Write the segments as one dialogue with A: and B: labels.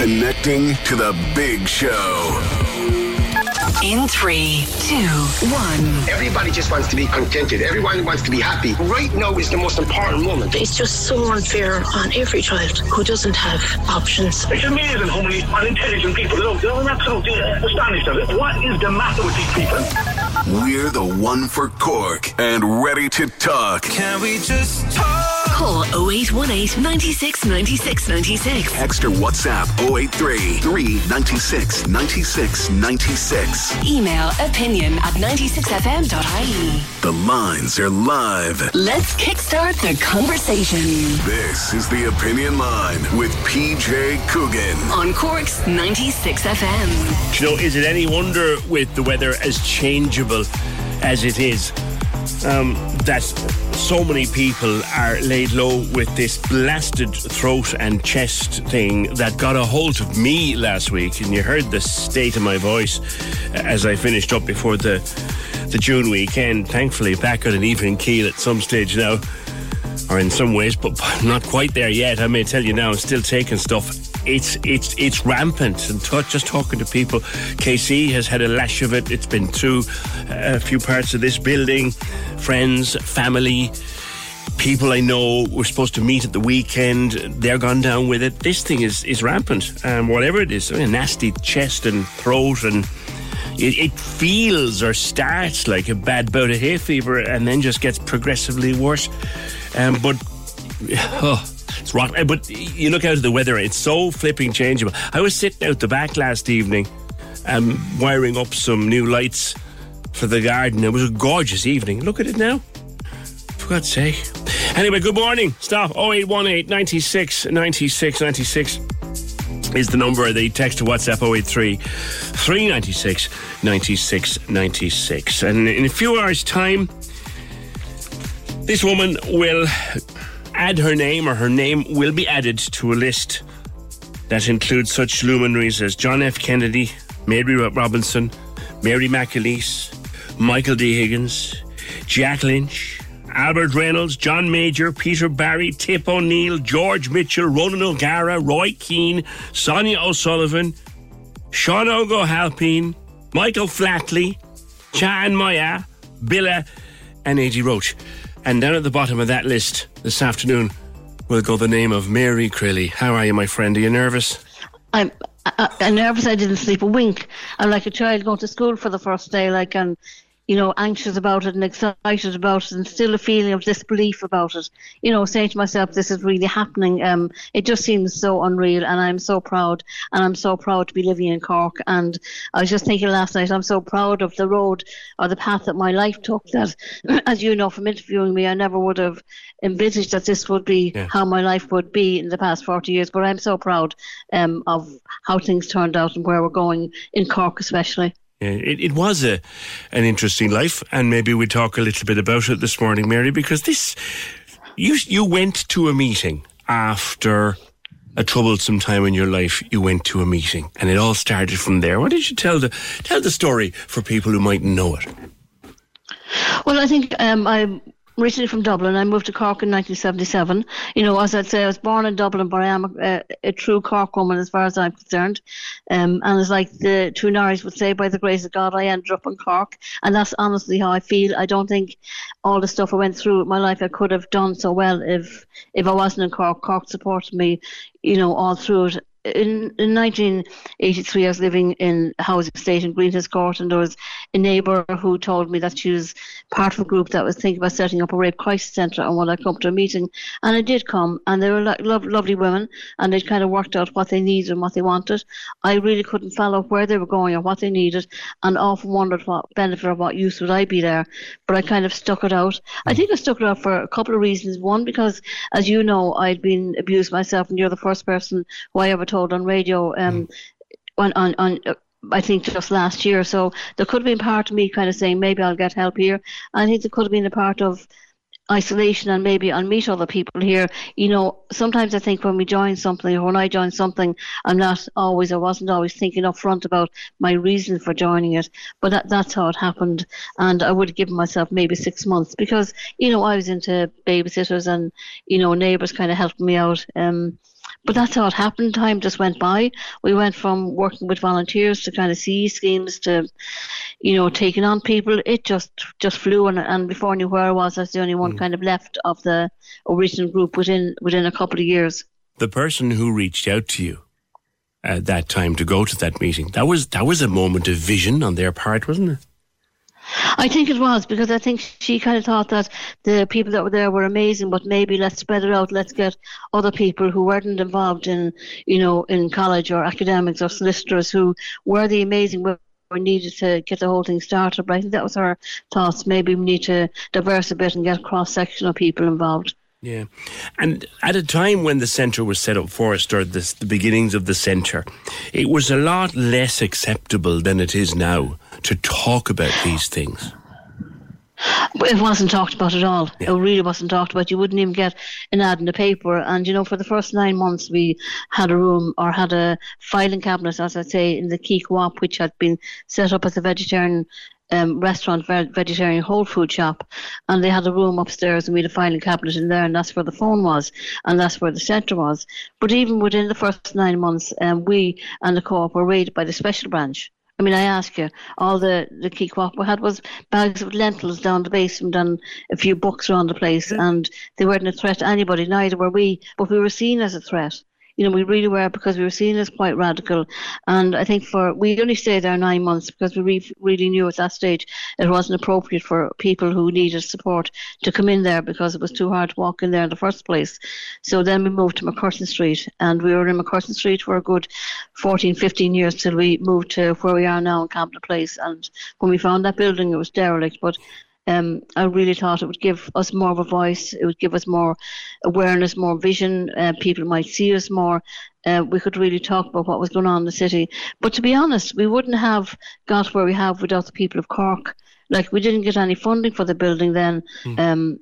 A: Connecting to the big show.
B: In three, two, one.
C: Everybody just wants to be contented. Everyone wants to be happy. Right now is the most important moment.
D: It's just so unfair on every child who doesn't have options.
E: It's amazing how many unintelligent people there are. I'm absolutely astonished of it. What is the matter with these people?
A: We're the one for Cork and ready to talk.
F: Can we just talk?
B: Call 0818 96 96 96.
A: Extra WhatsApp 083 396 96 96.
B: Email opinion at 96fm.ie.
A: The lines are live.
B: Let's kickstart the conversation
A: This is the Opinion Line with PJ Coogan.
B: on Cork's 96 FM.
G: Do you know, is it any wonder with the weather as changeable as it is, um, that so many people are laid low with this blasted throat and chest thing that got a hold of me last week? And you heard the state of my voice as I finished up before the the June weekend. Thankfully, back on an even keel at some stage now or in some ways, but not quite there yet. I may tell you now, I'm still taking stuff. It's it's it's rampant, and t- just talking to people. KC has had a lash of it. It's been through a few parts of this building, friends, family. People I know were supposed to meet at the weekend. They're gone down with it. This thing is is rampant. Um, whatever it is, I mean, nasty chest and throat and it, feels or starts like a bad bout of hay fever and then just gets progressively worse. Um, but oh, it's rotten. But you look out at the weather; it's so flipping changeable. I was sitting out the back last evening, um, wiring up some new lights for the garden. It was a gorgeous evening. Look at it now. For God's sake. Anyway, good morning. Stop. 0818 96 96 96 is the number. The text to WhatsApp 083 396 96 96. And in a few hours' time, this woman will add her name, or her name will be added to a list that includes such luminaries as John F. Kennedy, Mary Robinson, Mary McAleese, Michael D. Higgins, Jack Lynch, Albert Reynolds, John Major, Peter Barry, Tip O'Neill, George Mitchell, Ronan O'Gara, Roy Keane, Sonia O'Sullivan, Seán Óg Ó hAilpín, Michael Flatley, Chan Maya, Billa, and A.G. Roach. And down at the bottom of that list this afternoon will go the name of Mary Crilly. How are you, my friend? Are you nervous?
D: I'm I, I'm nervous. I didn't sleep a wink. I'm like a child going to school for the first day, like and you know, anxious about it and excited about it, and still a feeling of disbelief about it. You know, saying to myself, "This is really happening." Um, it just seems so unreal, and I'm so proud, and I'm so proud to be living in Cork. And I was just thinking last night, I'm so proud of the road or the path that my life took. That, as you know from interviewing me, I never would have envisaged that this would be
G: Yeah.
D: how my life would be in the past 40 years. But I'm so proud um, of how things turned out and where we're going in Cork, especially.
G: Yeah, it, it was a an interesting life, and maybe we talk a little bit about it this morning, Mary, because this you you went to a meeting after a troublesome time in your life. You went to a meeting, and it all started from there. Why don't you tell the tell the story for people who mightn't know it?
D: Well, I think um, I'm originally from Dublin. I moved to Cork in 1977. You know, as I'd say, I was born in Dublin, but I am a, a, a true Cork woman as far as I'm concerned. Um, and it's like the two Norries would say, by the grace of God, I ended up in Cork. And that's honestly how I feel. I don't think all the stuff I went through in my life I could have done so well if if I wasn't in Cork. Cork supported me, you know, all through it. In, in 1983, I was living in housing estate in Greenhills Court, and there was a neighbour who told me that she was part of a group that was thinking about setting up a rape crisis centre and would I come to a meeting. And I did come, and they were like lo- lovely women, and they kind of worked out what they needed and what they wanted. I really couldn't follow where they were going or what they needed, and often wondered what benefit or what use would I be there. But I kind of stuck it out. I think I stuck it out for a couple of reasons. One, because as you know, I'd been abused myself, and you're the first person who I ever told on radio. Um, on on, on uh, I think just last year. So there could have been part of me kind of saying maybe I'll get help here. I think there could have been a part of isolation and maybe I'll meet other people here. You know, sometimes I think when we join something or when I join something, I'm not always, I wasn't always thinking up front about my reason for joining it. But that, that's how it happened. And I would have given myself maybe six months because, you know, I was into babysitters and, you know, neighbours kind of helped me out. Um, But that's how it happened. Time just went by. We went from working with volunteers to kind of CE schemes to, you know, taking on people. It just just flew, and, and before I knew where I was, I was the only one mm. kind of left of the original group within within a couple of years.
G: The person who reached out to you at that time to go to that meeting, that was that was a moment of vision on their part, wasn't it?
D: I think it was because I think she kind of thought that the people that were there were amazing, but maybe let's spread it out. Let's get other people who weren't involved in, you know, in college or academics or solicitors who were the amazing we needed to get the whole thing started. But I think that was her thoughts. Maybe we need to diverse a bit and get cross section of people involved.
G: Yeah. And at a time when the centre was set up for us, or the, the beginnings of the centre, it was a lot less acceptable than it is now to talk about these things.
D: It wasn't talked about at all. Yeah. It really wasn't talked about. You wouldn't even get an ad in the paper. And, you know, for the first nine months, we had a room or had a filing cabinet, as I say, in the Quay Co-op, which had been set up as a vegetarian um, restaurant, vegetarian whole food shop, and they had a room upstairs, and we had a filing cabinet in there, and that's where the phone was, and that's where the centre was. But even within the first nine months, um, we and the co-op were raided by the special branch. I mean, I ask you, all the the Co-op we had was bags of lentils down the basement and a few books around the place, and they weren't a threat to anybody. Neither were we, but we were seen as a threat you know, we really were because we were seen as quite radical. And I think for we only stayed there nine months because we re- really knew at that stage it wasn't appropriate for people who needed support to come in there because it was too hard to walk in there in the first place. So then we moved to MacCurtain Street, and we were in MacCurtain Street for a good 14, 15 years till we moved to where we are now in Camden Place. And when we found that building, it was derelict, but um, I really thought it would give us more of a voice. It would give us more awareness, more vision. Uh, people might see us more. Uh, we could really talk about what was going on in the city. But to be honest, we wouldn't have got where we have without the people of Cork. Like we didn't get any funding for the building then. Mm. Um,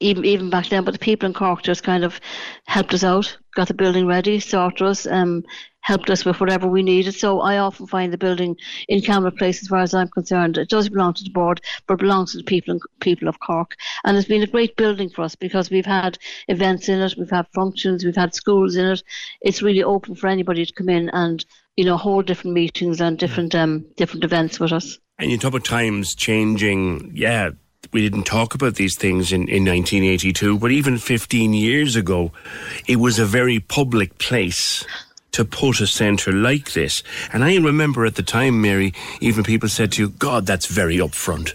D: even even back then, but the people in Cork just kind of helped us out, got the building ready, sorted us, um, helped us with whatever we needed. So I often find the building in Camden Place, as far as I'm concerned, it does belong to the board, but belongs to the people people of Cork. And it's been a great building for us because we've had events in it, we've had functions, we've had schools in it. It's really open for anybody to come in and you know hold different meetings and different um different events with us.
G: And you talk about times changing, yeah, we didn't talk about these things in, in 1982, but even 15 years ago, it was a very public place to put a centre like this. And I remember at the time, Mary, even people said to you, God, that's very upfront.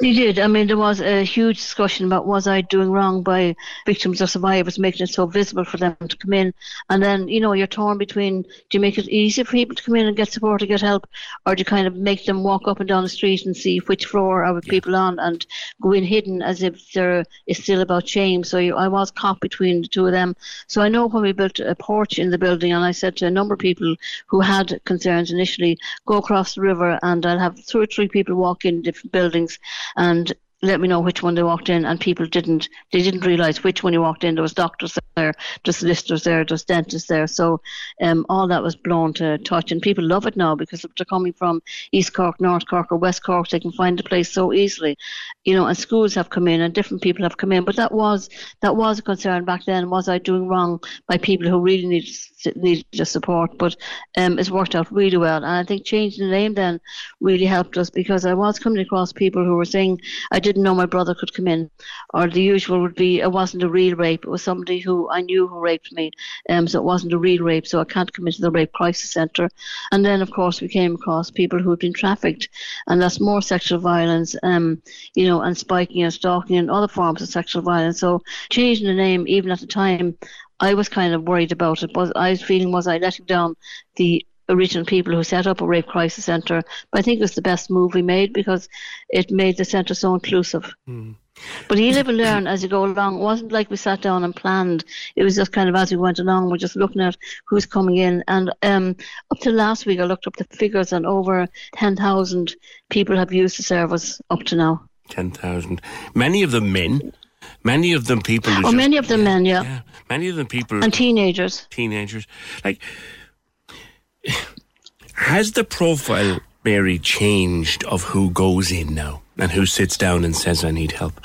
D: They did. I mean, there was a huge discussion about was I doing wrong by victims or survivors, making it so visible for them to come in. And then, you know, you're torn between do you make it easy for people to come in and get support or get help, or do you kind of make them walk up and down the street and see which floor are yeah. people on and go in hidden as if there is still about shame. So you, I was caught between the two of them. So I know when we built a porch in the building, and I said to a number of people who had concerns initially, go across the river and I'll have two or three people walk in different buildings and let me know which one they walked in and people didn't they didn't realize which one you walked in. There was doctors there just solicitors there just dentists there. So um, all that was blown to touch and people love it now because they're coming from east cork north cork or west cork they can find the place so easily. You know and schools have come in and different people have come in but that was that was a concern back then. Was i doing wrong by people who really needed needed the support? But um, it's worked out really well and i think changing the name then really helped us because i was coming across people who were saying i didn't know my brother could come in. Or the usual would be it wasn't a real rape, it was somebody who I knew who raped me. Um, so it wasn't a real rape, so I can't come into the rape crisis centre. And then, of course, we came across people who had been trafficked, and that's more sexual violence, um, you know, and spiking and stalking and other forms of sexual violence. So changing the name, even at the time, I was kind of worried about it, but I was feeling was I letting down the original people who set up a rape crisis centre. But I think it was the best move we made because it made the centre so inclusive. Mm. But you live and learn as you go along. It wasn't like we sat down and planned. It was just kind of as we went along, we're just looking at who's coming in. And um, up to last week, I looked up the figures, and over 10,000 people have used the service up to now.
G: 10,000. Many of them men. Many of them people.
D: Oh, just, many of them yeah, men, yeah. yeah.
G: Many of them people.
D: And teenagers.
G: Teenagers. Like, has the profile, Mary, changed of who goes in now and who sits down and says, I need help?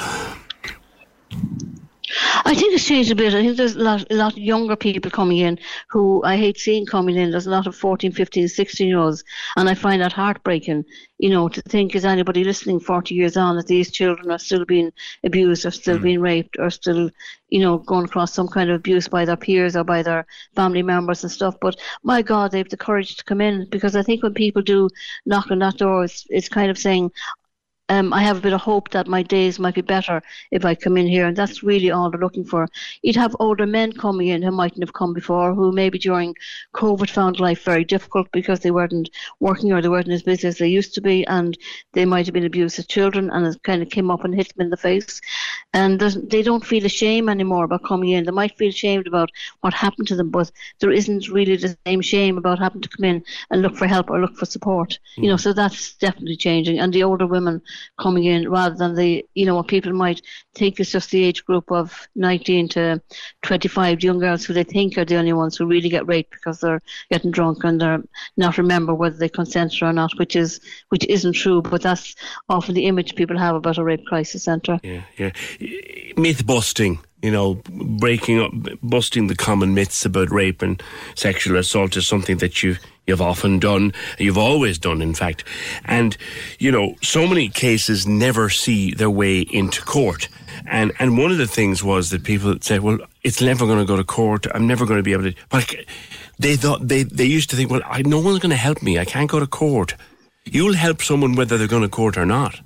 D: I think it's changed a bit. I think there's a lot, a lot of younger people coming in who I hate seeing coming in. There's a lot of 14, 15, 16 year olds, and I find that heartbreaking. You know, to think is anybody listening 40 years on that these children are still being abused, or still mm. being raped, or still, you know, going across some kind of abuse by their peers or by their family members and stuff. But my God, they have the courage to come in because I think when people do knock on that door, it's, it's kind of saying, um, I have a bit of hope that my days might be better if I come in here, and that's really all they're looking for. You'd have older men coming in who mightn't have come before, who maybe during COVID found life very difficult because they weren't working or they weren't as busy as they used to be, and they might have been abused as children, and it kind of came up and hit them in the face. And they don't feel ashamed anymore about coming in. They might feel ashamed about what happened to them, but there isn't really the same shame about having to come in and look for help or look for support. Mm. You know, mm. so that's definitely changing. And the older women coming in rather than the, you know, what people might think is just the age group of 19 to 25 young girls who they think are the only ones who really get raped because they're getting drunk and they're not remember whether they consented or not, which is which isn't true. But that's often the image people have about a rape crisis centre.
G: Yeah, yeah. Myth busting you know, breaking up, busting the common myths about rape and sexual assault is something that you you've often done, you've always done, in fact. And, you know, so many cases never see their way into court. And and one of the things was that people said, well, it's never going to go to court. I'm never going to be able to. But they thought they they used to think, well, I, no one's going to help me. I can't go to court. You'll help someone whether they're going to court or not.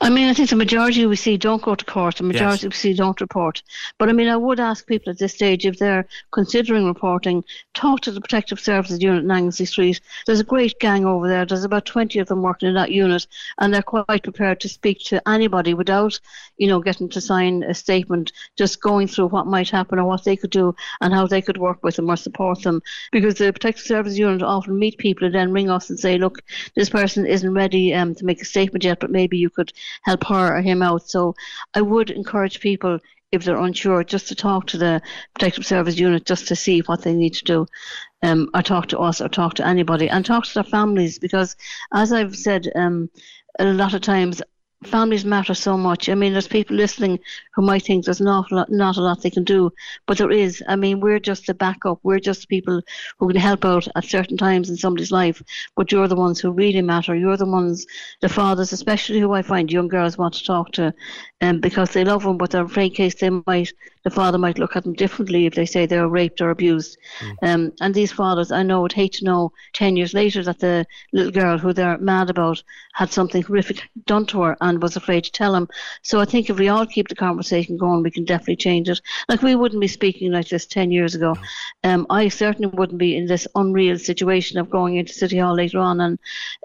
D: I mean, I think the majority we see don't go to court, the majority yes. we see don't report. But I mean, I would ask people at this stage if they're considering reporting, talk to the Protective Services Unit in Anglesey Street. There's a great gang over there. There's about 20 of them working in that unit, and they're quite prepared to speak to anybody without, you know, getting to sign a statement, just going through what might happen or what they could do and how they could work with them or support them. Because the Protective Services Unit often meet people and then ring us and say, look, this person isn't ready um, to make a statement yet, but maybe you could help her or him out. So I would encourage people if they're unsure, just to talk to the protective service unit just to see what they need to do, um, or talk to us or talk to anybody, and talk to their families because, as I've said, um, a lot of times families matter so much. I mean, there's people listening who might think there's not a lot, not a lot they can do, but there is. I mean, we're just a backup. We're just people who can help out at certain times in somebody's life. But you're the ones who really matter. You're the ones, the fathers, especially who I find young girls want to talk to, um, because they love them, but they're afraid in case they might, the father might look at them differently if they say they were raped or abused. Mm. Um, and these fathers, I know, would hate to know ten years later that the little girl who they're mad about had something horrific done to her and was afraid to tell him. So I think if we all keep the conversation going, we can definitely change it. Like we wouldn't be speaking like this 10 years ago. Um, I certainly wouldn't be in this unreal situation of going into City Hall later on and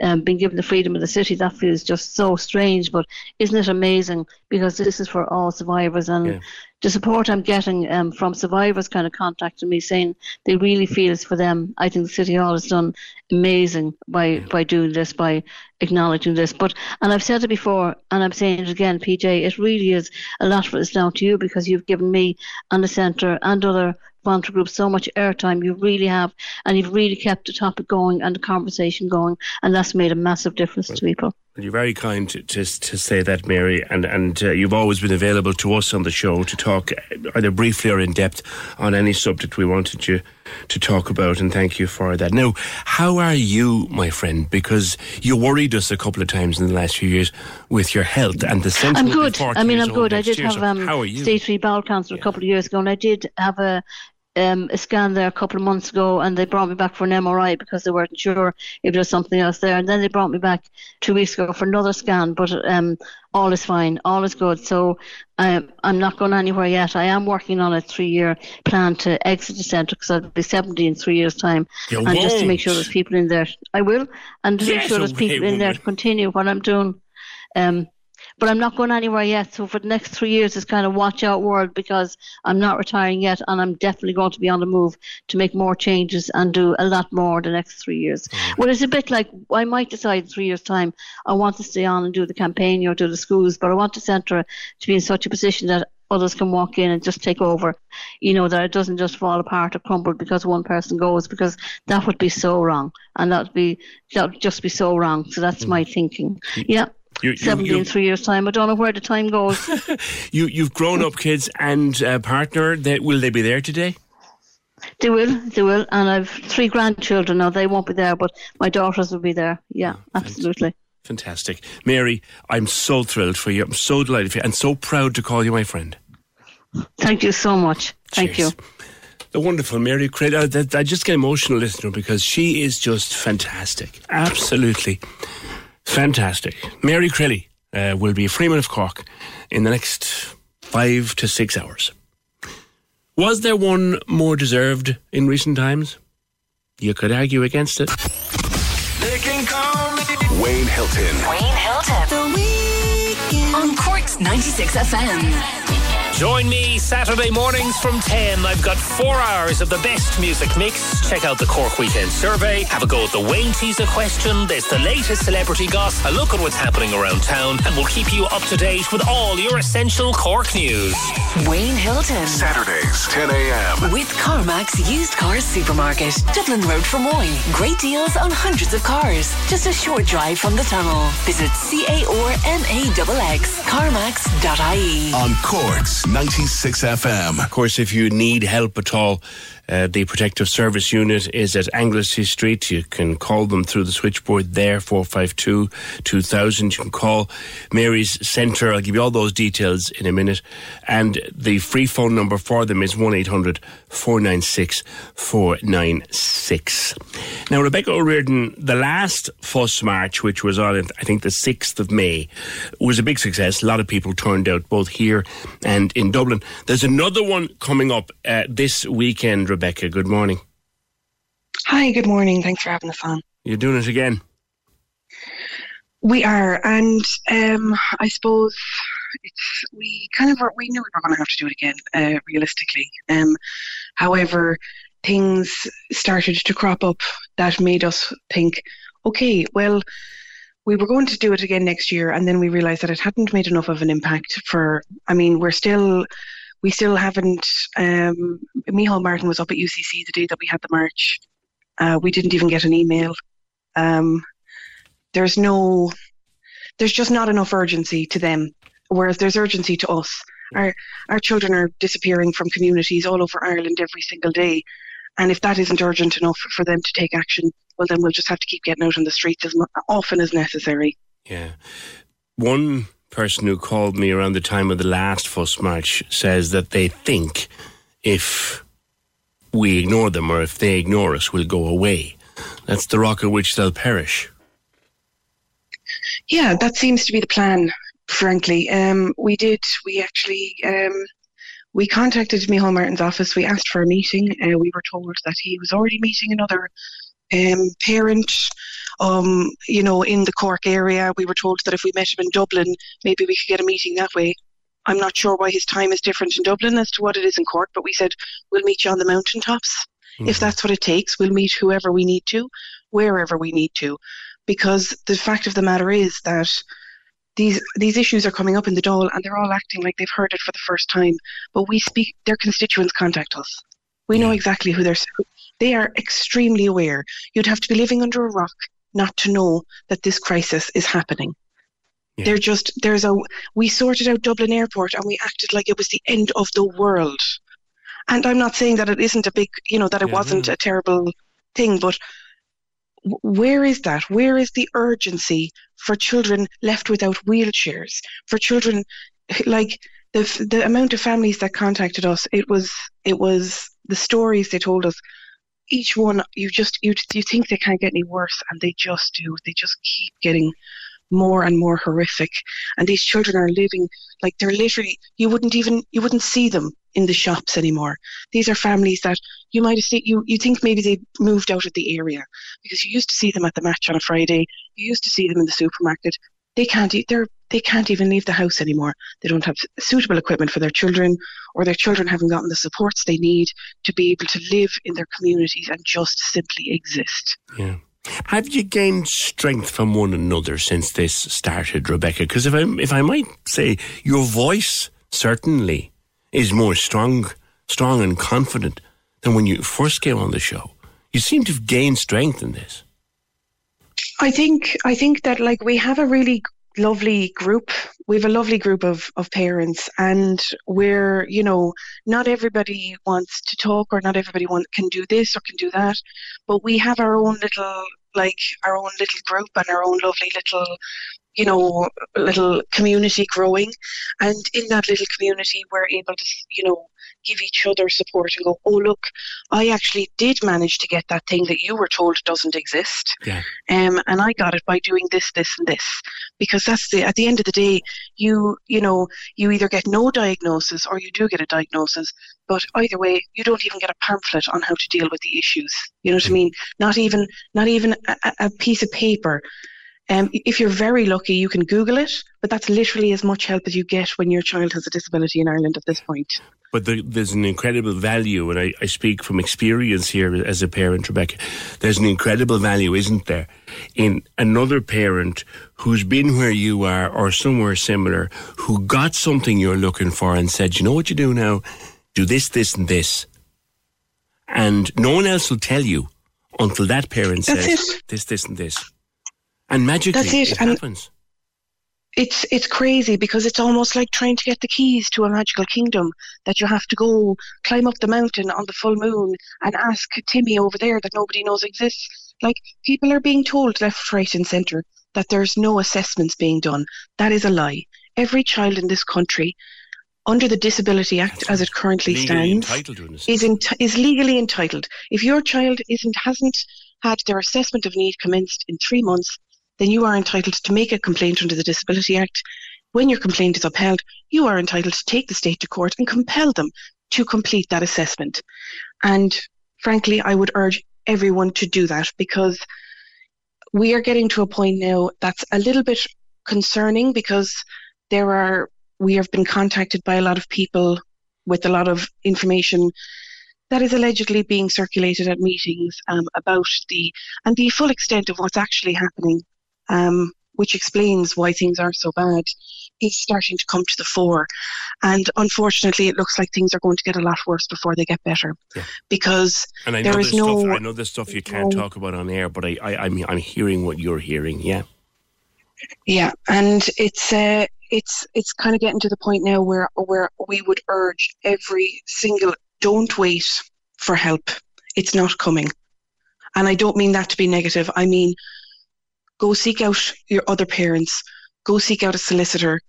D: um, being given the freedom of the city. That feels just so strange, but isn't it amazing? Because this is for all survivors and yeah the support I'm getting um, from survivors kind of contacting me saying they really feel it's for them. I think the City Hall has done amazing by, yeah. by doing this, by acknowledging this. But and I've said it before and I'm saying it again, PJ, it really is a lot of it is down to you because you've given me and the centre and other volunteer groups so much airtime. You really have, and you've really kept the topic going and the conversation going, and that's made a massive difference to people.
G: You're very kind to, to, to say that, Mary, and and uh, you've always been available to us on the show to talk either briefly or in depth on any subject we wanted you to talk about, and thank you for that. Now, how are you, my friend? Because you worried us a couple of times in the last few years with your health and the sense.
D: I'm good. I mean, I'm good. I did year, have um, so stage three bowel cancer yeah. a couple of years ago, and I did have a um, a scan there a couple of months ago and they brought me back for an MRI because they weren't sure if there was something else there. And then they brought me back two weeks ago for another scan, but um, all is fine, all is good. So um, I'm not going anywhere yet. I am working on a three year plan to exit the centre because I'll be 70 in three years' time.
G: You
D: and
G: won't.
D: just to make sure there's people in there. I will. And to yes, make sure there's people in there to continue what I'm doing. Um, but I'm not going anywhere yet. So for the next three years, it's kind of watch out world because I'm not retiring yet, and I'm definitely going to be on the move to make more changes and do a lot more the next three years. Mm. Well, it's a bit like I might decide in three years' time I want to stay on and do the campaign or do the schools, but I want the centre to be in such a position that others can walk in and just take over. You know, that it doesn't just fall apart or crumble because one person goes, because that would be so wrong. And that would be that would just be so wrong. So that's mm. my thinking. Yeah.
G: You- you-
D: 70
G: you-
D: in three years' time. I don't know where the time goes.
G: You you've grown up kids and uh, partner. They, will they be there today?
D: they will, they will. And I've three grandchildren now. They won't be there, but my daughters will be there. Yeah, absolutely.
G: Fantastic, Mary. I'm so thrilled for you. I'm so delighted for you, and so proud to call you my friend.
D: Thank you so much. Thank
G: Cheers.
D: you.
G: The wonderful Mary Craig. I, I just get emotional listening to her because she is just fantastic. Absolutely fantastic. Mary Crilly uh, will be Freeman of Cork in the next five to six hours. Was there one more deserved in recent times? You could argue against it.
A: Wayne Hilton.
B: Wayne Hilton. On Cork's 96 FM.
F: Join me Saturday mornings from 10. I've got four hours of the best music mix. Check out the Cork Weekend Survey. Have a go at the Wayne Teaser question. There's the latest celebrity goss, a look at what's happening around town, and we'll keep you up to date with all your essential Cork news.
B: Wayne Hilton.
A: Saturdays, 10 a.m.
B: With CarMax Used Cars Supermarket, Dublin Road Fermoy. Great deals on hundreds of cars. Just a short drive from the tunnel. Visit C-A-R-M-A-X-X, carmax.ie.
A: On Cork's 96 FM.
G: Of course, if you need help at all, uh, the Protective Service Unit is at Anglesey Street. You can call them through the switchboard there, 452 2000. You can call Mary's Centre. I'll give you all those details in a minute. And the free phone number for them is 1 800 496 496. Now, Rebecca O'Riordan, the last Fuss March, which was on, I think, the 6th of May, was a big success. A lot of people turned out both here and in Dublin. There's another one coming up uh, this weekend, Rebecca. Good morning.
H: Hi, good morning. Thanks for having us on.
G: You're doing it again.
H: We are, and um, I suppose it's we kind of were, we knew we were going to have to do it again, uh, realistically. Um, however, things started to crop up that made us think, okay, well, we were going to do it again next year, and then we realised that it hadn't made enough of an impact. For, I mean, we're still. We still haven't. Um, Micheál Martin was up at UCC the day that we had the march. Uh, we didn't even get an email. Um, there's no there's just not enough urgency to them whereas there's urgency to us our our children are disappearing from communities all over Ireland every single day and if that isn't urgent enough for them to take action well then we'll just have to keep getting out on the streets as often as necessary
G: Yeah. One person who called me around the time of the last Fuss March says that they think if we ignore them or if they ignore us, we'll go away. That's the rock at which they'll perish.
H: yeah that seems to be the plan frankly um, we did we actually um, we contacted Micheál Martin's office we asked for a meeting uh, we were told that he was already meeting another um, parent um, you know, in the Cork area. We were told that if we met him in Dublin, maybe we could get a meeting that way. I'm not sure why his time is different in Dublin as to what it is in Cork, but we said we'll meet you on the mountaintops. If that's what it takes, we'll meet whoever we need to, wherever we need to. Because the fact of the matter is that these these issues are coming up in the Dáil and they're all acting like they've heard it for the first time. But we speak their constituents contact us. We know exactly who they're they are extremely aware. You'd have to be living under a rock not to know that this crisis is happening.
G: Yeah.
H: They're just there's a we sorted out Dublin Airport and we acted like it was the end of the world. And I'm not saying that it isn't a big, you know, that it
G: Yeah,
H: wasn't
G: no.
H: a terrible thing, but where is that? Where is the urgency for children left without wheelchairs? For children, like the the amount of families that contacted us, it was it was the stories they told us. Each one, you just you you think they can't get any worse, and they just do. They just keep getting more and more horrific. And these children are living like they're literally you wouldn't even you wouldn't see them in the shops anymore. These are families that you might have seen you you think maybe they moved out of the area because you used to see them at the match on a Friday. You used to see them in the supermarket. They can't they're they can't even leave the house anymore. They don't have suitable equipment for their children, or their children haven't gotten the supports they need to be able to live in their communities and just simply exist.
G: Yeah. Have you gained strength from one another since this started, Rebecca? Because if I if I might say, your voice certainly is more strong, strong and confident than when you first came on the show. You seem to have gained strength in this.
H: I think I think that like we have a really lovely group. We have a lovely group of, of parents, and we're, you know, not everybody wants to talk or not everybody want, can do this or can do that, but we have our own little, like, our own little group and our own lovely little you know, little community growing. And in that little community, we're able to, you know, give each other support and go, oh, look, I actually did manage to get that thing that you were told doesn't exist.
G: Yeah.
H: Um, and I got it by doing this, this, and this. Because that's the, at the end of the day, you, you know, you either get no diagnosis or you do get a diagnosis. But either way, you don't even get a pamphlet on how to deal with the issues. You know what I mean? Not even, not even a, a piece of paper um, if you're very lucky, you can Google it, but that's literally as much help as you get when your child has a disability in Ireland at this point.
G: But the, there's an incredible value, and I, I speak from experience here as a parent, Rebecca. There's an incredible value, isn't there, in another parent who's been where you are or somewhere similar, who got something you're looking for and said, you know what you do now? Do this, this, and this. And no one else will tell you until that parent
H: That's
G: says
H: it.
G: this, this, and this. And magically,
H: That's it,
G: it
H: and-
G: happens.
H: It's it's crazy because it's almost like trying to get the keys to a magical kingdom that you have to go climb up the mountain on the full moon and ask Timmy over there that nobody knows exists. Like people are being told left, right, and centre that there's no assessments being done. That is a lie. Every child in this country, under the Disability Act as it currently stands,
G: entitled to an
H: is enti- is legally entitled. If your child isn't hasn't had their assessment of need commenced in three months, then you are entitled to make a complaint under the Disability Act. When your complaint is upheld, you are entitled to take the state to court and compel them to complete that assessment. And frankly, I would urge everyone to do that because we are getting to a point now that's a little bit concerning because there are we have been contacted by a lot of people with a lot of information that is allegedly being circulated at meetings um, about the and the full extent of what's actually happening, um, which explains why things are so bad, is starting to come to the fore. And unfortunately, it looks like things are going to get a lot worse before they get better,
G: Yeah.
H: because
G: And I know
H: there is no
G: stuff. I know there's stuff you can't
H: no-
G: talk about on air, but I, I, I'm, I'm hearing what you're hearing. Yeah.
H: Yeah, and it's uh, it's it's kind of getting to the point now where where we would urge every single don't wait for help. It's not coming, and I don't mean that to be negative. I mean go seek out your other parents, go seek out a solicitor,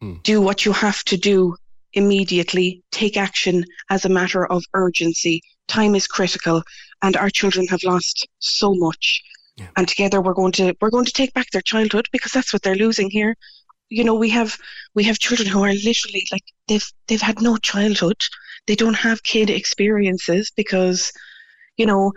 G: Hmm.
H: do what you have to do immediately. Take action as a matter of urgency. Time is critical, and our children have lost so much and together we're going to we're going to take back their childhood because that's what they're losing here you know we have we have children who are literally like they've they've had no childhood they don't have kid experiences because you know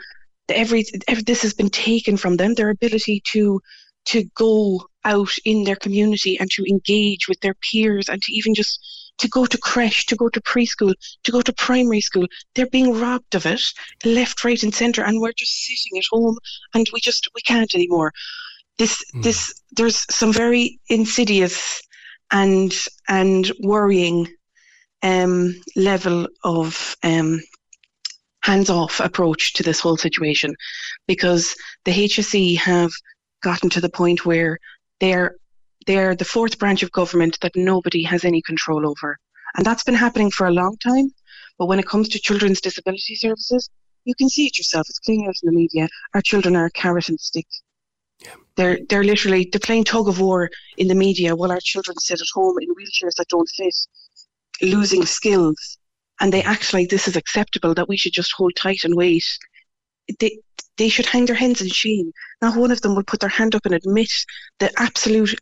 H: every, every this has been taken from them their ability to to go out in their community and to engage with their peers and to even just to go to creche, to go to preschool, to go to primary school. They're being robbed of it, left, right, and centre, and we're just sitting at home and we just we can't anymore. This this there's some very insidious and and worrying um, level of um, hands-off approach to this whole situation because the HSE have gotten to the point where they're they're the fourth branch of government that nobody has any control over. And that's been happening for a long time. But when it comes to children's disability services, you can see it yourself. It's playing out in the media. Our children are a carrot and stick. They're they're literally they're playing tug of war in the media while our children sit at home in wheelchairs that don't fit, losing skills, and they act like this is acceptable that we should just hold tight and wait. They they should hang their heads in shame. Not one of them will put their hand up and admit the absolute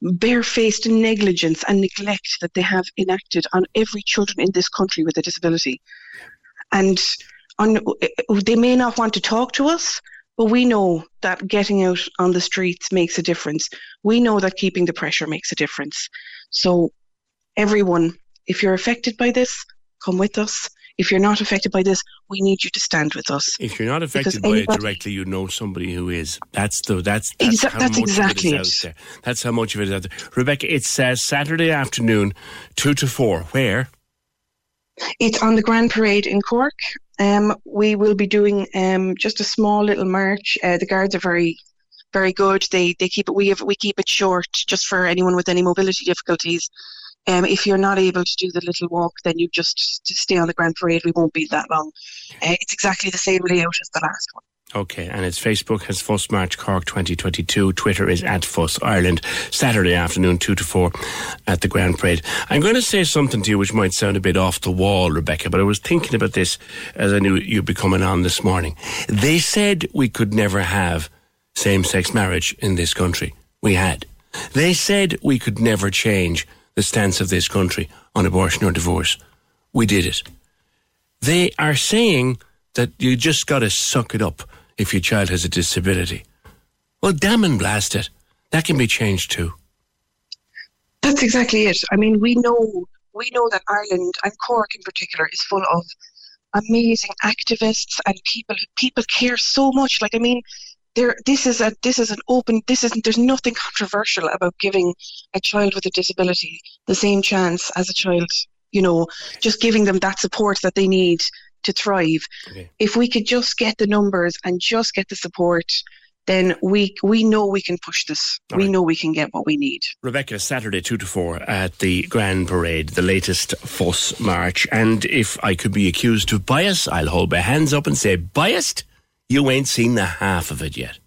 H: barefaced negligence and neglect that they have enacted on every children in this country with a disability. And on, they may not want to talk to us, but we know that getting out on the streets makes a difference. We know that keeping the pressure makes a difference. So, everyone, if you're affected by this, come with us. If you're not affected by this, we need you to stand with us.
G: If you're not affected
H: Because
G: by it directly, you know somebody who is. That's the that's that's
H: Exa-
G: how
H: that's
G: much
H: exactly
G: it is
H: it.
G: out there. That's how much of it is out there. Rebecca, it's uh, Saturday afternoon, two to four. Where?
H: It's on the Grand Parade in Cork. Um, we will be doing um, just a small little march. Uh, the guards are very very good. They they keep it we have we keep it short just for anyone with any mobility difficulties. Um, if you're not able to do the little walk, then you just, stay on the Grand Parade. We won't be that long. Uh, it's exactly the same layout as the last one.
G: Okay, and it's Facebook has Fuss March Cork 2022. Twitter is at Fuss Ireland. Saturday afternoon, 2 to 4 at the Grand Parade. I'm going to say something to you which might sound a bit off the wall, Rebecca, but I was thinking about this as I knew you'd be coming on this morning. They said we could never have same sex marriage in this country. We had. They said we could never change the stance of this country on abortion or divorce. We did it. They are saying that you just got to suck it up if your child has a disability. Well, damn and blast it. That can be changed too.
H: That's exactly it. I mean, we know we know that Ireland and Cork in particular is full of amazing activists and people people care so much. Like I mean, there this is a this is an open this isn't there's nothing controversial about giving a child with a disability the same chance as a child, you know, just giving them that support that they need to thrive.
G: Okay.
H: If we could just get the numbers and just get the support, then we we know we can push this.
G: All
H: we
G: right.
H: know we can get what we need.
G: Rebecca, Saturday 2 to 4 at the Grand Parade, the latest Fuss March. And if I could be accused of bias, I'll hold my hands up and say, biased? You ain't seen the half of it yet.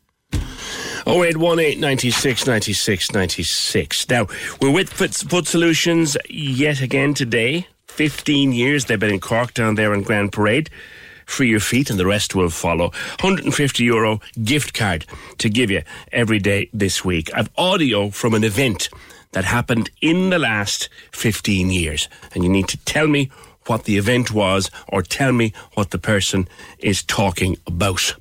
G: 0818 96 96 96. Now, we're with Foot, Foot Solutions yet again today. 15 years they've been in Cork down there on Grand Parade. Free your feet and the rest will follow. 150 euro gift card to give you every day this week. I've audio from an event that happened in the last 15 years. And you need to tell me what the event was or tell me what the person is talking about.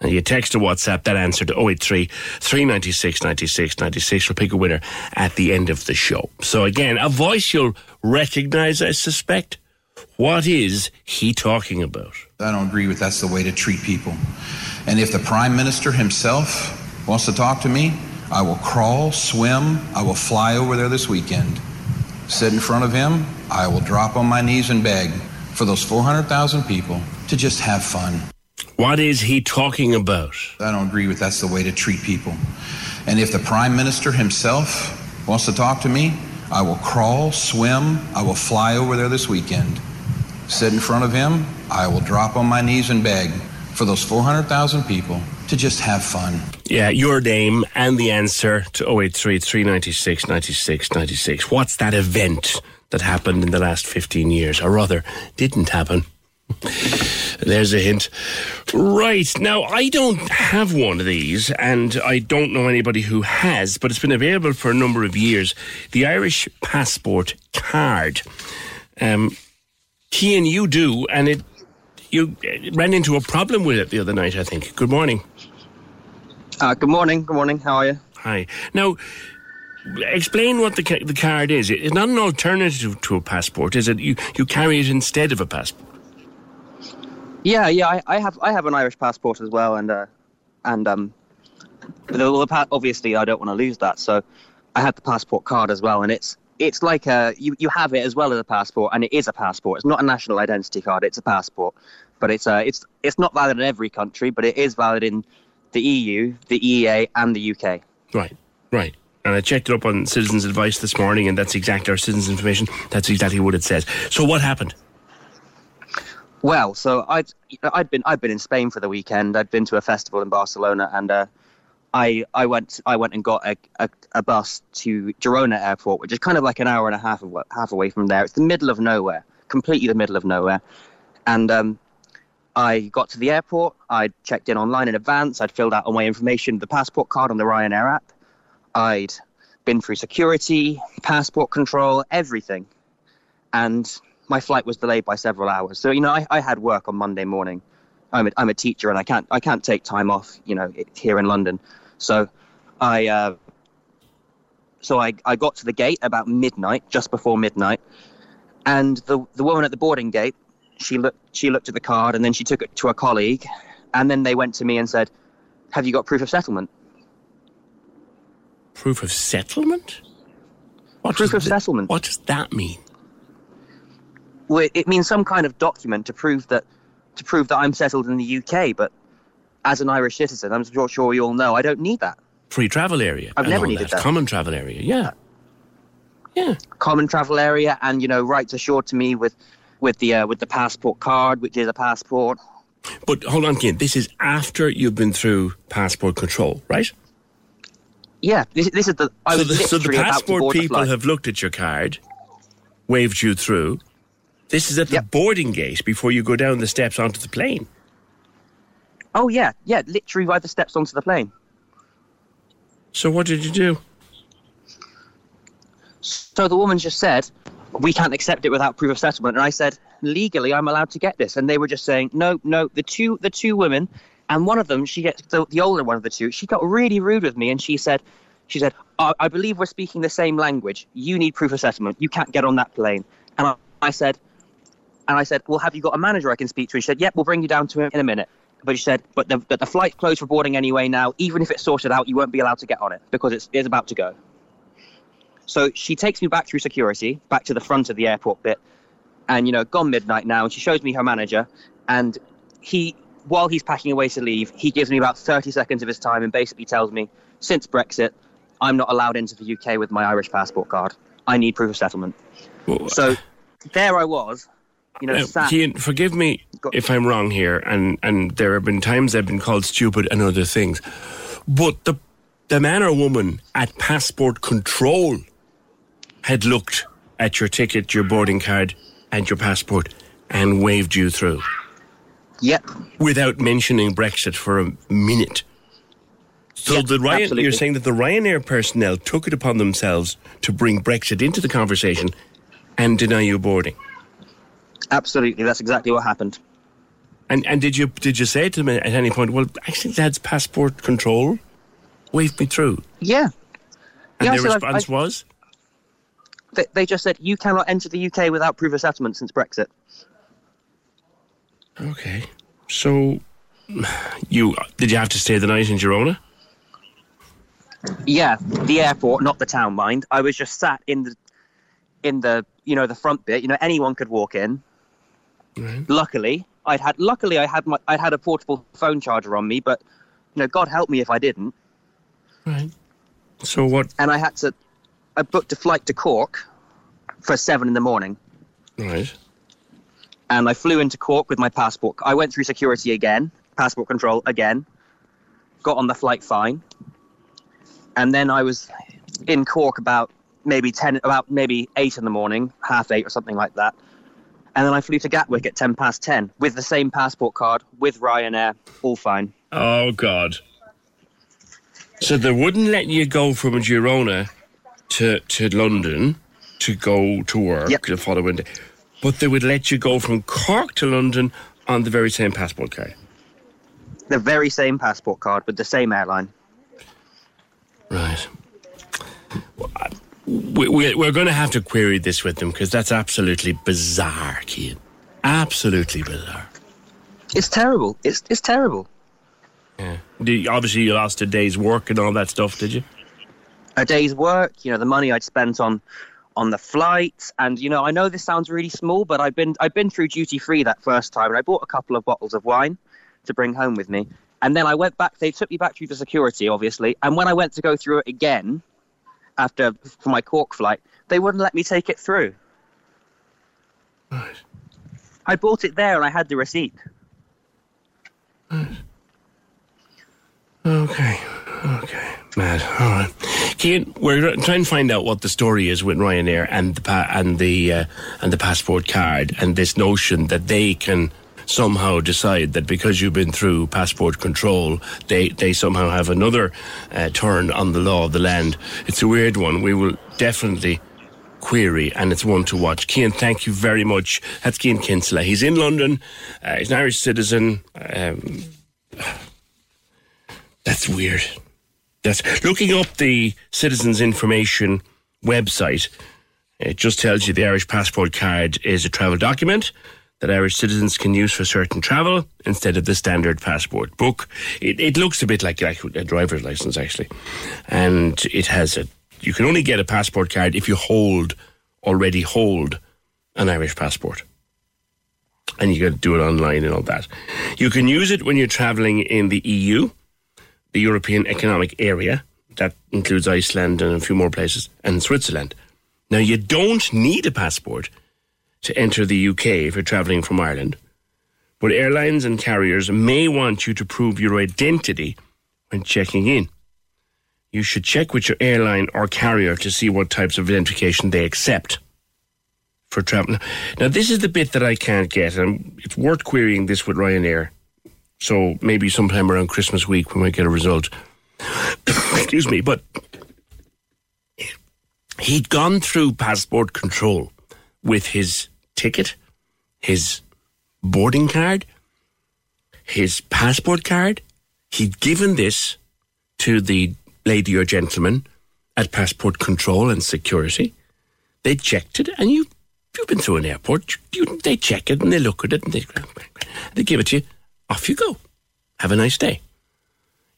G: And you text or WhatsApp that answer to 083 396 96 96. We'll pick a winner at the end of the show. So again, a voice you'll recognize, I suspect. What is he talking about?
I: I don't agree with that's the way to treat people. And if the Prime Minister himself wants to talk to me, I will crawl, swim, I will fly over there this weekend. Sit in front of him, I will drop on my knees and beg for those 400,000 people to just have fun.
G: What is he talking about?
I: I don't agree with that's the way to treat people. And if the Prime Minister himself wants to talk to me, I will crawl, swim, I will fly over there this weekend. Sit in front of him, I will drop on my knees and beg for those 400,000 people to just have fun.
G: Yeah, your name and the answer to 083 396 96 96. What's that event that happened in the last 15 years? Or rather, didn't happen? There's a hint. Right. Now, I don't have one of these, and I don't know anybody who has, but it's been available for a number of years. The Irish Passport Card. Um, Keane, you do, and it you uh, ran into a problem with it the other night, I think. Good morning.
J: Uh, good morning. Good morning. How are you?
G: Hi. Now, explain what the the card is. It's not an alternative to a passport, is it? You you carry it instead of a passport.
J: Yeah, yeah. I, I have I have an Irish passport as well, and uh, and um, the, the pa- obviously I don't want to lose that, so I have the passport card as well, and it's it's like a you, you have it as well as a passport, and it is a passport. It's not a national identity card; it's a passport, but it's uh it's it's not valid in every country, but it is valid in the EU, the EEA, and the UK.
G: Right, right. And I checked it up on Citizens Advice this morning, and that's exactly our citizens information. That's exactly what it says. So what happened?
J: Well, so I'd I'd been I'd been in Spain for the weekend. I'd been to a festival in Barcelona, and uh, I I went I went and got a, a, a bus to Girona Airport, which is kind of like an hour and a half of, half away from there. It's the middle of nowhere, completely the middle of nowhere, and um, I got to the airport. I'd checked in online in advance. I'd filled out all my information, the passport card on the Ryanair app. I'd been through security, passport control, everything, and my flight was delayed by several hours. So you know, I, I had work on Monday morning. I'm a, I'm a teacher and I can't I can't take time off. You know, here in London. So I uh, so I, I got to the gate about midnight, just before midnight, and the the woman at the boarding gate, she looked she looked at the card and then she took it to a colleague, and then they went to me and said, "Have you got proof of settlement?"
G: Proof of settlement? What
J: Proof
G: does
J: of
G: th-
J: settlement.
G: What does that mean?
J: Well, it means some kind of document to prove that to prove that I'm settled in the UK, but as an Irish citizen, I'm sure, sure you all know, I don't need that.
G: Free travel area.
J: I've never needed
G: that.
J: that.
G: Common travel area. Yeah. Yeah.
J: Common travel area, and you know, rights assured to me with with the uh, with the passport card, which is a passport.
G: But hold on, Keane. This is after you've been through passport control, right?
J: Yeah, this, this is the. I
G: so,
J: was
G: the, so the
J: literally about to
G: passport people have looked at your card, waved you through. This is at the boarding gate before you go down the steps onto the plane.
J: Oh yeah, yeah, literally by the steps onto the plane.
G: So what did you do?
J: So the woman just said, "We can't accept it without proof of settlement," and I said, "Legally, I'm allowed to get this," and they were just saying, "No, no." The two, the two women, and one of them, she gets the, the older one of the two. She got really rude with me, and she said, "She said, I, believe we're speaking the same language. You need proof of settlement. You can't get on that plane." And I, I said, and I said, "Well, have you got a manager I can speak to?" And she said, "Yep, we'll bring you down to him in a minute." But she said, "But the, but the flight's closed for boarding anyway now. Even if it's sorted out, you won't be allowed to get on it because it's, it's about to go." So she takes me back through security, back to the front of the airport bit, and you know, gone midnight now, and she shows me her manager, and he, while he's packing away to leave, he gives me about 30 seconds of his time and basically tells me, since Brexit, I'm not allowed into the UK with my Irish passport card. I need proof of settlement. So there I was, you know,
G: Now. Cian, forgive me if I'm wrong here, and, and there have been times I've been called stupid and other things, but the the man or woman at passport control had looked at your ticket, your boarding card, and your passport, and waved you through.
J: Yep.
G: Without mentioning Brexit for a minute. So the Ryan,
J: absolutely.
G: you're saying that the Ryanair personnel took it upon themselves to bring Brexit into the conversation and deny you boarding.
J: Absolutely, that's exactly what happened.
G: And and did you did you say to them at any point? Well, actually, that's passport control waved me through,
J: Yeah.
G: and
J: Yeah,
G: their response
J: I-
G: was,
J: They, they just said you cannot enter the UK without proof of settlement since Brexit.
G: "Okay." So, you did you have to stay the night in Girona?
J: Yeah, the airport, not the town, mind. I was just sat in the in the you know the front bit. You know, anyone could walk in. Luckily, I'd had luckily I had my I had a portable phone charger on me, but you know, God help me if I didn't.
G: Right. So what?
J: And I had to. I booked a flight to Cork for seven in the morning,
G: Right.
J: and I flew into Cork with my passport. I went through security again, passport control again, got on the flight fine, and then I was in Cork about maybe ten, about maybe eight in the morning, half eight or something like that. And then I flew to Gatwick at ten past ten with the same passport card, with Ryanair, all fine.
G: Oh God. So they wouldn't let you go from Girona to to London to go to work the following day, but they would let you go from Cork to London on the very same passport card.
J: The very same passport card with the same airline.
G: Right. We, we, we're going to have to query this with them because that's absolutely bizarre, Kean. Absolutely bizarre.
J: It's terrible. It's it's terrible.
G: Yeah. Obviously, you lost a day's work and all that stuff, did you?
J: A day's work, you know, the money I'd spent on on the flights, and you know, I know this sounds really small, but I've been I've been through duty free that first time, and I bought a couple of bottles of wine to bring home with me, and then I went back. They took me back through the security, obviously, and when I went to go through it again after for my Cork flight, they wouldn't let me take it through. I bought it there, and I had the receipt.
G: Okay. Okay. Mad. All right. Kean, we're trying to find out what the story is with Ryanair and the pa- and the uh, and the passport card and this notion that they can somehow decide that because you've been through passport control, they they somehow have another uh, turn on the law of the land. It's a weird one. We will definitely query, and it's one to watch. Kean, thank you very much. That's Kean Kinsella. He's in London. Uh, he's an Irish citizen. Um, that's weird. That's looking up the Citizens Information website. It just tells you the Irish passport card is a travel document that Irish citizens can use for certain travel instead of the standard passport book. It, it looks a bit like, a driver's license, actually. And it has a, you can only get a passport card if you hold, already hold an Irish passport. and you got to do it online and all that. You can use it when you're traveling in the EU, the European Economic Area. That includes Iceland and a few more places, and Switzerland. Now, you don't need a passport to enter the UK if you're traveling from Ireland, but airlines and carriers may want you to prove your identity when checking in. You should check with your airline or carrier to see what types of identification they accept for travel. Now, this is the bit that I can't get, and it's worth querying this with Ryanair. So maybe sometime around Christmas week we might get a result. Excuse me, but he'd gone through passport control with his ticket, his boarding card, his passport card. He'd given this to the lady or gentleman at passport control and security. They checked it, and you you've been through an airport. You, they check it and they look at it and they they give it to you. Off you go. Have a nice day.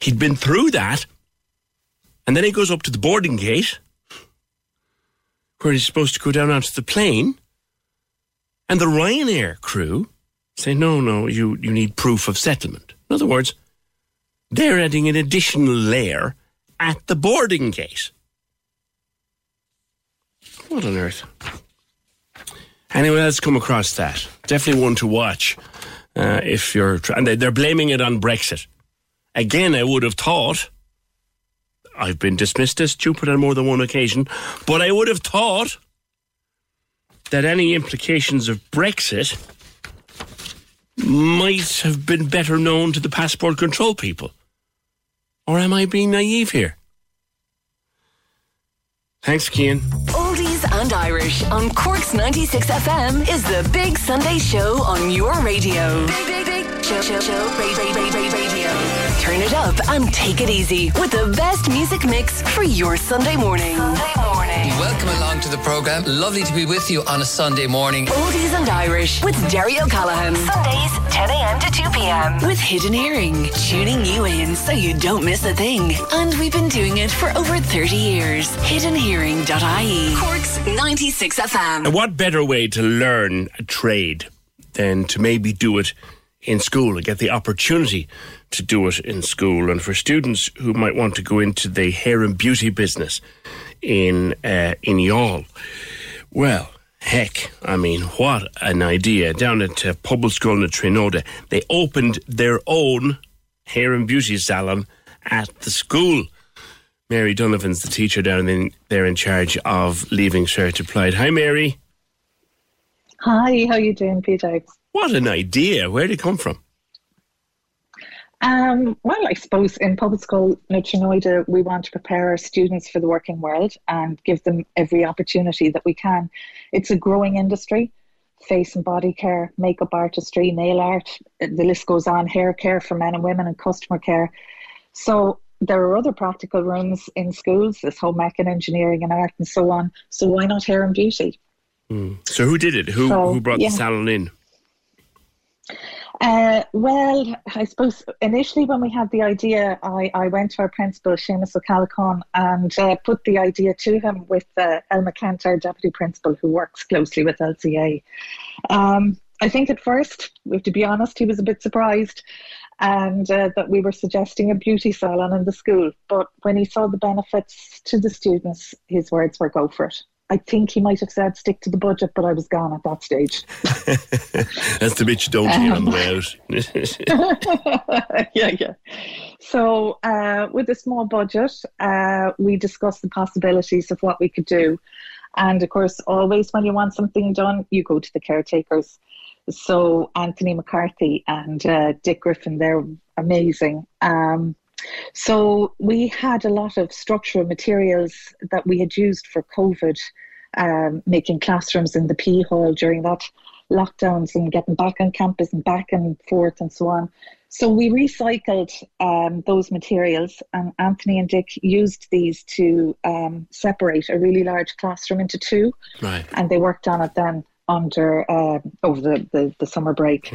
G: He'd been through that, and then he goes up to the boarding gate where he's supposed to go down onto the plane, and the Ryanair crew say, "No, no, you you need proof of settlement." In other words, they're adding an additional layer at the boarding gate. What on earth? Anyone else come across that? Definitely one to watch uh, if you're. And they're blaming it on Brexit. Again, I would have thought. I've been dismissed as stupid on more than one occasion, but I would have thought that any implications of Brexit might have been better known to the passport control people. Or am I being naive here? Thanks, Kian.
B: And Irish on Cork's 96 FM is the Big Sunday Show on your radio. Big, big, big show, show, show, radio, radio, radio. Turn it up and take it easy with the best music mix for your Sunday morning. Sunday morning.
K: Welcome along to the programme. Lovely to be with you on a Sunday morning.
B: Oldies and Irish with Derry O'Callaghan. Sundays, 10 a.m. to 2 p.m. With Hidden Hearing, tuning you in so you don't miss a thing. And we've been doing it for over 30 years. Hiddenhearing.ie. Cork's 96 FM.
G: And what better way to learn a trade than to maybe do it in school and get the opportunity to do it in school? And for students who might want to go into the hair and beauty business in uh, in Youghal, well, heck, I mean, what an idea! Down at uh, Pobalscoil in Tríonóide, they opened their own hair and beauty salon at the school. Mary Donovan's the teacher down in, there in charge of leaving Cert Applied. Hi, Mary.
L: Hi, how you doing, Peter?
G: What an idea! Where did it come from?
L: Um, well, I suppose in Pobalscoil in Tríonóide, we want to prepare our students for the working world and give them every opportunity that we can. It's a growing industry face and body care, makeup artistry, nail art, the list goes on, hair care for men and women, and customer care. So there are other practical rooms in schools, there's home ec and engineering and art and so on. So why not hair and beauty?
G: Mm. So who did it? Who
L: So,
G: who brought
L: yeah.
G: the salon in?
L: Uh, well, I suppose initially when we had the idea, I, I went to our principal, Seamus O'Callaghan, and uh, put the idea to him with uh, Elma Kent, our deputy principal, who works closely with LCA. Um, I think at first, to be honest, he was a bit surprised and uh, that we were suggesting a beauty salon in the school. But when he saw the benefits to the students, his words were go for it. I think he might have said stick to the budget, but I was gone at that stage.
G: That's the bit you don't hear on the way out.
L: yeah, yeah. So, uh, with a small budget, uh, we discussed the possibilities of what we could do. And of course, always when you want something done, you go to the caretakers. So, Anthony McCarthy and uh, Dick Griffin, they're amazing. Um, so, we had a lot of structural materials that we had used for COVID, um, making classrooms in the P hall during that lockdowns and getting back on campus and back and forth and so on. So we recycled um, those materials, and Anthony and Dick used these to um, separate a really large classroom into two,
G: Right.
L: and they worked on it then under um over the, the, the summer break.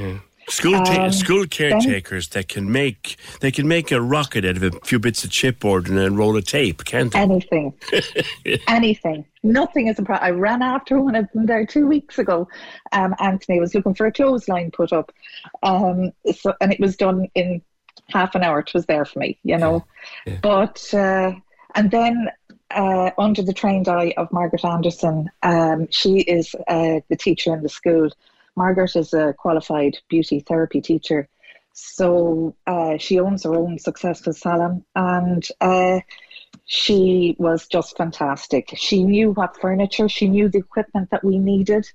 G: School ta-
L: Um,
G: school
L: then-
G: caretakers that can make they can make a rocket out of a few bits of chipboard and a roll of tape, can't they?
L: Anything. Anything. Nothing is a problem. I ran after one of them there two weeks ago. Um, Anthony was looking for a clothesline put up. Um, so, and it was done in half an hour. It was there for me, you know. But, uh, and then uh, under the trained eye of Margaret Anderson, um, she is uh, the teacher in the school. Margaret is a qualified beauty therapy teacher. So uh, she owns her own successful salon and uh, she was just fantastic. She knew what furniture, she knew the equipment that we needed.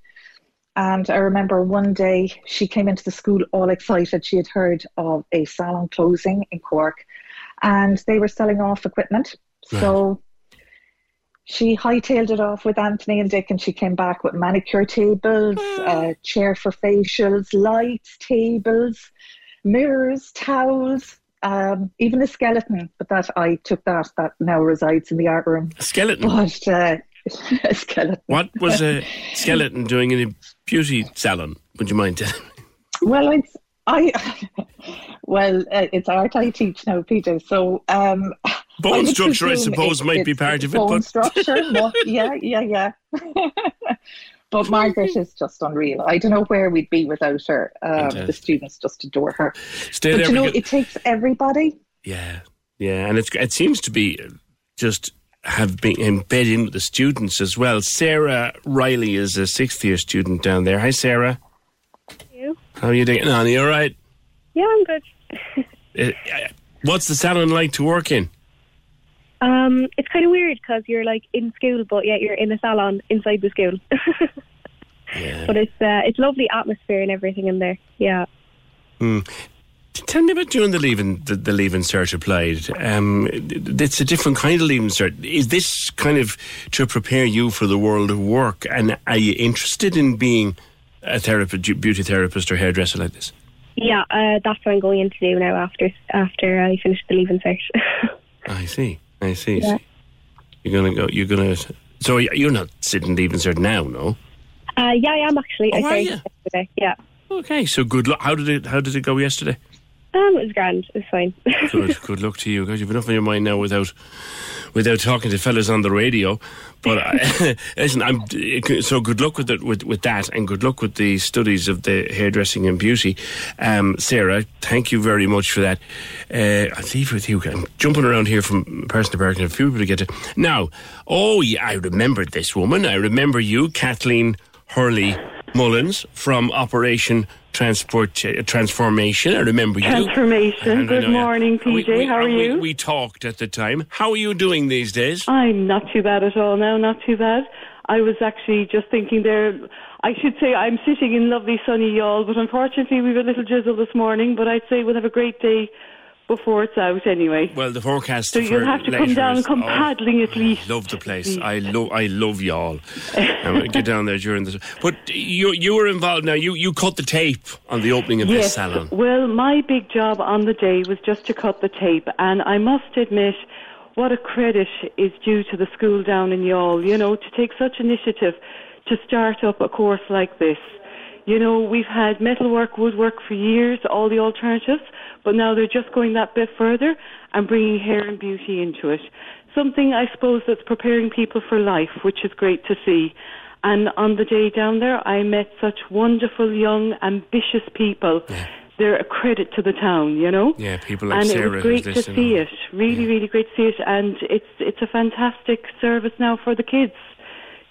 L: And I remember one day she came into the school all excited. She had heard of a salon closing in Cork and they were selling off equipment. So she hightailed it off with Anthony and Dick, and she came back with manicure tables, uh, chair for facials, lights, tables, mirrors, towels, um, even a skeleton. But that I took that. That now resides in the art room.
G: A skeleton.
L: But uh, a skeleton.
G: What was a skeleton doing in a beauty salon? Would you mind telling me?
L: Well, it's I. well, uh, it's art I teach now, Peter. So um,
G: Bone
L: I
G: structure, I suppose,
L: it-
G: might be part of it,
L: Bone
G: but-
L: structure, mo- yeah, yeah, yeah. but Margaret is just unreal. I don't know where we'd be without her. Um, the students just adore her.
G: Stay
L: but
G: there
L: you know,
G: because-
L: it takes everybody.
G: Yeah, yeah, and it's it seems to be just have been embedded in with the students as well. Sarah Riley is a sixth year student down there. Hi, Sarah.
M: you.
G: How are you doing? On you all right?
M: Yeah, I'm good.
G: Uh, uh, what's the salon like to work in?
M: Um, it's kind of weird because you're like in school, but yet you're in a salon inside the school. But it's uh, it's lovely atmosphere and everything in there. Yeah.
G: T- Tell me about doing the leaving the, the leaving cert applied. Um, it's a different kind of leaving cert. Is this kind of to prepare you for the world of work? And are you interested in being a therapist, beauty therapist, or hairdresser like this?
M: Yeah, uh, that's what I'm going in to do now after after I finish the leaving cert.
G: I see. I see.
M: Yeah.
G: You're gonna go. You're gonna. So you're not sitting leaving cert now, no?
M: uh, yeah, I am actually.
G: Oh,
M: I
G: are you?
M: yesterday. Yeah.
G: Okay. So good luck. How did it? How did it go yesterday?
M: Um, it was grand. It was fine.
G: Good. good luck to you. God, you've enough on your mind now without without talking to fellas on the radio. But I, listen, I'm so good luck with it with with that, and good luck with the studies of the hairdressing and beauty. Um, Sarah, thank you very much for that. Uh, I'll leave it with you. I'm jumping around here from person to person. A few people to get to now. Oh, yeah, I remember this woman. I remember you, Kathleen Hurley Mullins from Operation Transport uh, Transformation. I remember you.
N: Transformation. Good morning,
G: We-
N: PJ.
G: we-
N: How are you?
G: We, talked at the time. How are you doing these days?
N: I'm not too bad at all now, not too bad. I was actually just thinking there, I should say I'm sitting in lovely sunny Youghal, but unfortunately we've a little drizzle this morning, but I'd say we'll have a great day before it's out anyway.
G: Well, the forecast.
N: So you'll have to come down and come
G: oh,
N: paddling at least.
G: Love the place. I love. I love y'all. get down there during the. But you you were involved now. You you cut the tape on the opening of this salon.
N: Well, my big job on the day was just to cut the tape, and I must admit, what a credit is due to the school down in Youghal, you know, to take such initiative to start up a course like this. You know, we've had metalwork, woodwork for years, all the alternatives, but now they're just going that bit further and bringing hair and beauty into it. Something, I suppose, that's preparing people for life, which is great to see. And on the day down there, I met such wonderful, young, ambitious people. They're a credit to the town, you know.
G: Yeah, people like
N: and
G: Sarah.
N: it was great to see it. Really, really great to see it. And it's it's a fantastic service now for the kids,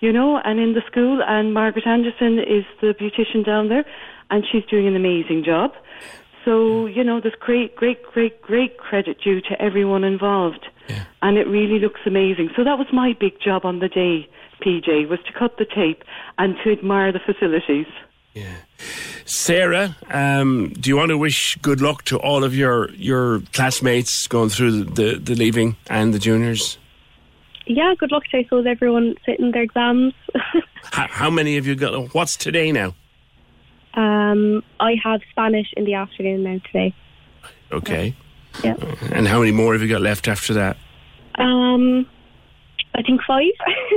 N: you know, and in the school. And Margaret Anderson is the beautician down there, and she's doing an amazing job. So you know, there's great, great, great, great credit due to everyone involved, and it really looks amazing. So that was my big job on the day, PJ, was to cut the tape and to admire the facilities. Yeah.
G: Sarah, um, do you want to wish good luck to all of your your classmates going through the, the, the leaving and the juniors?
M: yeah, good luck to I suppose everyone sitting their exams.
G: How, how many have you got? What's today now?
M: Um, I have Spanish in the afternoon now today.
G: Okay.
M: Yeah.
G: And how many more have you got left after that?
M: Um, I think five.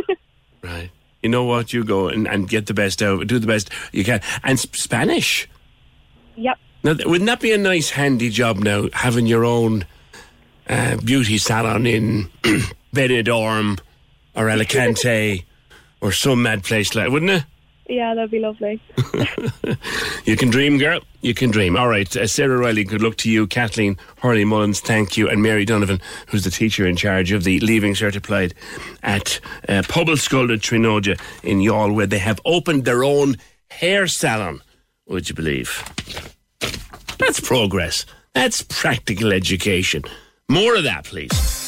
G: Right. You know what? You go and, and get the best out. of it. Do the best you can. And sp- Spanish.
M: yep.
G: Now, wouldn't that be a nice, handy job now, having your own uh, beauty salon in Benidorm or Alicante or some mad place like wouldn't it?
M: Yeah, that'd be lovely.
G: You can dream, girl. You can dream. All right, uh, Sarah Riley, good luck to you. Kathleen Hurley Mullins, thank you. And Mary Donovan, who's the teacher in charge of the Leaving Cert Applied at uh, Pobalscoil at Tríonóide in Youghal, where they have opened their own hair salon. Would you believe? That's progress. That's practical education. More of that, please.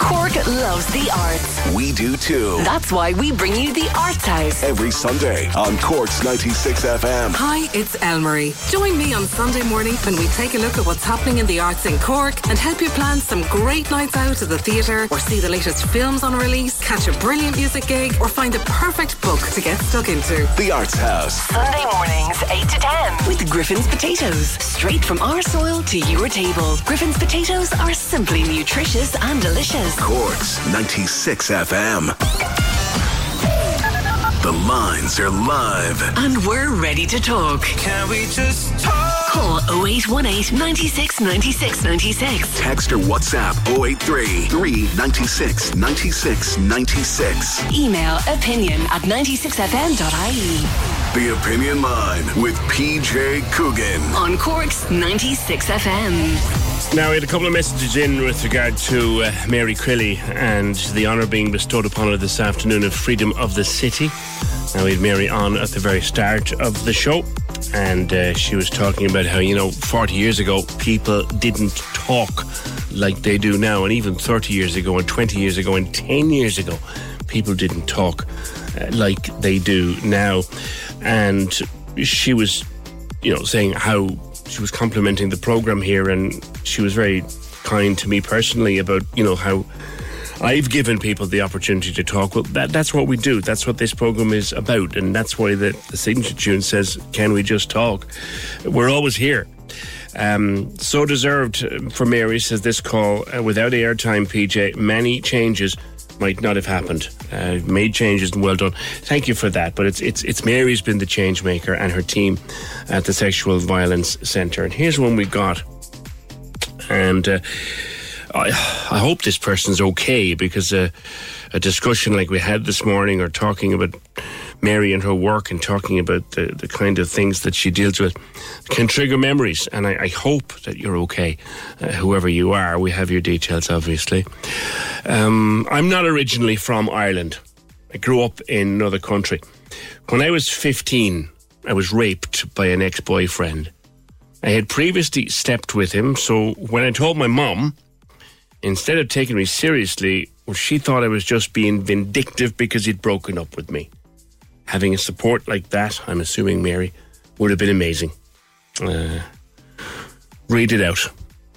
B: Cork loves the arts.
A: We do too.
B: That's why we bring you the Arts House.
A: Every Sunday on Cork's 96 FM.
O: Hi, it's Elmarie. Join me on Sunday morning when we take a look at what's happening in the arts in Cork and help you plan some great nights out at the theatre or see the latest films on release, catch a brilliant music gig, or find the perfect book to get stuck into.
A: The Arts House.
B: Sunday mornings, 8 to 10, with Griffin's Potatoes. Straight from our soil to your table. Griffin's Potatoes are simply nutritious and delicious.
A: Cork's 96 FM. The lines are live.
B: And we're ready to talk. Can we just talk? Call 0818 96 96 96.
A: Text or WhatsApp 083 396 96 96.
B: Email opinion at 96fm.ie.
A: The Opinion Line with PJ Coogan.
B: On Cork's 96 FM.
G: Now, we had a couple of messages in with regard to uh, Mary Crilly and the honour being bestowed upon her this afternoon of Freedom of the City. Now, we had Mary on at the very start of the show, and uh, she was talking about how, you know, 40 years ago, people didn't talk like they do now, and even 30 years ago, and 20 years ago, and 10 years ago, people didn't talk uh, like they do now. And she was, you know, saying how she was complimenting the program here, and she was very kind to me personally about, you know, how I've given people the opportunity to talk. Well, that, that's what we do. That's what this program is about. And that's why the, the signature tune says, Can we just talk? We're always here. Um, so deserved uh, for Mary, says this call. Uh, without airtime, PJ, many changes might not have happened. Uh, made changes and well done. Thank you for that. But it's it's it's Mary's been the change maker and her team at the Sexual Violence Centre. And here's one we got. And uh, I, I hope this person's okay because uh, a discussion like we had this morning or talking about Mary and her work and talking about the, the kind of things that she deals with can trigger memories. And I, I hope that you're okay, uh, whoever you are. We have your details, obviously. Um, I'm not originally from Ireland. I grew up in another country. When I was 15, I was raped by an ex boyfriend. I had previously slept with him, so when I told my mum, instead of taking me seriously, well, she thought I was just being vindictive because he'd broken up with me. Having a support like that, I'm assuming Mary, would have been amazing. Uh, read it out.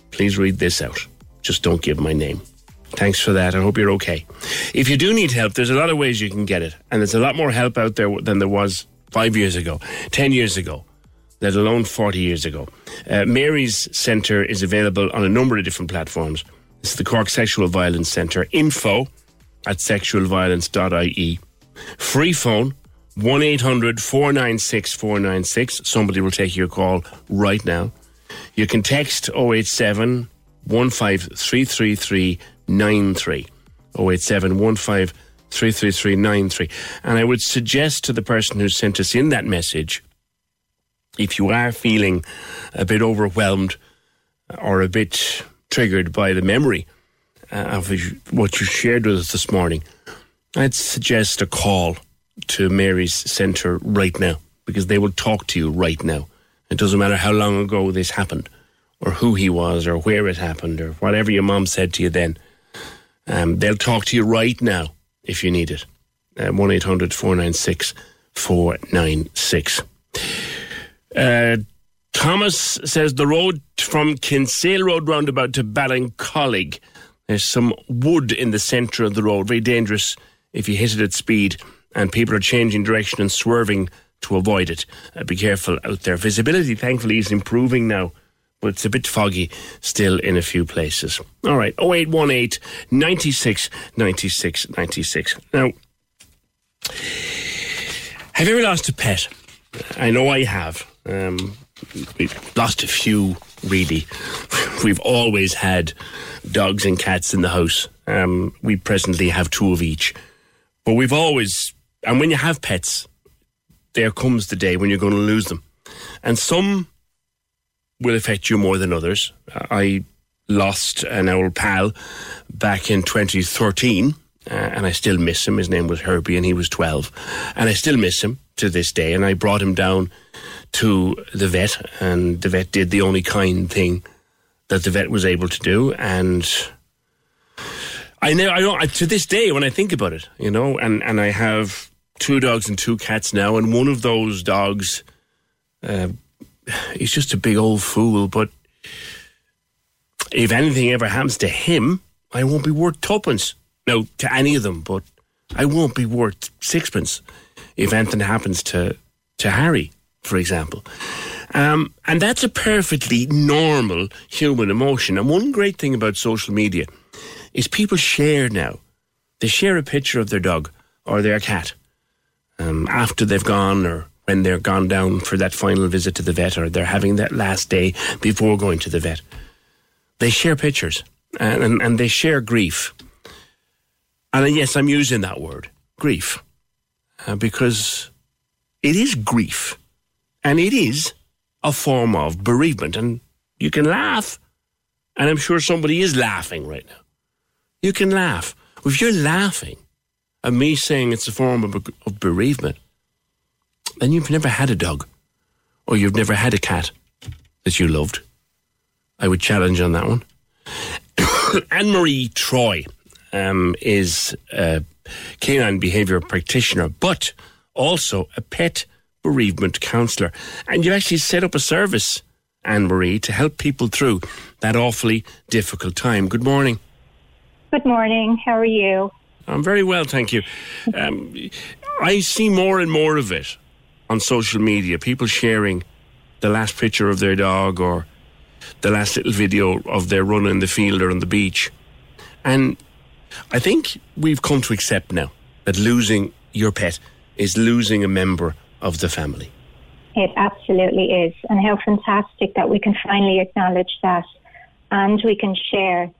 G: Please read this out. Just don't give my name. Thanks for that. I hope you're okay. If you do need help, there's a lot of ways you can get it. And there's a lot more help out there than there was five years ago, 10 years ago, let alone 40 years ago. Uh, Mary's Centre is available on a number of different platforms. It's the Cork Sexual Violence Centre. Info at sexualviolence.ie. Free phone 1 800 496 496. Somebody will take your call right now. You can text 087 15333 93. 087 15333 93. And I would suggest to the person who sent us in that message if you are feeling a bit overwhelmed or a bit triggered by the memory uh, of what you shared with us this morning, I'd suggest a call to Mary's Centre right now because they will talk to you right now. It doesn't matter how long ago this happened or who he was or where it happened or whatever your mom said to you then. Um, they'll talk to you right now if you need it. Uh, 1 800 496 496. Uh, Thomas says the road from Kinsale Road roundabout to Ballincollig. There's some wood in the centre of the road, very dangerous if you hit it at speed, and people are changing direction and swerving to avoid it. Uh, be careful out there. Visibility, thankfully, is improving now, but it's a bit foggy still in a few places. All right, 0818 96 96 96. Now, have you ever lost a pet? I know I have. Um, we've lost a few, really. We've always had dogs and cats in the house. Um, we presently have two of each. But we've always, and when you have pets, there comes the day when you're going to lose them. And some will affect you more than others. I lost an old pal back in 2013, uh, and I still miss him. His name was Herbie, and he was 12. And I still miss him to this day. And I brought him down to the vet, and the vet did the only kind thing that the vet was able to do. And I know, I know, to this day, when I think about it, you know, and, and I have two dogs and two cats now, and one of those dogs, uh, he's just a big old fool, but if anything ever happens to him, I won't be worth tuppence. No, to any of them, but I won't be worth sixpence if anything happens to, to Harry, for example. Um, and that's a perfectly normal human emotion. And one great thing about social media is people share now. They share a picture of their dog or their cat um, after they've gone or when they're gone down for that final visit to the vet or they're having that last day before going to the vet. They share pictures and, and, and they share grief. And yes, I'm using that word, grief, uh, because it is grief and it is a form of bereavement. And you can laugh, and I'm sure somebody is laughing right now. You can laugh. If you're laughing at me saying it's a form of, of bereavement, then you've never had a dog or you've never had a cat that you loved. I would challenge on that one. Anne Marie Troy um, is a canine behaviour practitioner, but also a pet bereavement counsellor. And you've actually set up a service, Anne Marie, to help people through that awfully difficult time. Good morning.
P: Good morning. How are you?
G: I'm very well, thank you. Um, I see more and more of it on social media. People sharing the last picture of their dog or the last little video of their run in the field or on the beach. And I think we've come to accept now that losing your pet is losing a member of the family.
P: It absolutely is. And how fantastic that we can finally acknowledge that and we can share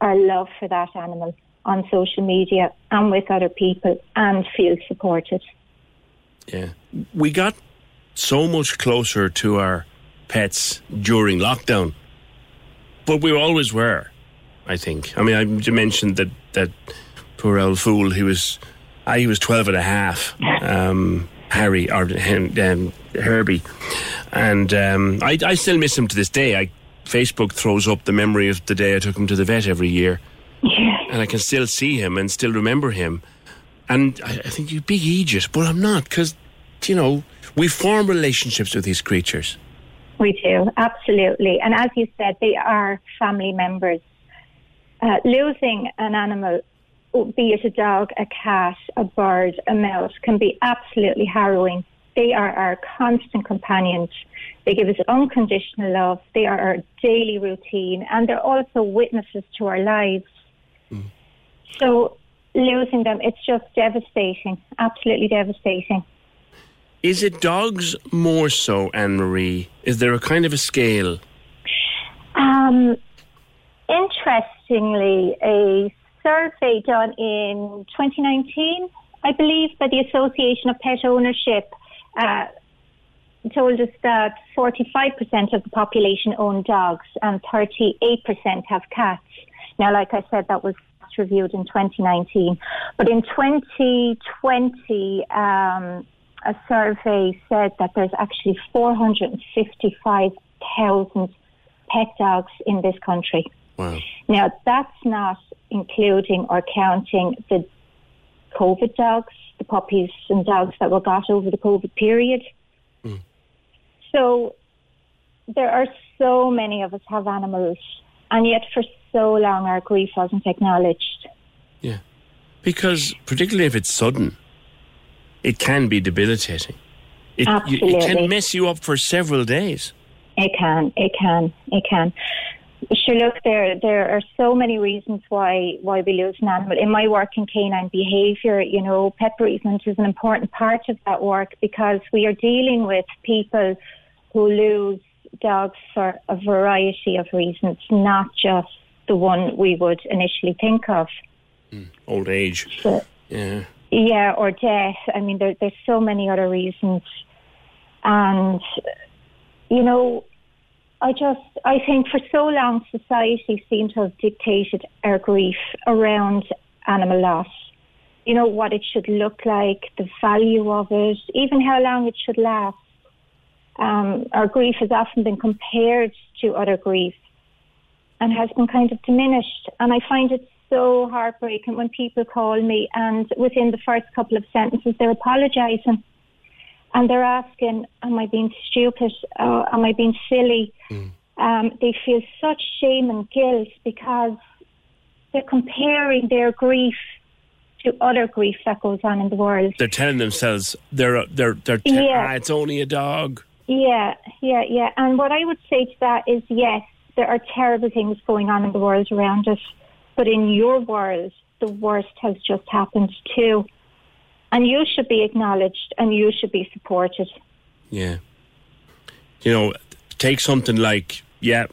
P: our love for that animal on social media and with other people and feel supported.
G: Yeah. We got so much closer to our pets during lockdown, but we always were, I think. I mean, I mentioned that, that poor old fool, he was, ah, he was 12 and a half, um, Harry, or um, Herbie. And um, I, I still miss him to this day. I Facebook throws up the memory of the day I took him to the vet every year.
P: Yeah.
G: And I can still see him and still remember him. And I, I think you big Aegis, but I'm not because, you know, we form relationships with these creatures.
P: We do, absolutely. And as you said, they are family members. Uh, losing an animal, be it a dog, a cat, a bird, a mouse, can be absolutely harrowing. They are our constant companions. They give us unconditional love. They are our daily routine, and they're also witnesses to our lives. So losing them, it's just devastating, absolutely devastating.
G: Is it dogs more so, Anne Marie? Is there a kind of a scale?
P: Um, interestingly, a survey done in 2019, I believe, by the Association of Pet Ownership uh, told us that 45% of the population own dogs and 38% have cats. Now, like I said, that was reviewed in 2019. But in 2020, um, a survey said that there's actually 455,000 pet dogs in this country.
G: Wow.
P: Now, that's not including or counting the COVID dogs, the puppies and dogs that were got over the COVID period. Mm. So there are so many of us have animals, and yet for so long our grief wasn't acknowledged.
G: Yeah, because particularly if it's sudden, it can be debilitating. It,
P: Absolutely.
G: You, it can mess you up for several days.
P: It can, it can, it can. Sure, look, there there are so many reasons why why we lose an animal. In my work in canine behaviour, you know, pet bereavement is an important part of that work because we are dealing with people who lose dogs for a variety of reasons, not just the one we would initially think of.
G: Old age.
P: So-
G: Yeah.
P: Yeah, or death. I mean, there, there's so many other reasons. And, you know, I just, I think for so long society seemed to have dictated our grief around animal loss. You know, what it should look like, the value of it, even how long it should last. Um, our grief has often been compared to other grief and has been kind of diminished. And I find it so heartbreaking when people call me and within the first couple of sentences they're apologising and they're asking, Am I being stupid? Uh, am I being silly? Um, they feel such shame and guilt because they're comparing their grief to other grief that goes on in the world.
G: They're telling themselves they're they're they're te-
P: Yeah.
G: ah, it's only a dog.
P: Yeah, yeah, yeah. And what I would say to that is yes, there are terrible things going on in the world around us, but in your world, the worst has just happened too. And you should be acknowledged and you should be supported.
G: Yeah. You know, take something like yeah,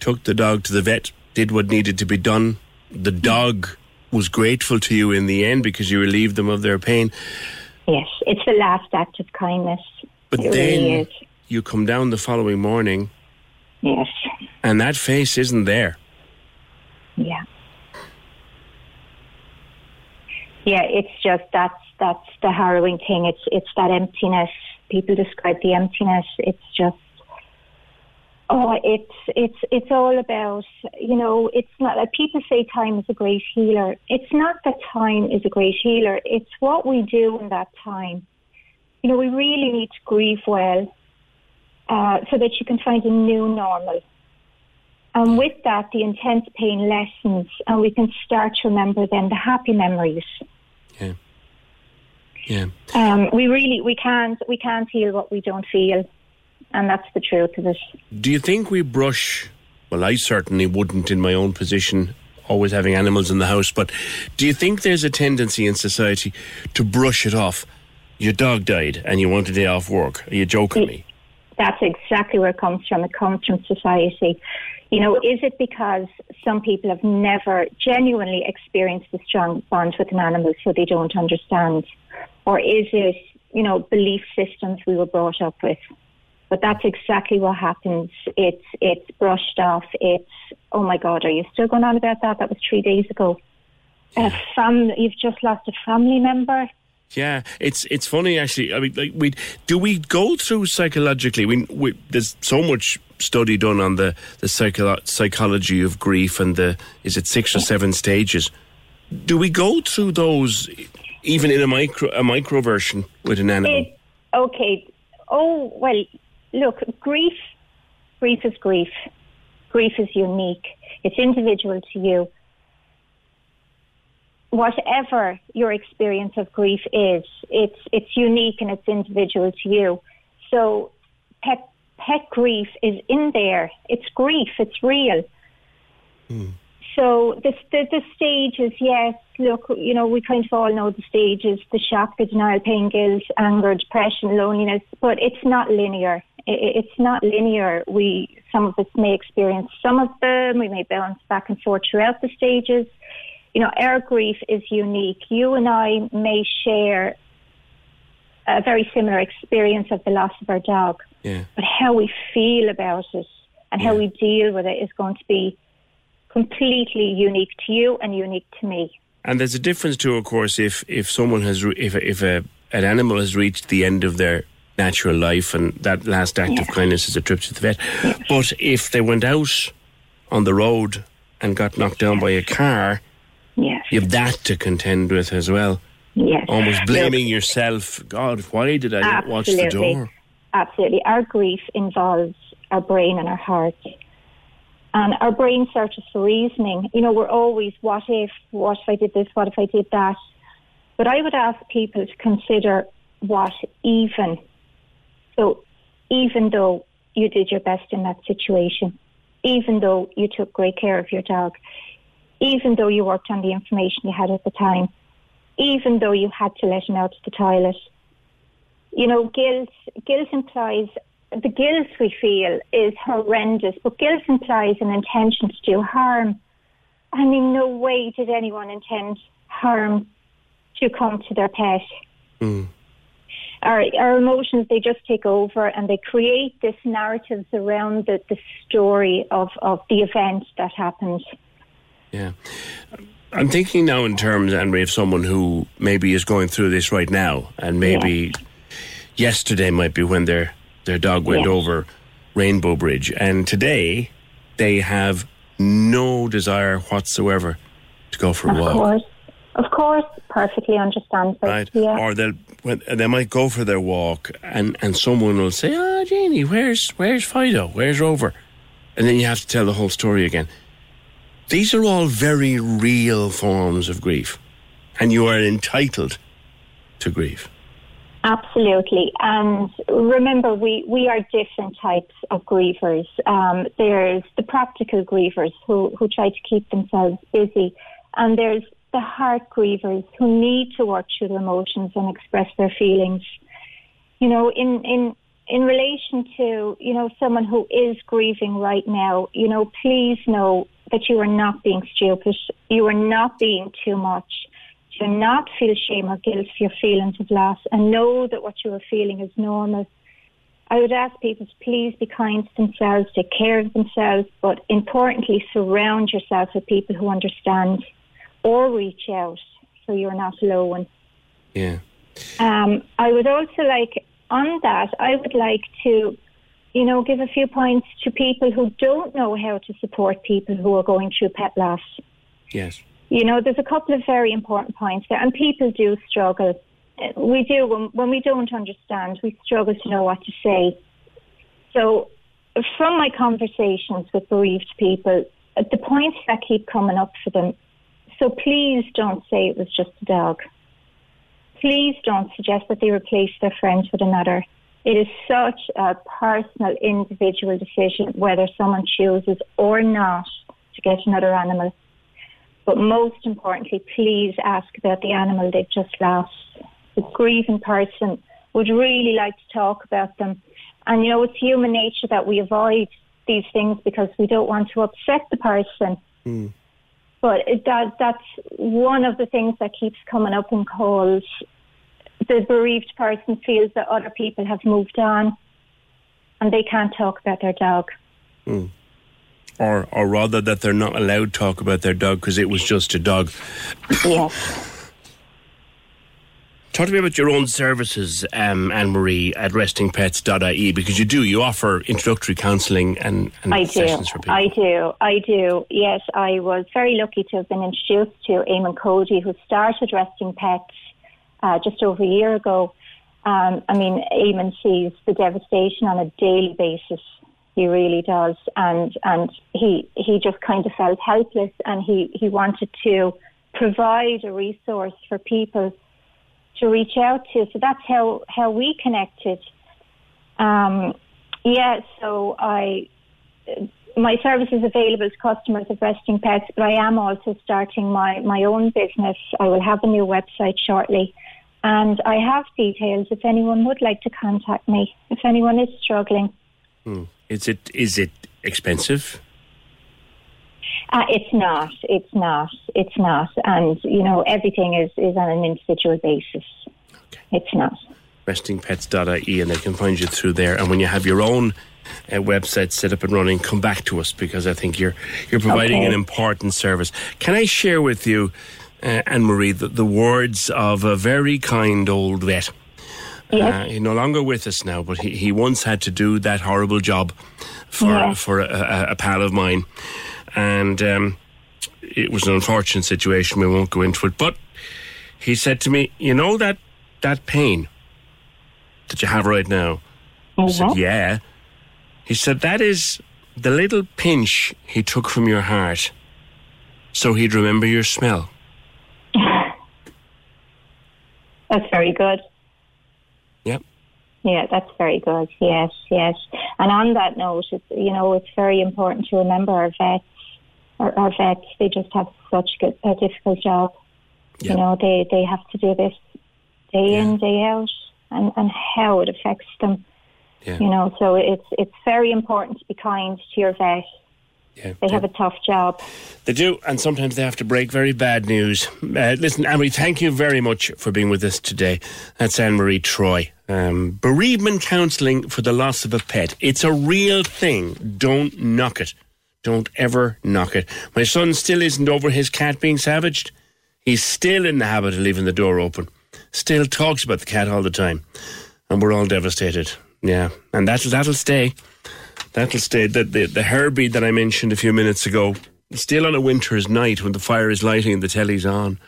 G: took the dog to the vet, did what needed to be done. The dog was grateful to you in the end because you relieved them of their pain.
P: Yes, it's the last act of kindness.
G: But
P: it
G: then
P: really
G: you come down the following morning
P: Yes,
G: and that face isn't there.
P: yeah. Yeah, it's just that's that's the harrowing thing. It's it's that emptiness. People describe the emptiness. It's just oh, it's it's it's all about you know. It's not like people say time is a great healer. It's not that time is a great healer. It's what we do in that time. You know, we really need to grieve well, uh, so that you can find a new normal. And with that, the intense pain lessens, and we can start to remember then the happy memories.
G: Yeah. Yeah.
P: Um, we really we can't we can't heal what we don't feel, and that's the truth of it.
G: Do you think we brush? Well, I certainly wouldn't in my own position, always having animals in the house. But do you think there's a tendency in society to brush it off? Your dog died and you want a day off work. Are you joking me?
P: That's exactly where it comes from. It comes from society. You know, is it because some people have never genuinely experienced a strong bond with an animal, so they don't understand? Or is it, you know, belief systems we were brought up with? But that's exactly what happens. It's it's brushed off. It's oh my God, are you still going on about that? That was three days ago. A fam- you've just lost a family member.
G: Yeah, it's it's funny actually. I mean, like we do we go through psychologically. We, we there's so much study done on the the psycho- psychology of grief and the is it six or seven stages. Do we go through those even in a micro a micro version with an animal?
P: It, okay. Oh well, look, grief. Grief is grief. Grief is unique. It's individual to you. Whatever your experience of grief is, it's it's unique and it's individual to you. So, pet pet grief is in there. It's grief. It's real. Hmm. So the, the the stages, yes. Look, you know, we kind of all know the stages: the shock, the denial, pain, guilt, anger, depression, loneliness. But it's not linear. I- I- It's not linear. We some of us may experience some of them. We may bounce back and forth throughout the stages. You know, our grief is unique. You and I may share a very similar experience of the loss of our dog,
G: Yeah.
P: but how we feel about it and how we deal with it is going to be completely unique to you and unique to me.
G: And there's a difference too, of course, if if someone has re- if if a an animal has reached the end of their natural life and that last act of kindness is a trip to the vet. But if they went out on the road and got knocked down by a car,
P: yes.
G: you have that to contend with as well.
P: Yes.
G: Almost blaming yourself. God, why did I not watch the door?
P: Absolutely. Our grief involves our brain and our heart. And our brain searches for reasoning. You know, we're always, what if, what if I did this, what if I did that? But I would ask people to consider what even. So, even though you did your best in that situation, even though you took great care of your dog, even though you worked on the information you had at the time, even though you had to let him out to the toilet, you know, guilt guilt implies the guilt we feel is horrendous, but guilt implies an intention to do harm. I mean, no way did anyone intend harm to come to their pet.
G: Mm.
P: Our, our emotions, they just take over and they create this narratives around the, the story of, of the event that happened.
G: Yeah. I'm thinking now in terms, Anne-Marie, of someone who maybe is going through this right now, and maybe yesterday might be when their their dog went
P: Yes.
G: over Rainbow Bridge, and today they have no desire whatsoever to go for a
P: Of
G: walk.
P: course. Of course, perfectly understandable.
G: Right,
P: Yeah.
G: or they'll they might go for their walk, and, and someone will say, "Ah, Janie, where's where's Fido? Where's Rover?" And then you have to tell the whole story again. These are all very real forms of grief, and you are entitled to grief.
P: Absolutely. And remember, we, we are different types of grievers. Um, there's the practical grievers who, who try to keep themselves busy, and there's the heart grievers who need to work through their emotions and express their feelings. You know, in, in, in relation to, you know, someone who is grieving right now, you know, please know that you are not being stupid. You are not being too much. Do not feel shame or guilt for your feelings of loss and know that what you are feeling is normal. I would ask people to please be kind to themselves, take care of themselves, but importantly, surround yourself with people who understand or reach out so you're not alone.
G: Yeah.
P: Um, I would also like, on that, I would like to, you know, give a few points to people who don't know how to support people who are going through pet loss.
G: Yes.
P: You know, there's a couple of very important points there, and people do struggle. Uh, We do, when, when we don't understand, we struggle to know what to say. So, from my conversations with bereaved people, uh, the points that keep coming up for them so please don't say it was just a dog. Please don't suggest that they replace their friends with another. It is such a personal, individual decision whether someone chooses or not to get another animal. But most importantly, please ask about the animal they've just lost. The grieving person would really like to talk about them. And you know, it's human nature that we avoid these things because we don't want to upset the person. Hmm. But that that's one of the things that keeps coming up in calls. The bereaved person feels that other people have moved on and they can't talk about their dog.
G: Mm. Or, or rather, that they're not allowed to talk about their dog because it was just a dog.
P: Yes.
G: Talk to me about your own services, um, Anne Marie, at restingpets.ie, because you do, you offer introductory counselling and, and
P: I do.
G: sessions for people.
P: I do. I do. Yes, I was very lucky to have been introduced to Eamon Cody, who started Resting Pets uh, just over a year ago. Um, I mean, Eamon sees the devastation on a daily basis. He really does, and and he he just kind of felt helpless, and he he wanted to provide a resource for people to reach out to. So that's how how we connected. Um, yeah, so I my service is available to customers of Resting Pets, but I am also starting my, my own business. I will have a new website shortly. And I have details if anyone would like to contact me, if anyone is struggling.
G: Hmm. Is it is it expensive?
P: Uh, it's not, it's not, it's not. And, you know, everything is, is on an individual basis. It's not.
G: restingpets.ie and they can find you through there. And when you have your own uh, website set up and running, come back to us because I think you're you're providing
P: Okay.
G: an important service. Can I share with you, uh, Anne Marie, the, the words of a very kind old vet? Uh, he's no longer with us now, but he, he once had to do that horrible job for
P: Yeah.
G: for a, a, a pal of mine, and um, it was an unfortunate situation. We won't go into it, but he said to me, "You know that that pain that you have right now." I said,
P: Mhm.
G: "Yeah." He said, "That is the little pinch he took from your heart, so he'd remember your smell."
P: That's very good.
G: Yep.
P: Yeah, that's very good. Yes, yes. And on that note, it's, you know, it's very important to remember our vets. Our, our vets, they just have such good, a difficult job. You know, they, they have to do this day in, day out, and, and how it affects them.
G: Yeah.
P: You know, so it's it's very important to be kind to your vet.
G: Yeah,
P: they have a tough job.
G: They do, and sometimes they have to break very bad news. Uh, listen, Anne Marie, thank you very much for being with us today. That's Anne Marie Troy. Um, bereavement counselling for the loss of a pet. It's a real thing. Don't knock it. Don't ever knock it. My son still isn't over his cat being savaged. He's still in the habit of leaving the door open. Still talks about the cat all the time. And we're all devastated. Yeah. And that'll, that'll stay. That'll stay. The, the, the Herbie that I mentioned a few minutes ago, still on a winter's night when the fire is lighting and the telly's on.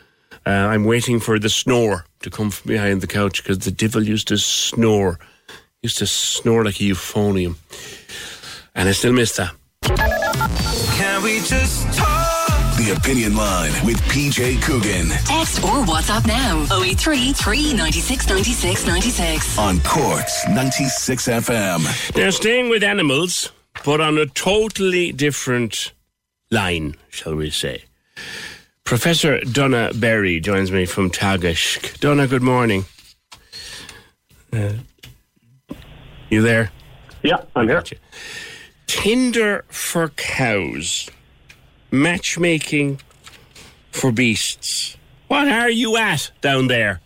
G: Uh, I'm waiting for the snore to come from behind the couch because the devil used to snore. Used to snore like a euphonium. And I still miss that.
A: Can we just talk? The Opinion Line with PJ Coogan
B: Text or WhatsApp now 083 396 96 96.
A: on Cork's 96 FM.
G: They're staying with animals, but on a totally different line, shall we say. Professor Donagh Berry joins me from Teagasc. Donagh, good morning. Uh, you there?
Q: Yeah, I'm here.
G: Tinder for cows, matchmaking for beasts. What are you at down there?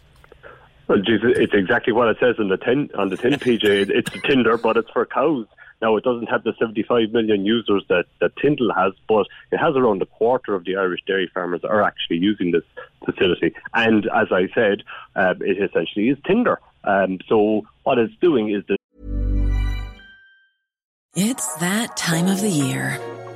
Q: Well, geez, it's exactly what it says on the tin on the tin, PJ. It's the Tinder, but it's for cows. Now, it doesn't have the 75 million users that, that Tinder has, but it has around a quarter of the Irish dairy farmers are actually using this facility. And as I said, uh, it essentially is Tinder. Um, so what it's doing is that
R: It's that time of the year.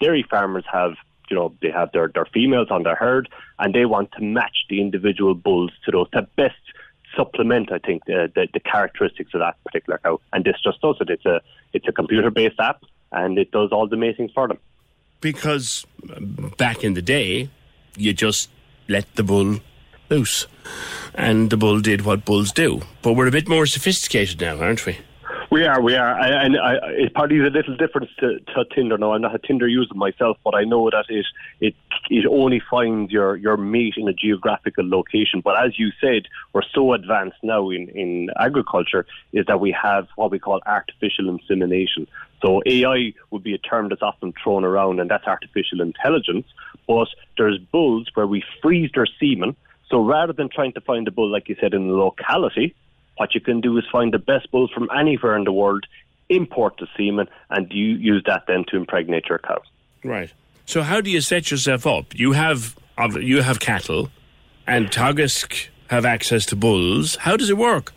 Q: dairy farmers have, you know, they have their, their females on their herd and they want to match the individual bulls to those to best supplement, I think, the, the, the characteristics of that particular cow. And this just does it. It's a it's a computer based app and it does all the mating for them.
G: Because back in the day, you just let the bull loose. And the bull did what bulls do. But we're a bit more sophisticated now, aren't we?
Q: We are, we are, and I, it probably is a little different to, to Tinder. Now, I'm not a Tinder user myself, but I know that it it it only finds your your mate in a geographical location. But as you said, we're so advanced now in in agriculture is that we have what we call artificial insemination. So AI would be a term that's often thrown around, and that's artificial intelligence. But there's bulls where we freeze their semen. So rather than trying to find a bull, like you said, in a locality, what you can do is find the best bulls from anywhere in the world, import the semen, and you use that then to impregnate your cows.
G: Right. So how do you set yourself up? You have you have cattle, and Teagasc have access to bulls. How does it work?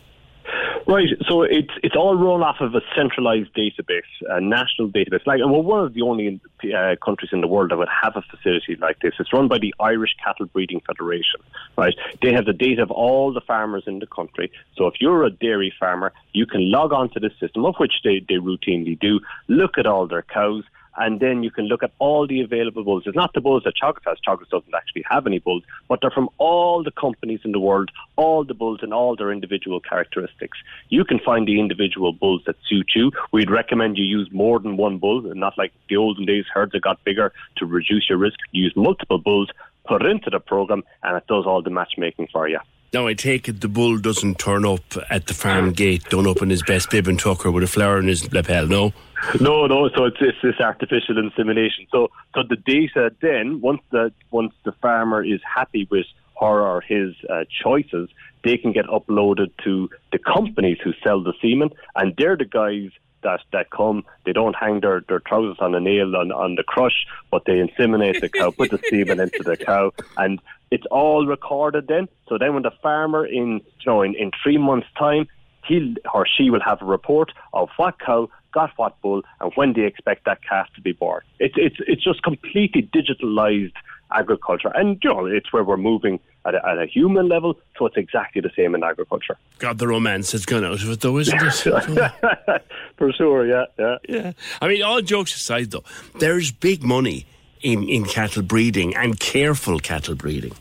Q: Right, so it's it's all run off of a centralized database, a national database. Like, and we're one of the only uh, countries in the world that would have a facility like this. It's run by the Irish Cattle Breeding Federation. Right, they have the data of all the farmers in the country. So if you're a dairy farmer, you can log on to this system, of which they, they routinely do. Look at all their cows and then you can look at all the available bulls. It's not the bulls that Teagasc has. Teagasc doesn't actually have any bulls, but they're from all the companies in the world, all the bulls and all their individual characteristics. You can find the individual bulls that suit you. We'd recommend you use more than one bull, and not like the olden days herds that got bigger to reduce your risk. Use multiple bulls, put into the program, and it does all the matchmaking for you.
G: Now I take it the bull doesn't turn up at the farm gate, done up in his best bib and tucker with a flower in his lapel. No.
Q: No, no. So it's, it's this artificial insemination. So, so the data then, once the once the farmer is happy with her or his uh, choices, they can get uploaded to the companies who sell the semen, and they're the guys that that come. They don't hang their, their trousers on a nail on, on the crush, but they inseminate the cow, put the semen into the cow, and it's all recorded then. So then, when the farmer in you know in, in three months' time, he or she will have a report of what cow got what bull and when they expect that calf to be born. It's it's it's just completely digitalized agriculture. And, you know, it's where we're moving at a, at a human level, so it's exactly the same in agriculture.
G: God, the romance has gone out of it, though, isn't it?
Q: For sure, yeah, yeah.
G: Yeah. I mean, all jokes aside, though, there's big money in, in cattle breeding and careful cattle breeding.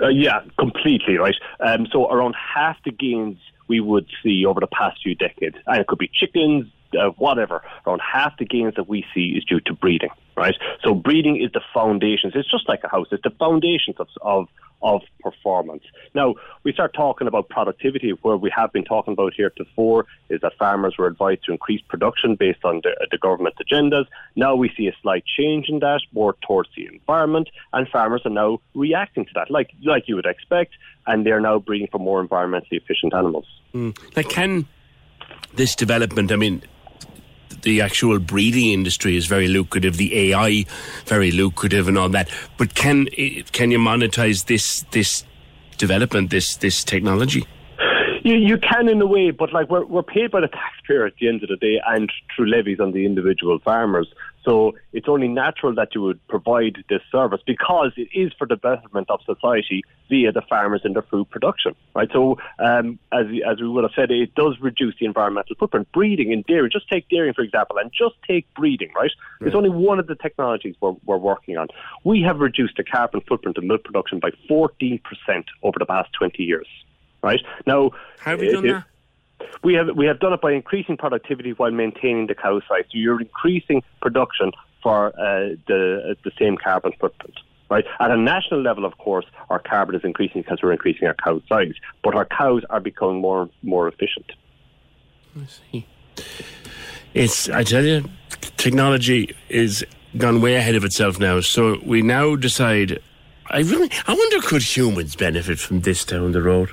Q: Uh, yeah, completely, right? Um, so around half the gains we would see over the past few decades, and it could be chickens, uh, whatever, around half the gains that we see is due to breeding, right? So breeding is the foundations. It's just like a house. It's the foundations of, of of performance. Now, we start talking about productivity, where we have been talking about here before is that farmers were advised to increase production based on the, the government agendas. Now we see a slight change in that, more towards the environment, and farmers are now reacting to that, like like you would expect, and they're now breeding for more environmentally efficient animals.
G: Mm. Like, can this development, I mean, the actual breeding industry is very lucrative, the AI very lucrative, and all that. But can eh, can you monetize this this development, this this technology?
Q: You, you can in a way, but like we're, we're paid by the taxpayer at the end of the day and through levies on the individual farmers. So it's only natural that you would provide this service because it is for the betterment of society via the farmers and their food production, right? So um, as as we would have said, it does reduce the environmental footprint. Breeding in dairy, just take dairy for example, and just take breeding, right? right. It's only one of the technologies we're, we're working on. We have reduced the carbon footprint of milk production by 14% over the past 20 years, right? Now,
G: how have you done that?
Q: We have we have done it by increasing productivity while maintaining the cow size. So you're increasing production for uh, the uh, the same carbon footprint. Right at a national level, of course, our carbon is increasing because we're increasing our cow size, but our cows are becoming more more efficient.
G: I see. It's I tell you, technology is gone way ahead of itself now. So we now decide. I really, I wonder, could humans benefit from this down the road?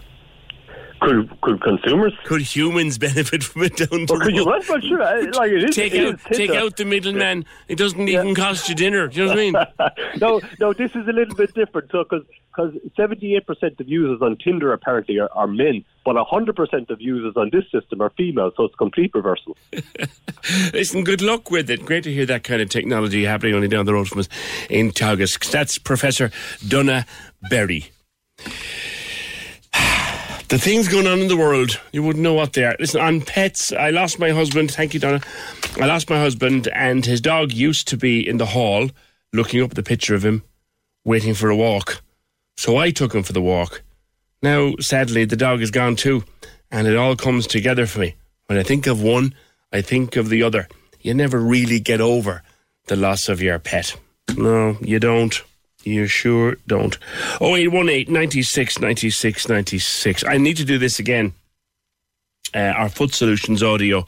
Q: Could, could consumers?
G: Could humans benefit from it down the
Q: well, could you? Well, sure. Like it is,
G: take
Q: it
G: out,
Q: is
G: take out the middleman. It doesn't yeah. even cost you dinner. Do you know what I mean?
Q: no, no. This is a little bit different. So, because because seventy eight percent of users on Tinder apparently are, are men, but hundred percent of users on this system are female. So it's complete reversal.
G: Listen, good luck with it. Great to hear that kind of technology happening only down the road from us in Teagasc. That's Professor Donagh Berry the things going on in the world, you wouldn't know what they are. Listen, on pets, I lost my husband. Thank you, Donagh. I lost my husband, and his dog used to be in the hall looking up at the picture of him, waiting for a walk. So I took him for the walk. Now, sadly, the dog is gone too, and it all comes together for me. When I think of one, I think of the other. You never really get over the loss of your pet. No, you don't. You sure don't. 0818 96 96 96. I need to do this again. Uh, our Foot Solutions audio.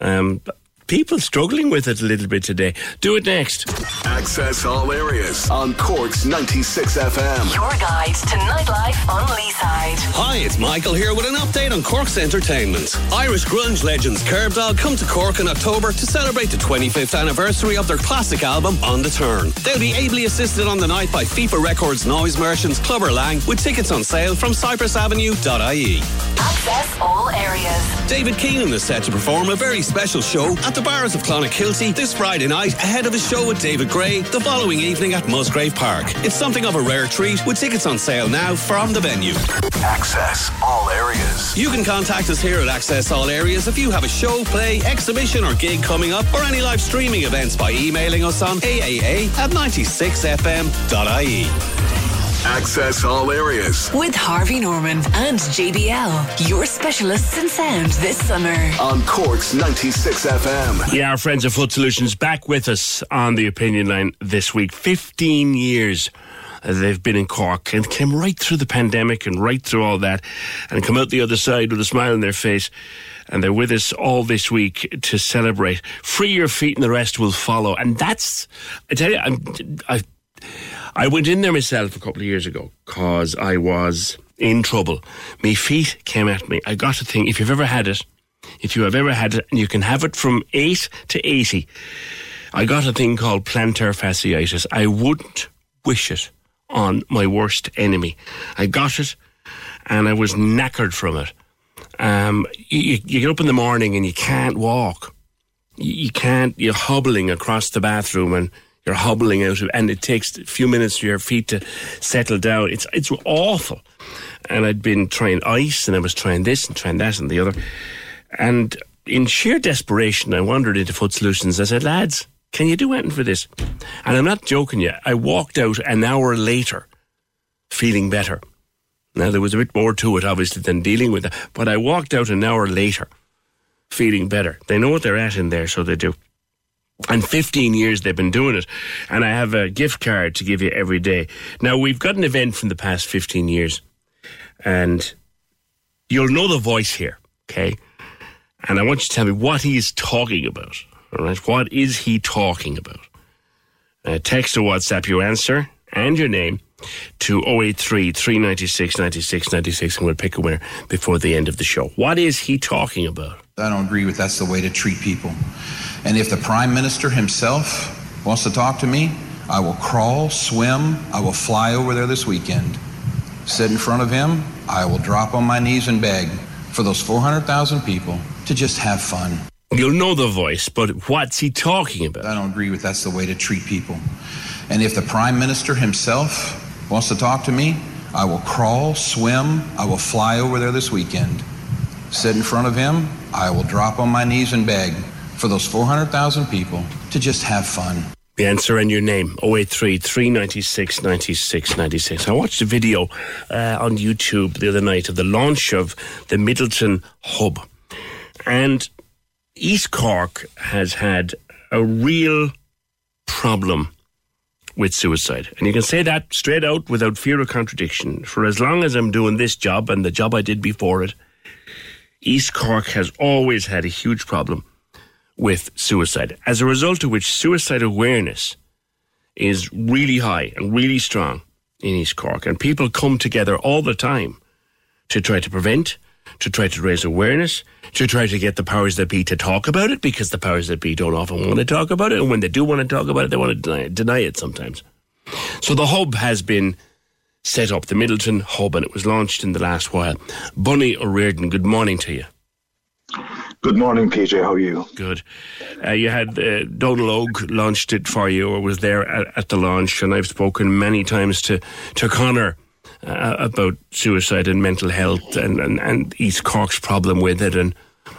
G: Um, people struggling with it a little bit today. Do it next.
A: Access all areas on Cork's 96 FM.
B: Your guide to nightlife on Leeside.
S: Hi, it's Michael here with an update on Cork's entertainment. Irish grunge legends Kerbdog come to Cork in October to celebrate the 25th anniversary of their classic album On the Turn. They'll be ably assisted on the night by FIFA Records Noise Merchants Clubber Lang with tickets on sale from cyprusavenue.ie.
B: Access all areas.
S: David Keenan is set to perform a very special show at De Barra's of Clonakilty this Friday night ahead of his show with David Gray the following evening at Musgrave Park. It's something of a rare treat with tickets on sale now from the venue.
A: Access all areas.
S: You can contact us here at Access All Areas if you have a show, play, exhibition or gig coming up or any live streaming events by emailing us on aaa at 96fm.ie.
A: Access all areas.
B: With Harvey Norman and JBL, your specialists in sound this summer.
A: On Cork's 96 FM.
G: Yeah, our friends at Foot Solutions back with us on the opinion line this week. 15 years they've been in Cork and came right through the pandemic and right through all that and come out the other side with a smile on their face. And they're with us all this week to celebrate. Free your feet and the rest will follow. And that's, I tell you, I'm, I, I went in there myself a couple of years ago because I was in trouble. My feet came at me. I got a thing. If you've ever had it, if you have ever had it, and you can have it from 8 to 80, I got a thing called plantar fasciitis. I wouldn't wish it on my worst enemy. I got it and I was knackered from it. Um, you, you, get up in the morning and you can't walk. You, you can't, you're hobbling across the bathroom and You're hobbling out, of, and it takes a few minutes for your feet to settle down. It's it's awful. And I'd been trying ice, and I was trying this and trying that and the other. And in sheer desperation, I wandered into Foot Solutions. I said, lads, can you do anything for this? And I'm not joking you. I walked out an hour later feeling better. Now, there was a bit more to it, obviously, than dealing with it, but I walked out an hour later feeling better. They know what they're at in there, so they do. And 15 years they've been doing it. And I have a gift card to give you every day. Now, we've got an event from the past 15 years. And you'll know the voice here, okay? And I want you to tell me what he is talking about. All right? What is he talking about? Uh, text or WhatsApp your answer and your name to 083 396 96 96 and we'll pick a winner before the end of the show. What is he talking about?
I: I don't agree with that's the way to treat people. And if the Prime Minister himself wants to talk to me, I will crawl, swim, I will fly over there this weekend. Sit in front of him, I will drop on my knees and beg for those 400,000 people to just have fun.
G: You'll know the voice, but what's he talking about?
I: I don't agree with that's the way to treat people. And if the Prime Minister himself wants to talk to me, I will crawl, swim, I will fly over there this weekend. Sit in front of him, I will drop on my knees and beg for those 400,000 people to just have fun.
G: The answer and your name 083 396 96 96. I watched a video uh, on YouTube the other night of the launch of the Midleton Hub. And East Cork has had a real problem with suicide. And you can say that straight out without fear of contradiction. For as long as I'm doing this job and the job I did before it, East Cork has always had a huge problem with suicide. As a result of which, suicide awareness is really high and really strong in East Cork. And people come together all the time to try to prevent, to try to raise awareness, to try to get the powers that be to talk about it because the powers that be don't often want to talk about it. And when they do want to talk about it, they want to deny it, deny it sometimes. So the hub has been set up, the Midleton Hub, and it was launched in the last while. Bunny O'Riordan, good morning to you.
T: Good morning, PJ. How are you?
G: Good. Uh, you had uh, Donal Óg launched it for you, or was there at, at, the launch, and I've spoken many times to to Connor uh, about suicide and mental health and, and, and East Cork's problem with it, and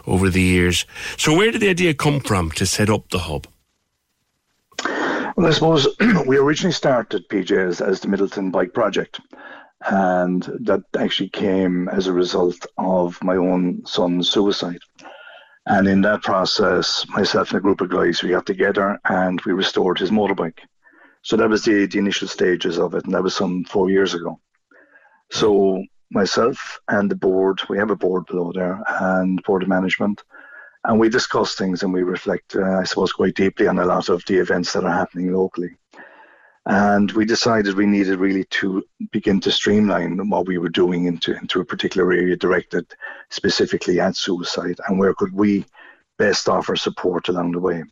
G: over the years. So, where did the idea come from to set up the hub?
T: Well, I suppose we originally started PJ as, as the Midleton Bike Project, and that actually came as a result of my own son's suicide. And in that process, myself and a group of guys, we got together and we restored his motorbike. So that was the, the initial stages of it, and that was some four years ago. So myself and the board, we have a board below there, and board of management, and we discuss things and we reflect, uh, I suppose, quite deeply on a lot of the events that are happening locally. And we decided we needed really to begin to streamline what we were doing into, into a particular area directed specifically at suicide and where could we best offer support along the way.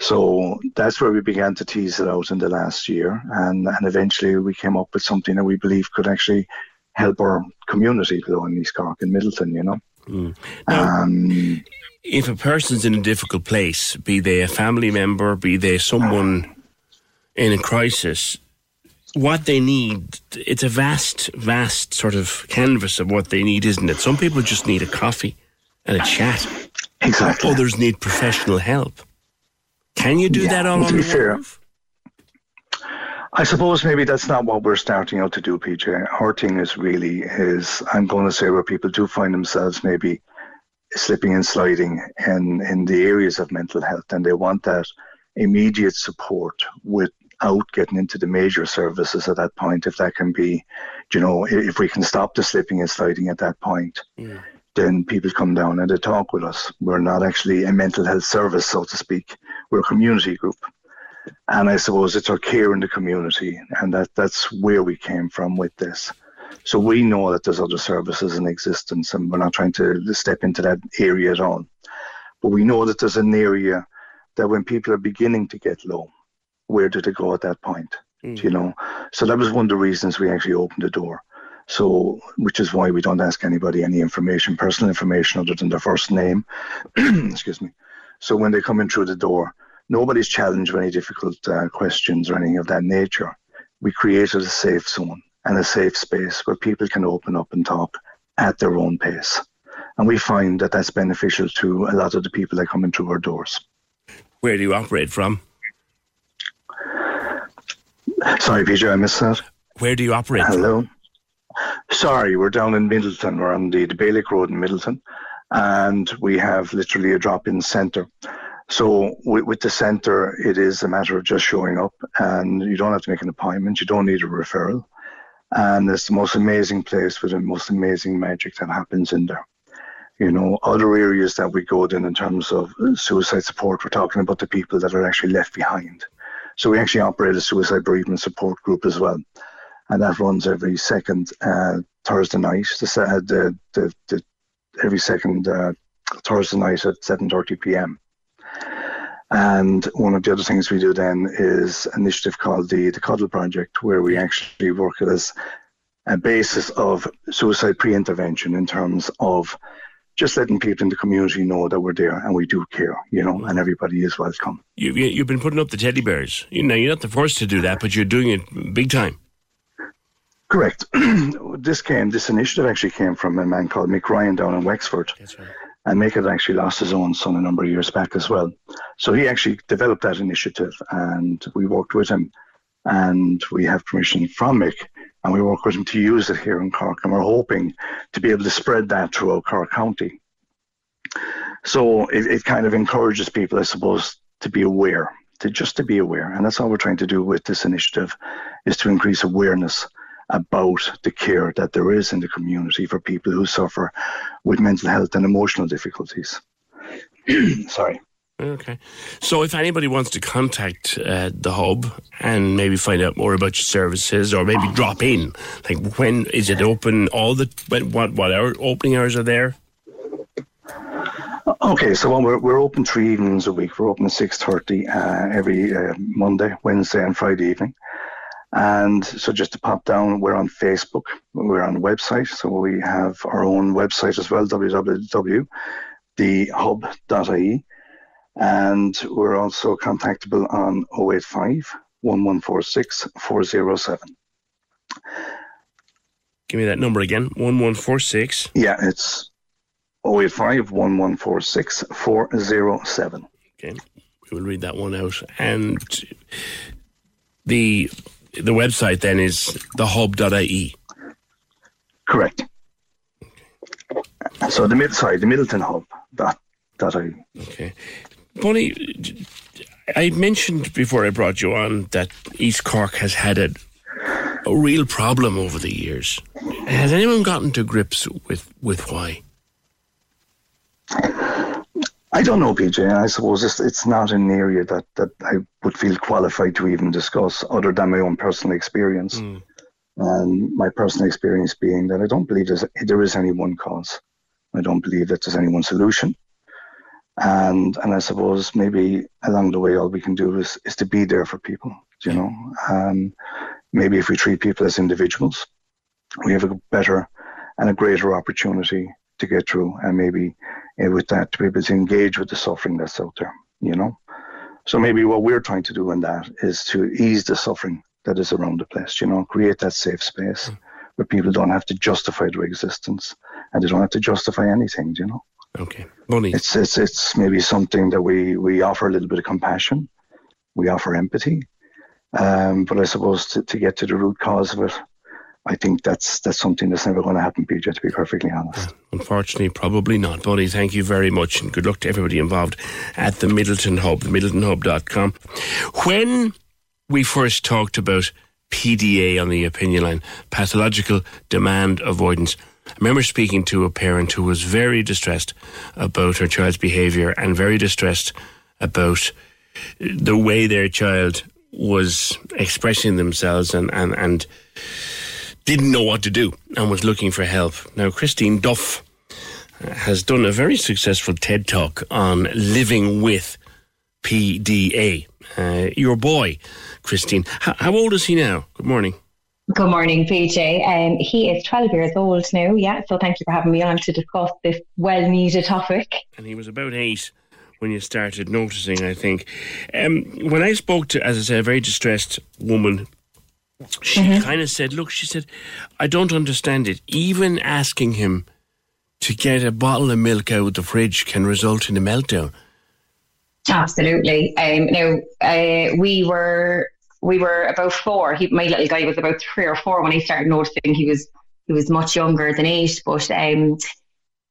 T: So that's where we began to tease it out in the last year. And, and eventually we came up with something that we believe could actually help our community below in East Cork and Midleton, you know. Mm.
G: Now, um, if a person's in a difficult place, be they a family member, be they someone in a crisis, what they need, it's a vast, vast sort of canvas of what they need, isn't it? Some people just need a coffee and a chat.
T: Exactly.
G: Others need professional help. Can you do
T: yeah,
G: that all on the fair, move?
T: I suppose maybe that's not what we're starting out to do, PJ. Our thing is really is I'm going to say where people do find themselves maybe slipping and sliding in in the areas of mental health, and they want that immediate support without getting into the major services at that point. If that can be, you know, if we can stop the slipping and sliding at that point. Yeah then people come down and they talk with us. We're not actually a mental health service, so to speak. We're a community group and I suppose it's our care in the community, and that that's where we came from with this. So we know that there's other services in existence, and we're not trying to step into that area at all. But we know that there's an area that when people are beginning to get low, where did they go at that point? Mm. You know, so that was one of the reasons we actually opened the door. So, which is why we don't ask anybody any information, personal information, other than their first name. Excuse me. So when they come in through the door, Nobody's challenged with any difficult uh, questions or anything of that nature. We created a safe zone and a safe space where people can open up and talk at their own pace. And we find that that's beneficial to a lot of the people that come in through our doors.
G: Where do you operate from?
T: Sorry, PJ, I missed that.
G: Where do you operate
T: Hello.
G: from?
T: Sorry, we're down in Midleton. We're on the, the Bailick Road in Midleton, and we have literally a drop-in centre. So with, with the centre, it is a matter of just showing up, and you don't have to make an appointment. You don't need a referral, and it's the most amazing place with the most amazing magic that happens in there. You know, other areas that we go in in terms of suicide support, we're talking about the people that are actually left behind. So we actually operate a suicide bereavement support group as well, and that runs every second uh, Thursday night. The, the, the, the every second uh, Thursday night at 7:30 p.m. And one of the other things we do then is an initiative called the the Cuddle Project, where we actually work as a basis of suicide pre-intervention in terms of just letting people in the community know that we're there and we do care, you know, mm. and everybody is welcome.
G: You, you, you've been putting up the teddy bears. You know, you're not the first to do that, but you're doing it big time.
T: Correct. this came, this initiative actually came from a man called Mick Ryan down in Wexford.
G: That's right.
T: And Mick had actually lost his own son a number of years back as well. So he actually developed that initiative and we worked with him and we have permission from Mick and we work with him to use it here in Cork and we're hoping to be able to spread that throughout Cork County. So it, it kind of encourages people, I suppose, to be aware, to just to be aware. And that's all we're trying to do with this initiative is to increase awareness about the care that there is in the community for people who suffer with mental health and emotional difficulties. Sorry.
G: Okay. So if anybody wants to contact uh, the hub and maybe find out more about your services or maybe drop in, like when is it open all the when, what what hour opening hours are there?
T: Okay, so we're, we're open three evenings a week. We're open at 6.30 uh, every uh, Monday, Wednesday and Friday evening. And so just to pop down, we're on Facebook, we're on website. So we have our own website as well, www.thehub.ie. And we're also contactable on 085 1146 407.
G: Give me that number again. One one four six.
T: Yeah, it's 085 1146 407.
G: Okay, we will read that one out. And the the website then is thehub.ie.
T: Correct. So the mid sorry, the Midleton Hub dot dot ie.
G: Okay. Bonnie, I mentioned before I brought you on that East Cork has had a, a real problem over the years. Has anyone gotten to grips with, with why?
T: I don't know, PJ. I suppose it's, it's not an area that, that I would feel qualified to even discuss, other than my own personal experience.
G: Mm.
T: And my personal experience being that I don't believe there's, there is any one cause. I don't believe that there's any one solution. And and I suppose maybe along the way, all we can do is, is to be there for people. You know, um, maybe if we treat people as individuals, we have a better and a greater opportunity to get through, and maybe uh, with that to be able to engage with the suffering that's out there. You know, so maybe what we're trying to do in that is to ease the suffering that is around the place. You know, create that safe space where people don't have to justify their existence and they don't have to justify anything. You know.
G: Okay, Bonnie.
T: It's it's it's maybe something that we we offer a little bit of compassion, we offer empathy, um, but I suppose to, to get to the root cause of it, I think that's that's something that's never going to happen, PJ. To be perfectly honest.
G: Unfortunately, probably not. Bonnie, thank you very much and good luck to everybody involved at the Midleton Hub, the middletonhub.com. When we first talked about PDA on the opinion line, pathological demand avoidance. I remember speaking to a parent who was very distressed about her child's behaviour and very distressed about the way their child was expressing themselves and, and, and didn't know what to do and was looking for help. Now, Christine Duff has done a very successful TED talk on living with PDA. Uh, your boy, Christine, how old is he now? Good morning.
U: Good morning, PJ. Um, he is 12 years old now, yeah, so thank you for having me on to discuss this well needed topic.
G: And he was about eight when you started noticing. I think um, when I spoke to, as I said, a very distressed woman. She
U: Mm-hmm.
G: kind of said, "Look," she said, "I don't understand it. Even asking him to get a bottle of milk out of the fridge can result in a meltdown."
U: Absolutely. Um, now uh, we were we were about four. He, my little guy was about three or four when I started noticing he was he was much younger than eight. But um,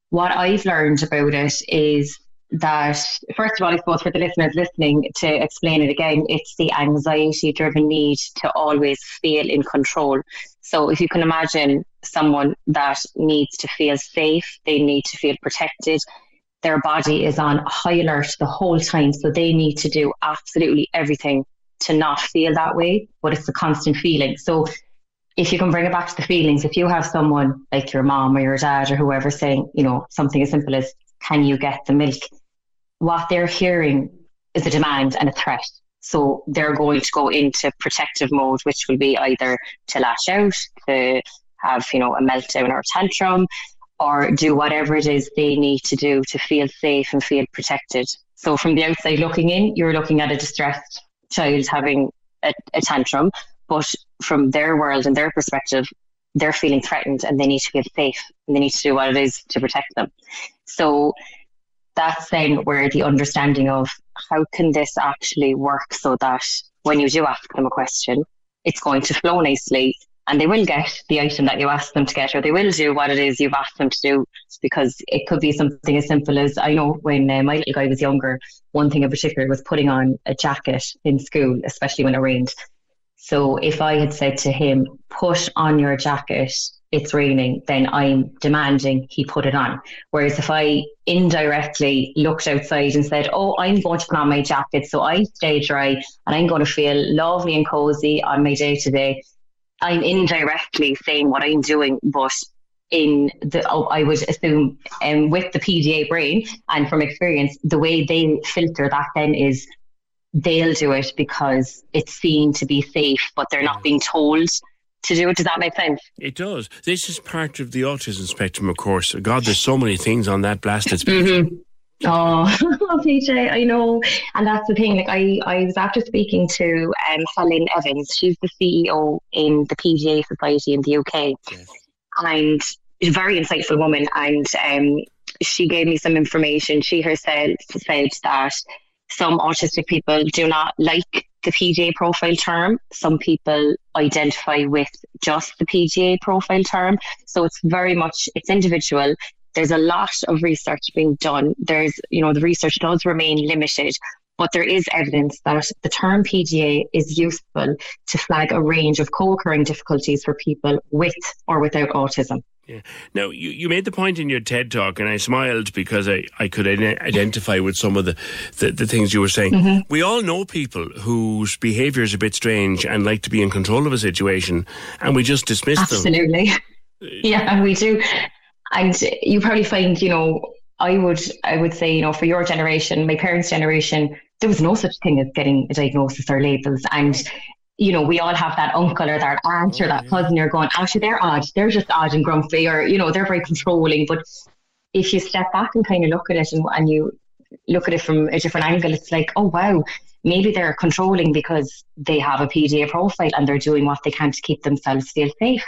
U: what I've learned about it is that first of all, I suppose for the listeners listening to explain it again, it's the anxiety-driven need to always feel in control. So if you can imagine someone that needs to feel safe, they need to feel protected, their body is on high alert the whole time. So they need to do absolutely everything to not feel that way, but it's a constant feeling. So if you can bring it back to the feelings, if you have someone like your mom or your dad or whoever saying, you know, something as simple as, can you get the milk? What they're hearing is a demand and a threat. So they're going to go into protective mode, which will be either to lash out, to have, you know, a meltdown or a tantrum, or do whatever it is they need to do to feel safe and feel protected. So from the outside looking in, you're looking at a distressed child having a, a tantrum, but from their world and their perspective, they're feeling threatened and they need to feel safe and they need to do what it is to protect them. So that's then where the understanding of how can this actually work so that when you do ask them a question, it's going to flow nicely and they will get the item that you ask them to get or they will do what it is you've asked them to do because it could be something as simple as I know when uh, my little guy was younger, one thing in particular was putting on a jacket in school, especially when it rained. So if I had said to him, put on your jacket, it's raining, then I'm demanding he put it on. Whereas if I indirectly looked outside and said, oh, I'm going to put on my jacket so I stay dry and I'm going to feel lovely and cozy on my day to day, I'm indirectly saying what I'm doing, but in the, oh, I would assume um, with the PDA brain and from experience, the way they filter that then is they'll do it because it's seen to be safe, but they're not being told to do it. Does that make sense?
G: It does. This is part of the autism spectrum, of course. God, there's so many things on that blasted spectrum.
U: Mm-hmm. Oh, PJ, I know. And that's the thing. Like I, I was after speaking to um, Helen Evans. She's the CEO in the PDA Society in the UK. And she's a very insightful woman. And um, she gave me some information. She herself said that some autistic people do not like the PDA profile term. Some people identify with just the PDA profile term. So it's very much, it's individual. There's a lot of research being done. There's, you know, the research does remain limited, but there is evidence that the term PDA is useful to flag a range of co-occurring difficulties for people with or without autism.
G: Yeah. Now, you, you made the point in your TED talk, and I smiled because I, I could identify with some of the, the, the things you were saying.
U: Mm-hmm.
G: We all know people whose behaviour is a bit strange and like to be in control of a situation, and we just dismiss them.
U: Absolutely. yeah, we do. And you probably find, you know, I would I would say, you know, for your generation, my parents' generation, there was no such thing as getting a diagnosis or labels. And, you know, we all have that uncle or that aunt or oh, that cousin you're going, actually they're odd. They're just odd and grumpy or, you know, they're very controlling. But if you step back and kind of look at it and, and you look at it from a different angle, it's like, oh wow, maybe they're controlling because they have a PDA profile and they're doing what they can to keep themselves feel safe.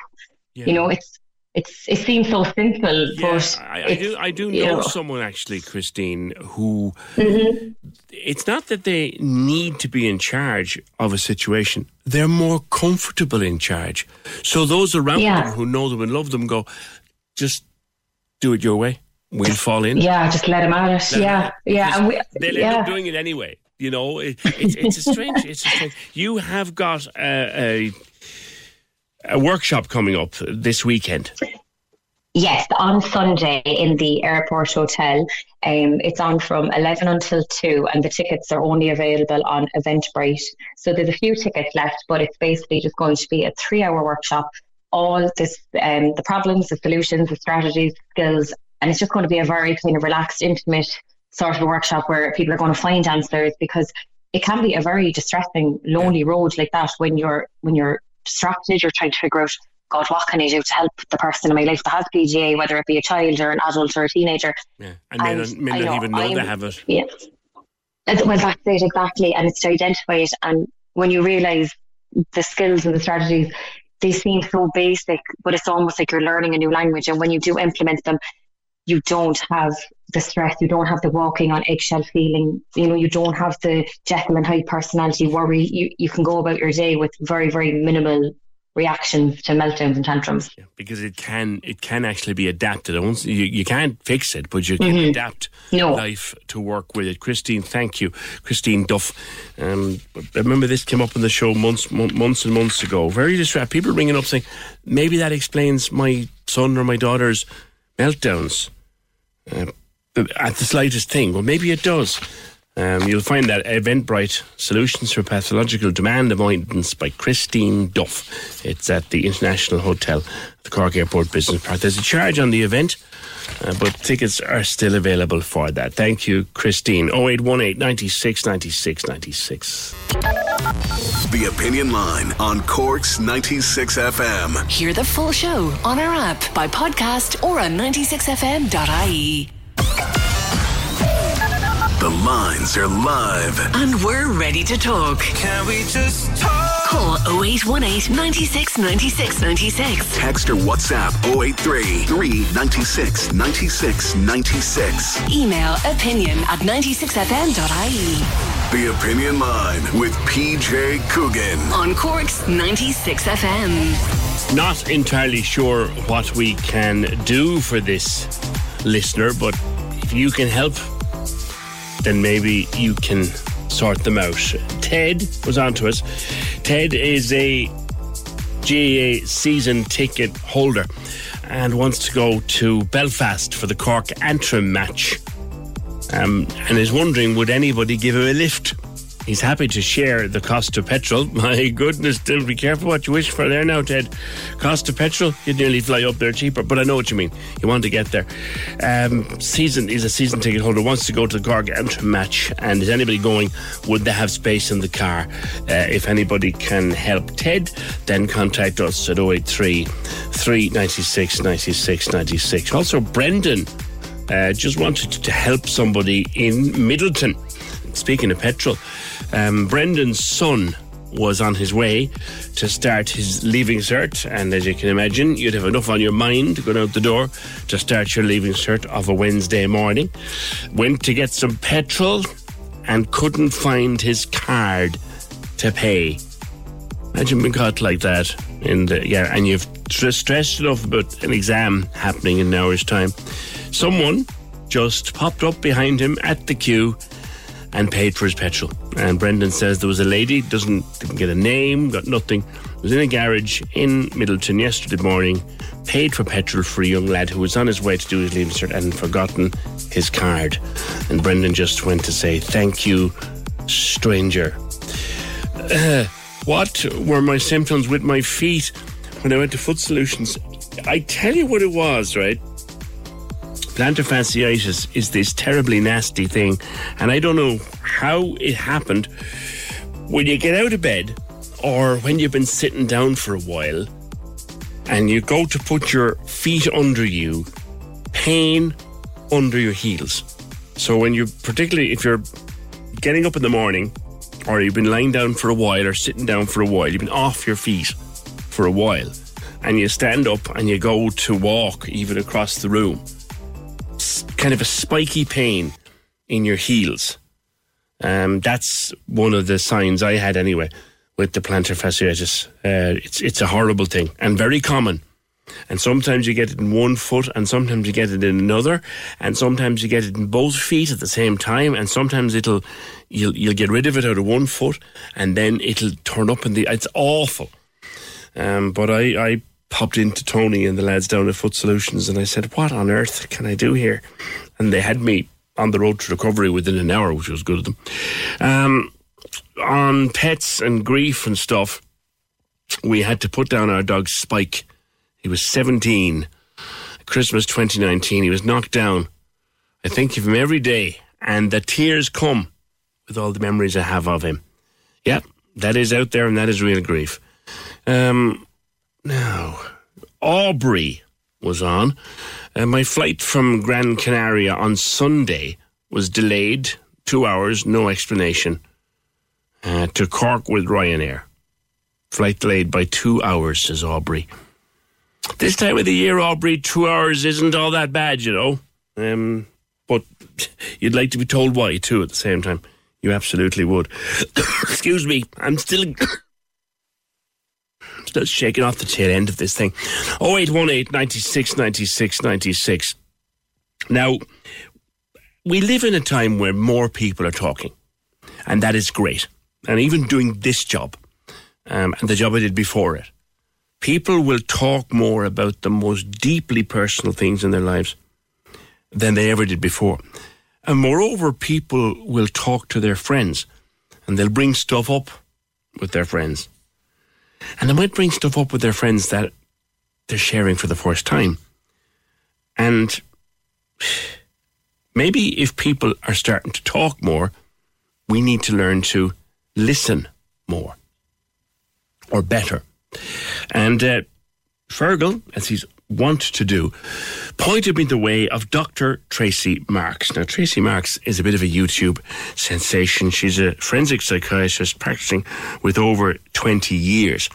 U: You know, it's it's it seems so simple, but
G: I, I do I do know
U: know.
G: someone actually, Christine, who
U: Mhm.
G: it's not that they need to be in charge of a situation; they're more comfortable in charge. So those around
U: Yeah.
G: them who know them and love them go, just do it your way. We'll fall in.
U: yeah, just let them at it.
G: Let
U: yeah, yeah, and we,
G: they'll end up doing it anyway. You know, it, it's it's a strange. It's a strange. You have got a, a a workshop coming up this weekend.
U: Yes, on Sunday in the airport hotel. Um, it's on from 11 until 2, and the tickets are only available on Eventbrite. So there's a few tickets left, but it's basically just going to be a three hour workshop. All this, um, the problems, the solutions, the strategies, skills, and it's just going to be a very kind of relaxed, intimate sort of a workshop where people are going to find answers because it can be a very distressing, lonely road like that when you're when you're distracted, you're trying to figure out, God, what can I do to help the person in my life that has PDA, whether it be a child or an adult or a teenager.
G: Yeah, and may
U: And
G: not, may not
U: know,
G: even know they
U: I'm-
G: have it.
U: Yeah. Well, that's it exactly, and it's to identify it. And when you realise the skills and the strategies, they seem so basic, but it's almost like you're learning a new language. And when you do implement them, you don't have the stress, you don't have the walking on eggshell feeling, you know, you don't have the Jekyll and Hyde personality worry. You you can go about your day with very, very minimal reactions to meltdowns and tantrums.
G: Yeah, because it can it can actually be adapted. Once you, you can't fix it, but you can
U: Mhm.
G: adapt
U: No.
G: life to work with it. Christine, thank you, Christine Duff. Um, I remember this came up on the show months mon- months and months ago. Very distressed. People ringing up saying maybe that explains my son or my daughter's meltdowns uh, at the slightest thing. Well, maybe it does. Um, you'll find that Eventbrite Solutions for Pathological Demand Avoidance by Christine Duff. It's at the International Hotel, the Cork Airport Business Park. There's a charge on the event, uh, but tickets are still available for that. Thank you, Christine. 0818 96 96 96.
A: The Opinion Line on Cork's 96 FM.
B: Hear the full show on our app, by podcast, or on 96fm.ie.
A: The lines are live.
B: And we're ready to talk. Can we just talk? Call 0818 96 96 96.
A: Text or WhatsApp 083 396 96 96.
B: Email opinion at 96fm.ie.
A: The Opinion Line with PJ Coogan.
B: On Cork's 96 FM.
G: Not entirely sure what we can do for this listener, but if you can help, then maybe you can sort them out. Ted was on to us. Ted is a GAA season ticket holder and wants to go to Belfast for the Cork Antrim match. Um, and is wondering would anybody give him a lift? He's happy to share the cost of petrol. My goodness, do be careful what you wish for there now, Ted. Cost of petrol, you'd nearly fly up there cheaper, but I know what you mean. You want to get there. Um, season is a season ticket holder, wants to go to the Cork match, and is anybody going? Would they have space in the car? Uh, if anybody can help Ted, then contact us at 083 396 96 96. Also, Brendan uh, just wanted to help somebody in Midleton. Speaking of petrol, um, Brendan's son was on his way to start his leaving cert, and as you can imagine, you'd have enough on your mind going out the door to start your leaving cert of a Wednesday morning. Went to get some petrol and couldn't find his card to pay. Imagine being caught like that. The, yeah, and you've stressed enough about an exam happening in an hour's time. Someone just popped up behind him at the queue and paid for his petrol. And Brendan says there was a lady, doesn't didn't get a name, got nothing, was in a garage in Midleton yesterday morning, paid for petrol for a young lad who was on his way to do his leaving cert and forgotten his card. And Brendan just went to say, Thank you, stranger. Uh, what were my symptoms with my feet when I went to Foot Solutions? I tell you what it was, right? Plantar fasciitis is this terribly nasty thing, and I don't know how it happened. When you get out of bed, or when you've been sitting down for a while, and you go to put your feet under you, pain under your heels. So when you, particularly if you're getting up in the morning, or you've been lying down for a while, or sitting down for a while, you've been off your feet for a while, and you stand up and you go to walk even across the room kind of a spiky pain in your heels. Um, that's one of the signs I had anyway with the plantar fasciitis. Uh, it's it's a horrible thing and very common. And sometimes you get it in one foot, and sometimes you get it in another, and sometimes you get it in both feet at the same time, and sometimes it'll you'll you'll get rid of it out of one foot, and then it'll turn up in the. It's awful. Um, but I I popped into Tony and the lads down at Foot Solutions, and I said, "What on earth can I do here?" And they had me on the road to recovery within an hour, which was good of them. Um, on pets and grief and stuff, we had to put down our dog Spike. He was 17. Christmas 2019. He was knocked down. I think of him every day, and the tears come with all the memories I have of him. Yeah, that is out there, and that is real grief. Um, now, Aubrey was on. Uh, my flight from Gran Canaria on Sunday was delayed two hours, no explanation, uh, to Cork with Ryanair. Flight delayed by two hours, says Aubrey. This time of the year, Aubrey, two hours isn't all that bad, you know. Um, but you'd like to be told why, too, at the same time. You absolutely would. Excuse me, I'm still. Still shaking off the tail end of this thing. 0818 96 96 96. Now, we live in a time where more people are talking, and that is great. And even doing this job, um, and the job I did before it, people will talk more about the most deeply personal things in their lives than they ever did before. And moreover, people will talk to their friends and they'll bring stuff up with their friends. And they might bring stuff up with their friends that they're sharing for the first time. And maybe if people are starting to talk more, we need to learn to listen more or better. And uh, Fergal, as he's wont to do, pointed me the way of Dr. Tracey Marks. Now, Tracey Marks is a bit of a YouTube sensation. She's a forensic psychiatrist practicing with over 20 years,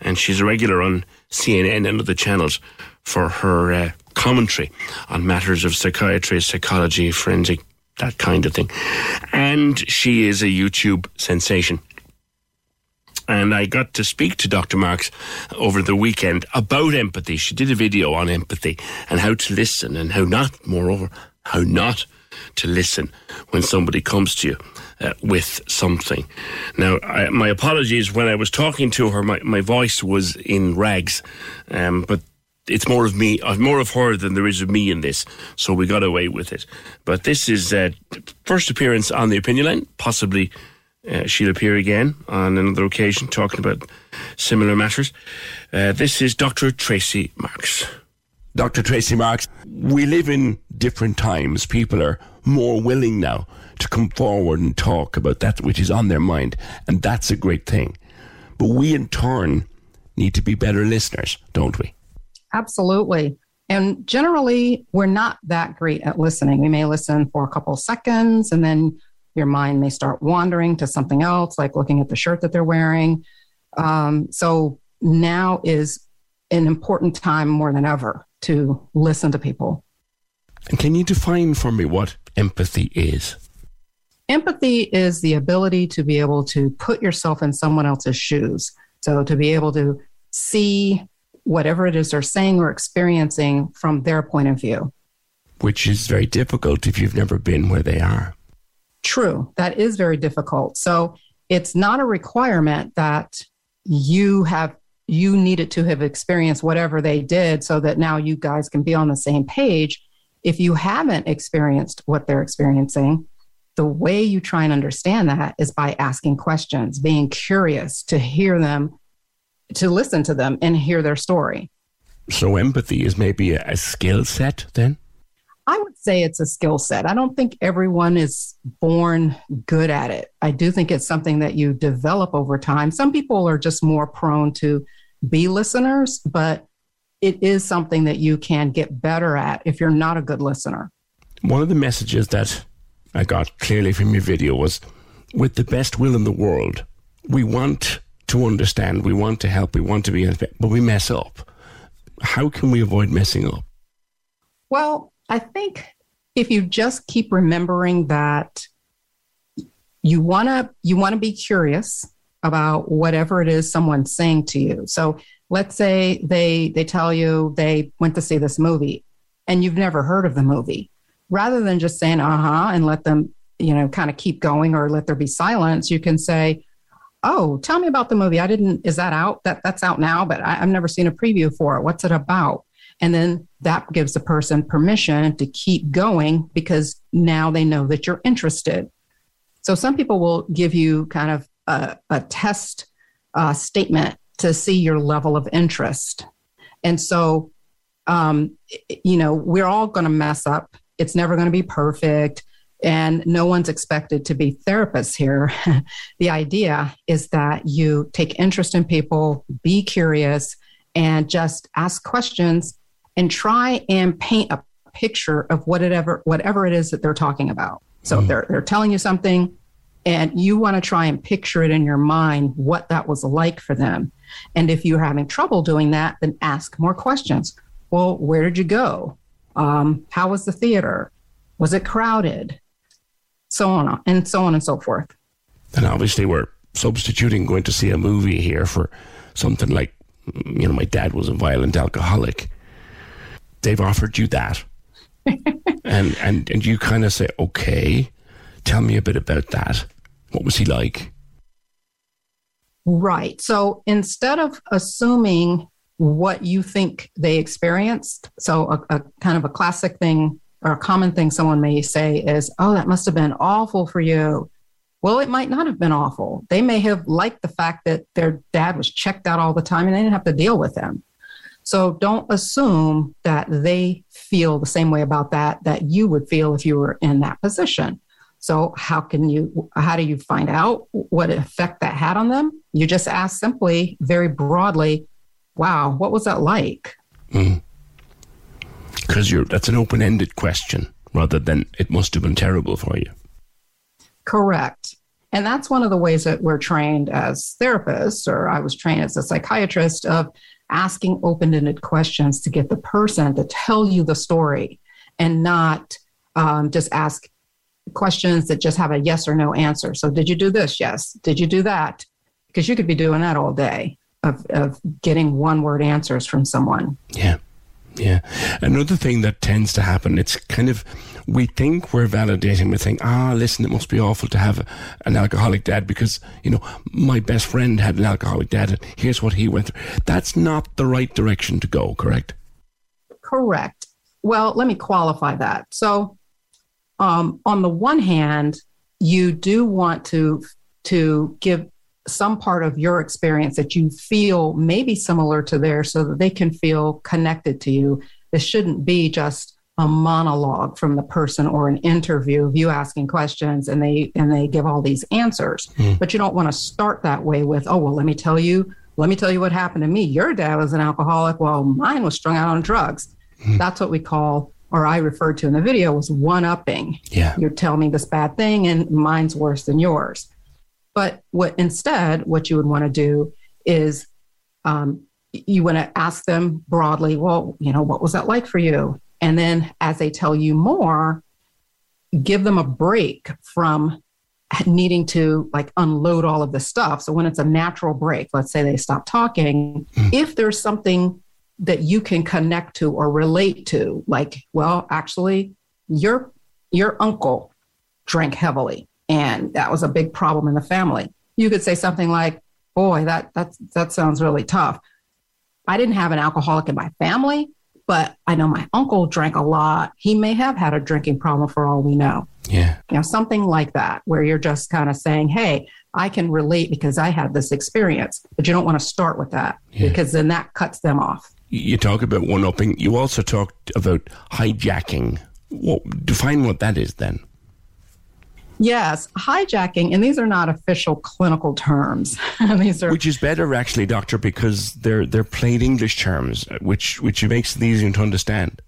G: and she's a regular on CNN and other channels for her uh, commentary on matters of psychiatry, psychology, forensic, that kind of thing. And she is a YouTube sensation and I got to speak to Dr. Marks over the weekend about empathy. She did a video on empathy and how to listen and how not, moreover, how not to listen when somebody comes to you uh, with something. Now, I, my apologies when I was talking to her, my, my voice was in rags, um, but it's more of me, uh, more of her than there is of me in this. So we got away with it. But this is uh, first appearance on the opinion line, possibly uh, she'll appear again on another occasion talking about similar matters. Uh, this is Dr. Tracey Marks. Dr. Tracey Marks, we live in different times. People are more willing now to come forward and talk about that which is on their mind, and that's a great thing. But we, in turn, need to be better listeners, don't we?
V: Absolutely. And generally, we're not that great at listening. We may listen for a couple of seconds and then your mind may start wandering to something else, like looking at the shirt that they're wearing. Um, so now is an important time more than ever to listen to people.
G: And can you define for me what empathy is?
V: Empathy is the ability to be able to put yourself in someone else's shoes. So to be able to see whatever it is they're saying or experiencing from their point of view.
G: Which is very difficult if you've never been where they are.
V: True, that is very difficult. So it's not a requirement that you have you needed to have experienced whatever they did so that now you guys can be on the same page. If you haven't experienced what they're experiencing, the way you try and understand that is by asking questions, being curious to hear them, to listen to them and hear their story.
G: So, empathy is maybe a, skill set then?
V: I would say it's a skill set. I don't think everyone is born good at it. I do think it's something that you develop over time. Some people are just more prone to be listeners, but it is something that you can get better at if you're not a good listener.
G: One of the messages that I got clearly from your video was with the best will in the world, we want to understand, we want to help, we want to be, but we mess up. How can we avoid messing up?
V: Well, I think if you just keep remembering that you want to you want to be curious about whatever it is someone's saying to you. So let's say they they tell you they went to see this movie and you've never heard of the movie. Rather than just saying uh-huh and let them, you know, kind of keep going or let there be silence, you can say, "Oh, tell me about the movie. I didn't is that out? That that's out now, but I, I've never seen a preview for it. What's it about?" And then that gives the person permission to keep going because now they know that you're interested. So some people will give you kind of a, a test uh, statement to see your level of interest. And so, um, you know, we're all going to mess up. It's never going to be perfect. And no one's expected to be therapists here. the idea is that you take interest in people, be curious, and just ask questions and try and paint a picture of whatever whatever it is that they're talking about. So they're they're telling you something, and you want to try and picture it in your mind what that was like for them. And if you're having trouble doing that, then ask more questions. Well, where did you go? Um, how was the theater? Was it crowded? So on and so on and so forth.
G: And obviously, we're substituting going to see a movie here for something like, you know, my dad was a violent alcoholic. They've offered you that. and, and, and you kind of say, okay, tell me a bit about that. What was he like?
V: Right. So instead of assuming what you think they experienced, so a, a, kind of a classic thing or a common thing someone may say is, oh, that must have been awful for you. Well, it might not have been awful. They may have liked the fact that their dad was checked out all the time and they didn't have to deal with him. So don't assume that they feel the same way about that that you would feel if you were in that position. So how can you how do you find out what effect that had on them? You just ask simply, very broadly, wow, what was that like?
G: Because mm. you're that's an open-ended question rather than it must have been terrible for you.
V: Correct. And that's one of the ways that we're trained as therapists, or I was trained as a psychiatrist, of asking open ended questions to get the person to tell you the story and not um, just ask questions that just have a yes or no answer. So, did you do this? Yes. Did you do that? Because you could be doing that all day of, of getting one word answers from someone.
G: Yeah. Yeah. Another thing that tends to happen, it's kind of, we think we're validating. We think, ah, listen, it must be awful to have an alcoholic dad because, you know, my best friend had an alcoholic dad and here's what he went through. That's not the right direction to go, correct?
V: Correct. Well, let me qualify that. So, um, on the one hand, you do want to to give some part of your experience that you feel maybe similar to theirs so that they can feel connected to you. This shouldn't be just a monologue from the person or an interview of you asking questions and they and they give all these answers. Mm. But you don't want to start that way with, oh well, let me tell you, let me tell you what happened to me. Your dad was an alcoholic. Well, mine was strung out on drugs. Mm. That's what we call or I referred to in the video was one upping.
G: Yeah.
V: You're telling me this bad thing and mine's worse than yours. But what instead, what you would want to do is um, you want to ask them broadly, well, you know, what was that like for you? And then as they tell you more, give them a break from needing to like unload all of the stuff. So when it's a natural break, let's say they stop talking, mm. if there's something that you can connect to or relate to, like, well, actually, your your uncle drank heavily and that was a big problem in the family. You could say something like, "Boy, that that that sounds really tough." I didn't have an alcoholic in my family, but I know my uncle drank a lot. He may have had a drinking problem for all we know.
G: Yeah.
V: You know, something like that, where you're just kind of saying, hey, I can relate because I had this experience, but you don't want to start with that yeah. because then that cuts them off.
G: You talk about one upping. You also talked about hijacking. Well, define what that is then.
V: Yes, hijacking, and these are not official clinical terms. these are
G: which is better actually, doctor, because they're they're plain English terms, uh, which which makes it easier to understand.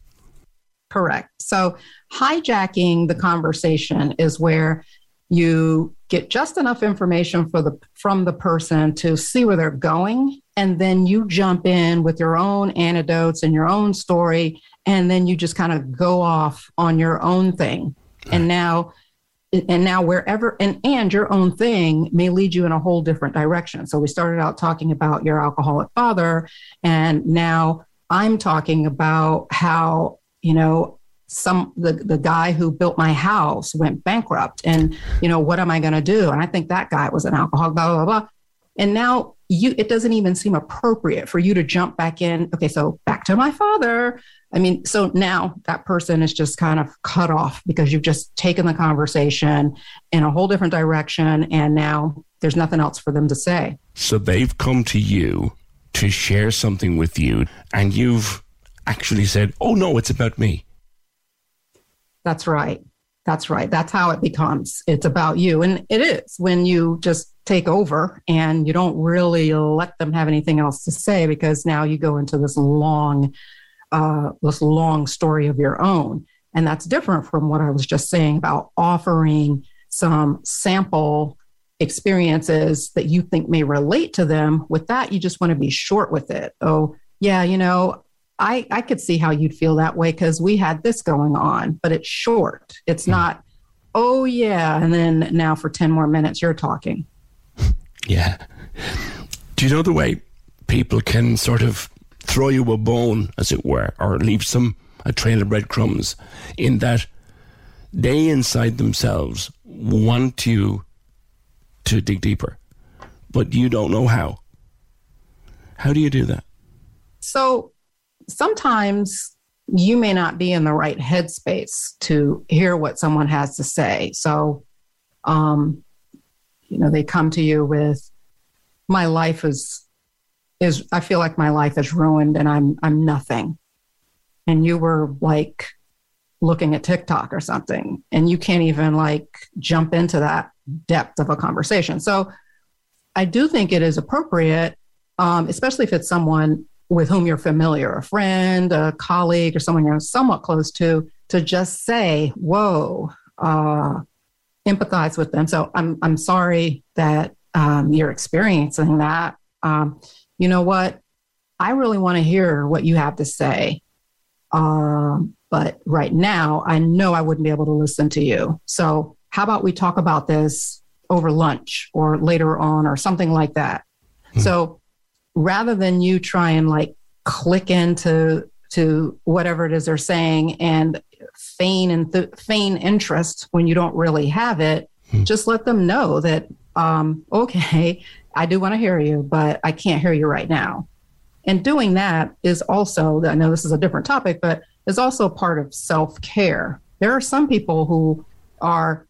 V: Correct. So hijacking the conversation is where you get just enough information for the from the person to see where they're going and then you jump in with your own anecdotes and your own story and then you just kind of go off on your own thing and now and now wherever and and your own thing may lead you in a whole different direction. So we started out talking about your alcoholic father and now i'm talking about how you know some the, the guy who built my house went bankrupt and you know what am i going to do? And i think that guy was an alcoholic blah blah blah. And now you it doesn't even seem appropriate for you to jump back in okay so back to my father I mean, so now that person is just kind of cut off because you've just taken the conversation in a whole different direction, and now there's nothing else for them to say.
G: So they've come to you to share something with you, and you've actually said, Oh, no, it's about me.
V: That's right. That's right. That's how it becomes. It's about you. And it is when you just take over and you don't really let them have anything else to say because now you go into this long uh, this long story of your own. And that's different from what I was just saying about offering some sample experiences that you think may relate to them. With that, you just want to be short with it. Oh, yeah, you know, I, I could see how you'd feel that way because we had this going on, but it's short. It's mm. not, oh, yeah. And then now for 10 more minutes, you're talking.
G: Yeah. Do you know the way people can sort of throw you a bone, as it were, or leave some a trail of breadcrumbs in that they inside themselves want you to dig deeper, but you don't know how. How do you do that?
V: So sometimes you may not be in the right headspace to hear what someone has to say. So, um, you know, they come to you with, "My life is is I feel like my life is ruined and I'm I'm nothing." And you were like looking at TikTok or something, and you can't even like jump into that depth of a conversation. So, I do think it is appropriate, um, especially if it's someone with whom you're familiar, a friend, a colleague, or someone you're somewhat close to, to just say, "Whoa," uh, empathize with them. So I'm I'm sorry that um, you're experiencing that. Um, you know what? I really want to hear what you have to say. Um, but right now, I know I wouldn't be able to listen to you. So how about we talk about this over lunch or later on or something like that? Mm-hmm. So rather than you try and like click into to whatever it is they're saying and feign and th- feign interest when you don't really have it hmm. just let them know that um, okay i do want to hear you but i can't hear you right now and doing that is also i know this is a different topic but is also part of self-care there are some people who are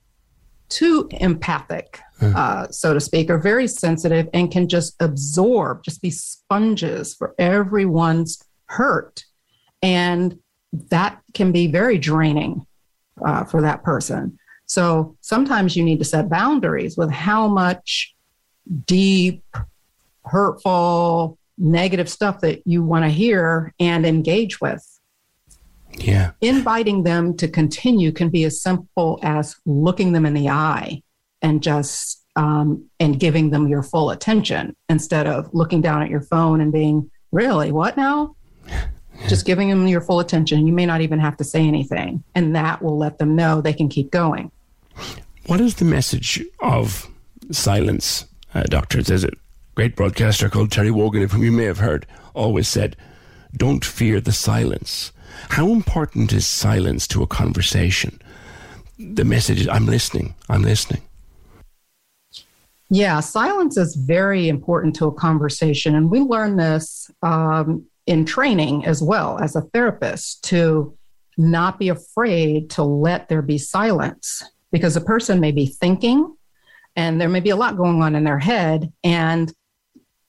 V: too empathic uh, so to speak, are very sensitive and can just absorb, just be sponges for everyone's hurt. And that can be very draining uh, for that person. So sometimes you need to set boundaries with how much deep, hurtful, negative stuff that you want to hear and engage with.
G: Yeah.
V: Inviting them to continue can be as simple as looking them in the eye and just um, and giving them your full attention instead of looking down at your phone and being really what now just giving them your full attention. You may not even have to say anything. And that will let them know they can keep going.
G: What is the message of silence uh, doctors there's a great broadcaster called terry wogan of whom you may have heard always said don't fear the silence. How important is silence to a conversation? The message is i'm listening. I'm listening.
V: Yeah, silence is very important to a conversation. And we learn this um, in training as well as a therapist to not be afraid to let there be silence because a person may be thinking and there may be a lot going on in their head. And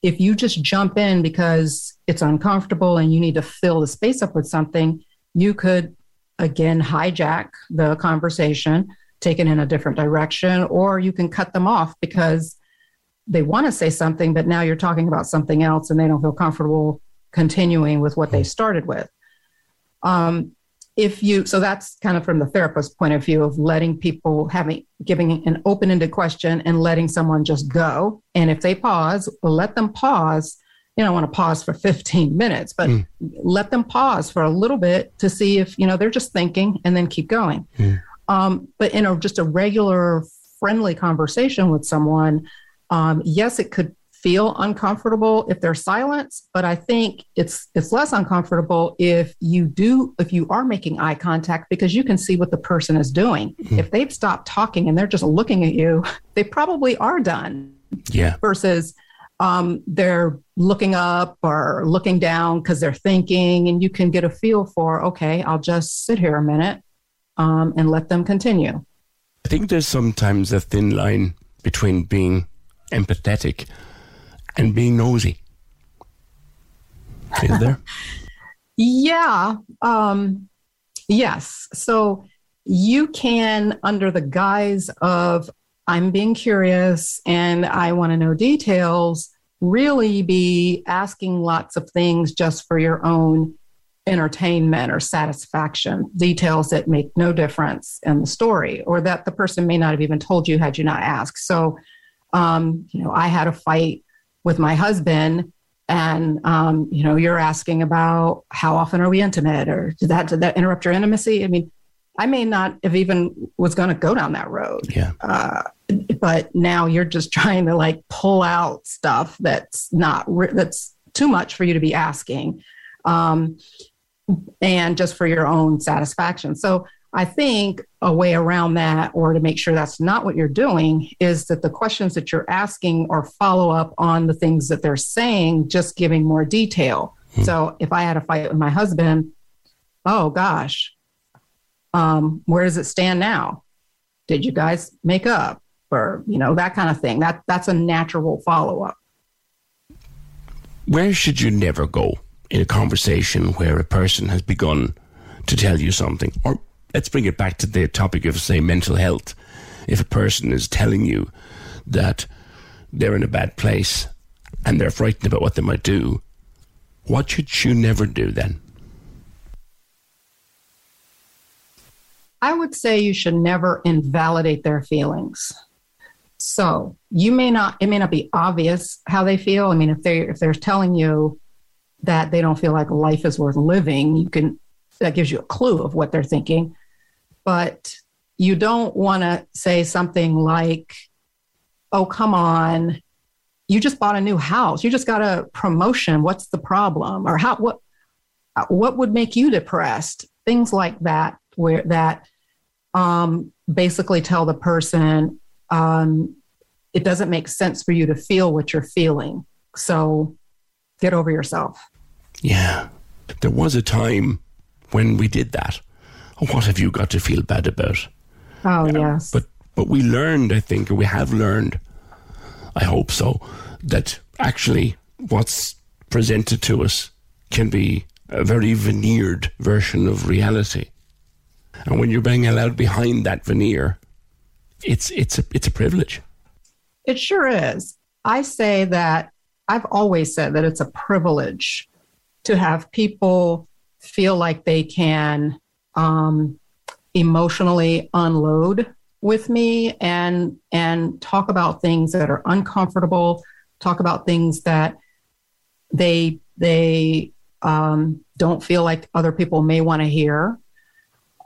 V: if you just jump in because it's uncomfortable and you need to fill the space up with something, you could again hijack the conversation take it in a different direction, or you can cut them off because they want to say something, but now you're talking about something else and they don't feel comfortable continuing with what they started with. Um, if you, so that's kind of from the therapist's point of view of letting people having, giving an open ended question and letting someone just go. And if they pause, let them pause. You don't want to pause for 15 minutes, but mm. let them pause for a little bit to see if, you know, they're just thinking and then keep going. Mm. Um, but in a, just a regular friendly conversation with someone, um, yes, it could feel uncomfortable if there's silence, but I think it's it's less uncomfortable if you do if you are making eye contact because you can see what the person is doing. Mm-hmm. If they've stopped talking and they're just looking at you, they probably are done.
G: Yeah.
V: Versus um, they're looking up or looking down because they're thinking, and you can get a feel for okay, I'll just sit here a minute um, and let them continue.
G: I think there's sometimes a thin line between being empathetic and being nosy. Is there?
V: yeah. Um, yes. So you can, under the guise of I'm being curious and I want to know details, really be asking lots of things just for your own entertainment or satisfaction, details that make no difference in the story, or that the person may not have even told you had you not asked. So, um, you know, I had a fight with my husband, and um, you know, you're asking about how often are we intimate, or did that did that interrupt your intimacy? I mean, I may not have even was going to go down that road.
G: Yeah.
V: Uh, but now you're just trying to like pull out stuff that's not that's too much for you to be asking. Um, and just for your own satisfaction. So I think a way around that, or to make sure that's not what you're doing, is that the questions that you're asking are follow up on the things that they're saying, just giving more detail. Hmm. So if I had a fight with my husband, oh gosh, um, where does it stand now? Did you guys make up? Or, you know, that kind of thing. That that's a natural follow up.
G: Where should you never go? in a conversation where a person has begun to tell you something, or let's bring it back to the topic of, say, mental health. If a person is telling you that they're in a bad place and they're frightened about what they might do, what should you never do then?
V: I would say you should never invalidate their feelings. So you may not, it may not be obvious how they feel. I mean, if they if they're telling you that they don't feel like life is worth living, you can that gives you a clue of what they're thinking. But you don't want to say something like, "Oh, come on, you just bought a new house. You just got a promotion. What's the problem?" Or how what what would make you depressed? Things like that, where that um, basically tell the person um, it doesn't make sense for you to feel what you're feeling. So get over yourself.
G: Yeah. There was a time when we did that. What have you got to feel bad about?
V: Oh, yes.
G: But but we learned, I think, or we have learned, I hope so, that actually what's presented to us can be a very veneered version of reality. And when you're being allowed behind that veneer, it's it's a it's a privilege.
V: It sure is. I say that I've always said that it's a privilege to have people feel like they can um, emotionally unload with me and and talk about things that are uncomfortable talk about things that they they um, don't feel like other people may want to hear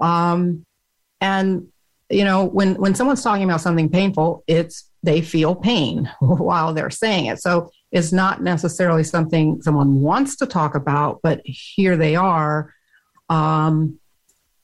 V: um, and you know when when someone's talking about something painful it's they feel pain while they're saying it so it's not necessarily something someone wants to talk about, but here they are. Um,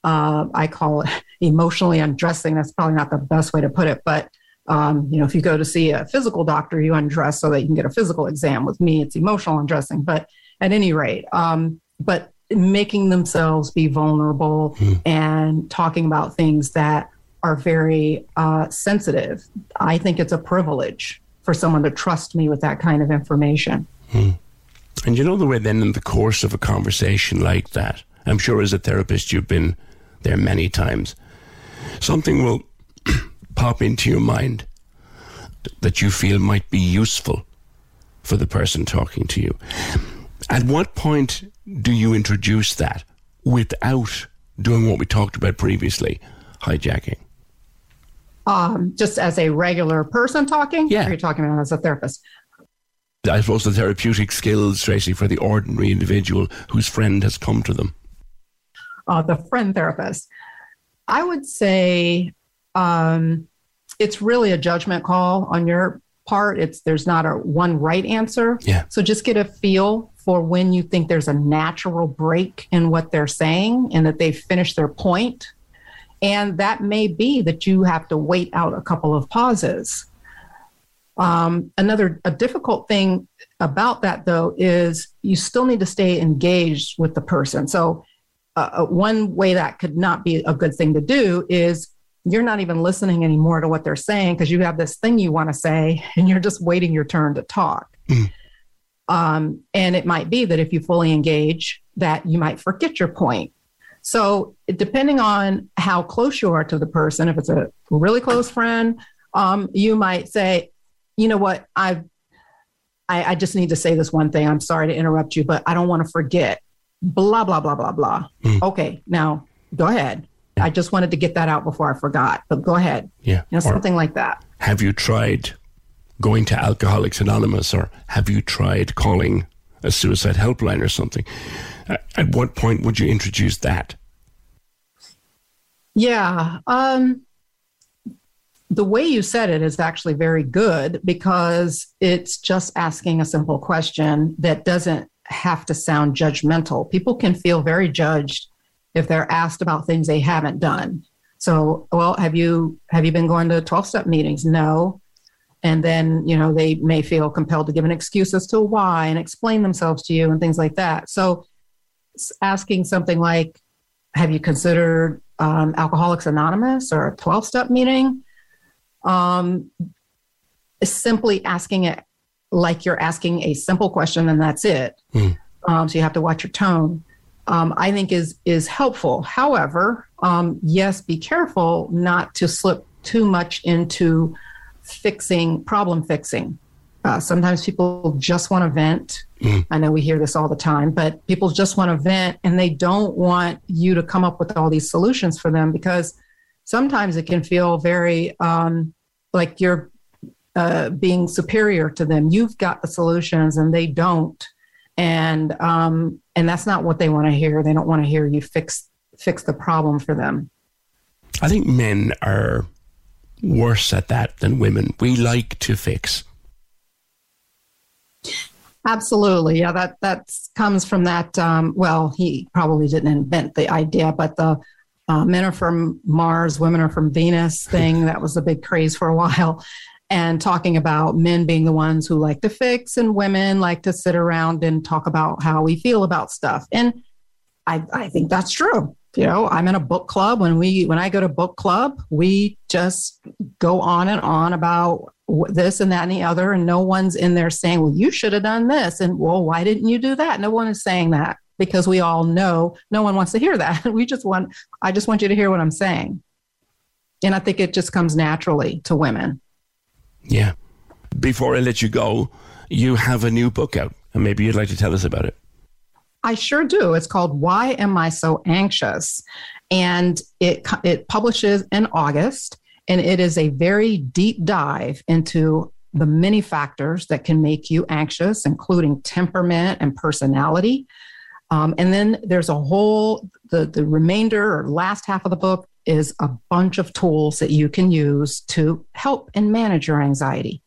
V: uh, I call it emotionally undressing. That's probably not the best way to put it, but um, you know, if you go to see a physical doctor, you undress so that you can get a physical exam. With me, it's emotional undressing. But at any rate, um, but making themselves be vulnerable hmm. and talking about things that are very uh, sensitive, I think it's a privilege for someone to trust me with that kind of information.
G: Hmm. And you know the way then in the course of a conversation like that, I'm sure as a therapist you've been there many times, something will pop into your mind that you feel might be useful for the person talking to you. At what point do you introduce that without doing what we talked about previously, hijacking?
V: um, just as a regular person talking?
G: Yeah.
V: Or you're talking about as a therapist?
G: I suppose the therapeutic skills, Tracey, for the ordinary individual whose friend has come to them.
V: Uh, the friend therapist. I would say um, it's really a judgment call on your part. It's there's not a one right answer.
G: Yeah.
V: So just get a feel for when you think there's a natural break in what they're saying and that they've finished their point and that may be that you have to wait out a couple of pauses. Um, another a difficult thing about that though is you still need to stay engaged with the person. So uh, uh one way that could not be a good thing to do is you're not even listening anymore to what they're saying because you have this thing you want to say and you're just waiting your turn to talk. Mm. Um, and it might be that if you fully engage, that you might forget your point so, depending on how close you are to the person, if it's a really close friend, um, you might say, you know what, I've, I, I just need to say this one thing. I'm sorry to interrupt you, but I don't want to forget blah, blah, blah, blah, blah.
G: Hmm.
V: Okay, now go ahead. I just wanted to get that out before I forgot, but go ahead.
G: Yeah.
V: You know,
G: Or
V: something like that.
G: have you tried going to Alcoholics Anonymous or have you tried calling a suicide helpline or something? Uh, At what point would you introduce that?
V: Yeah. Um, the way you said it is actually very good because it's just asking a simple question that doesn't have to sound judgmental. People can feel very judged if they're asked about things they haven't done. So, well, have you have you been going to 12 step meetings? No. And then, you know, they may feel compelled to give an excuse as to why and explain themselves to you and things like that. So, asking something like, have you considered um, Alcoholics Anonymous or a 12 step meeting? Um, simply asking it like you're asking a simple question and that's it. Um, so you have to watch your tone. Um, I think is is helpful. However, um, yes, be careful not to slip too much into fixing problem fixing. Uh, sometimes people just want to vent. I know we hear this all the time, but people just want to vent and they don't want you to come up with all these solutions for them because sometimes it can feel very um, like you're uh, being superior to them. You've got the solutions and they don't, and um, and that's not what they want to hear. They don't want to hear you fix fix the problem for them.
G: I think men are worse at that than women. We like to fix.
V: Absolutely, yeah. That that comes from that. Um, well, he probably didn't invent the idea, but the uh, men are from Mars, women are from Venus thing that was a big craze for a while, and talking about men being the ones who like to fix and women like to sit around and talk about how we feel about stuff. And I, I think that's true. You know, I'm in a book club. When we when I go to book club, we just go on and on about this and that and the other, and no one's in there saying, "Well, you should have done this," and "Well, why didn't you do that?" No one is saying that because we all know no one wants to hear that. We just want I just want you to hear what I'm saying, and I think it just comes naturally to women.
G: Yeah. Before I let you go, you have a new book out, and maybe you'd like to tell us about it.
V: I sure do. It's called Why Am I So Anxious? And it, it publishes in August, and it is a very deep dive into the many factors that can make you anxious, including temperament and personality. Um, and then there's a whole, the, the remainder or last half of the book is a bunch of tools that you can use to help and manage your anxiety.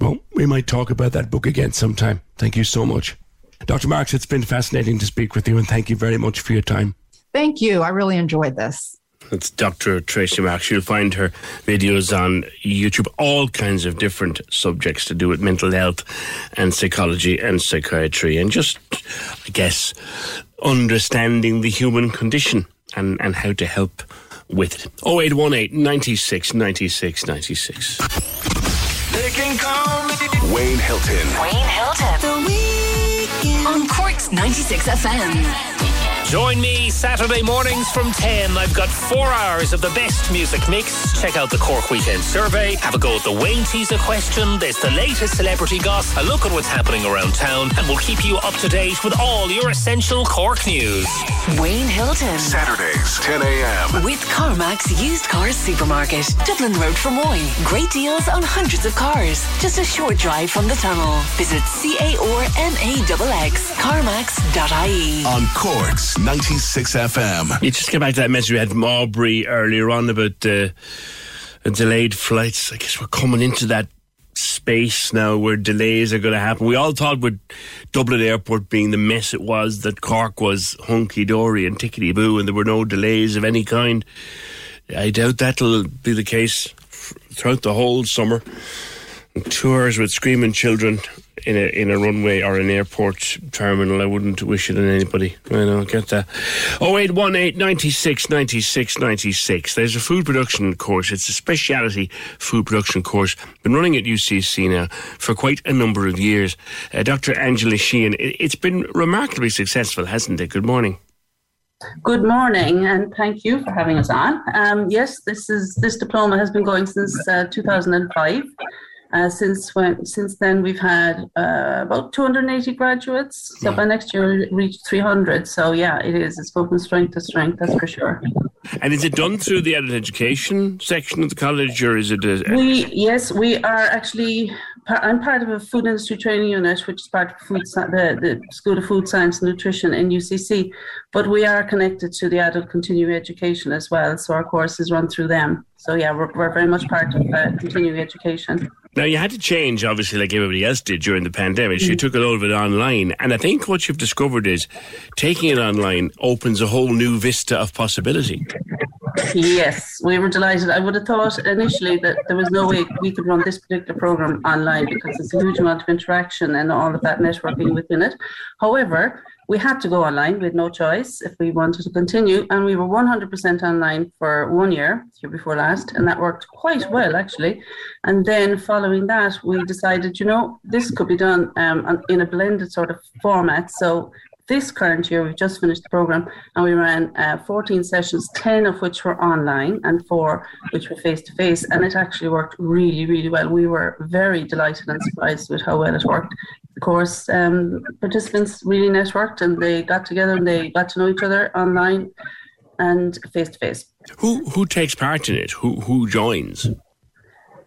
G: Well, we might talk about that book again sometime. Thank you so much. Dr. Marks, it's been fascinating to speak with you, and thank you very much for your time.
V: Thank you. I really enjoyed this.
G: It's Dr. Tracey Marks. You'll find her videos on YouTube, all kinds of different subjects to do with mental health and psychology and psychiatry, and just, I guess, understanding the human condition and, and how to help with it. 0818 96 96 96.
A: They can call me Wayne Hilton.
B: Wayne Hilton. The weekend. On Cork's 96 FM.
F: Join me Saturday mornings from 10. I've got four hours of the best music mix. Check out the Cork Weekend Survey. Have a go at the Wayne Teaser question. There's the latest celebrity gossip. A look at what's happening around town. And we'll keep you up to date with all your essential Cork news.
B: Wayne Hilton.
A: Saturdays, 10 a.m.
B: With CarMax Used Cars Supermarket, Dublin Road Fermoy. Great deals on hundreds of cars. Just a short drive from the tunnel. Visit C-A-R-M-A-X-X, carmax.ie.
A: On Cork's 96 FM.
G: You just get back to that message we had from Aubrey earlier on about uh, delayed flights. I guess we're coming into that space now where delays are going to happen. We all thought with Dublin Airport being the mess it was that Cork was hunky dory and tickety boo and there were no delays of any kind. I doubt that'll be the case throughout the whole summer. Tours with screaming children in a in a runway or an airport terminal. I wouldn't wish it on anybody. I know, get that. Oh eight one eight ninety six ninety six ninety six. There's a food production course. It's a speciality food production course. Been running at UCC now for quite a number of years. Uh, Dr. Angela Sheehan. It, it's been remarkably successful, hasn't it? Good morning.
W: Good morning, and thank you for having us on. Um, yes, this is this diploma has been going since uh, 2005, Uh, since when? Since then, we've had uh, about 280 graduates. So by next year, we'll reach 300. So yeah, it is. It's going from strength to strength. That's for sure.
G: And is it done through the adult education section of the college, or is it? A,
W: We yes, we are actually. I'm part of a food industry training unit, which is part of food the, the School of Food Science and Nutrition in UCC. But we are connected to the adult continuing education as well, so our courses run through them. So yeah, we're, we're very much part of uh, continuing education.
G: Now you had to change, obviously, like everybody else did during the pandemic. So you mm. took a lot of it online, and I think what you've discovered is taking it online opens a whole new vista of possibility.
W: Yes, we were delighted. I would have thought initially that there was no way we could run this particular program online because there's a huge amount of interaction and all of that networking within it. However, we had to go online. We had no choice if we wanted to continue, and we were 100% online for one year, year before last, and that worked quite well actually. And then following that, we decided, you know, this could be done um, in a blended sort of format. So this current year, we've just finished the program and we ran uh, 14 sessions, 10 of which were online and four which were face to face. And it actually worked really, really well. We were very delighted and surprised with how well it worked. Of course, um, participants really networked and they got together and they got to know each other online and face to face.
G: Who who takes part in it? Who who joins?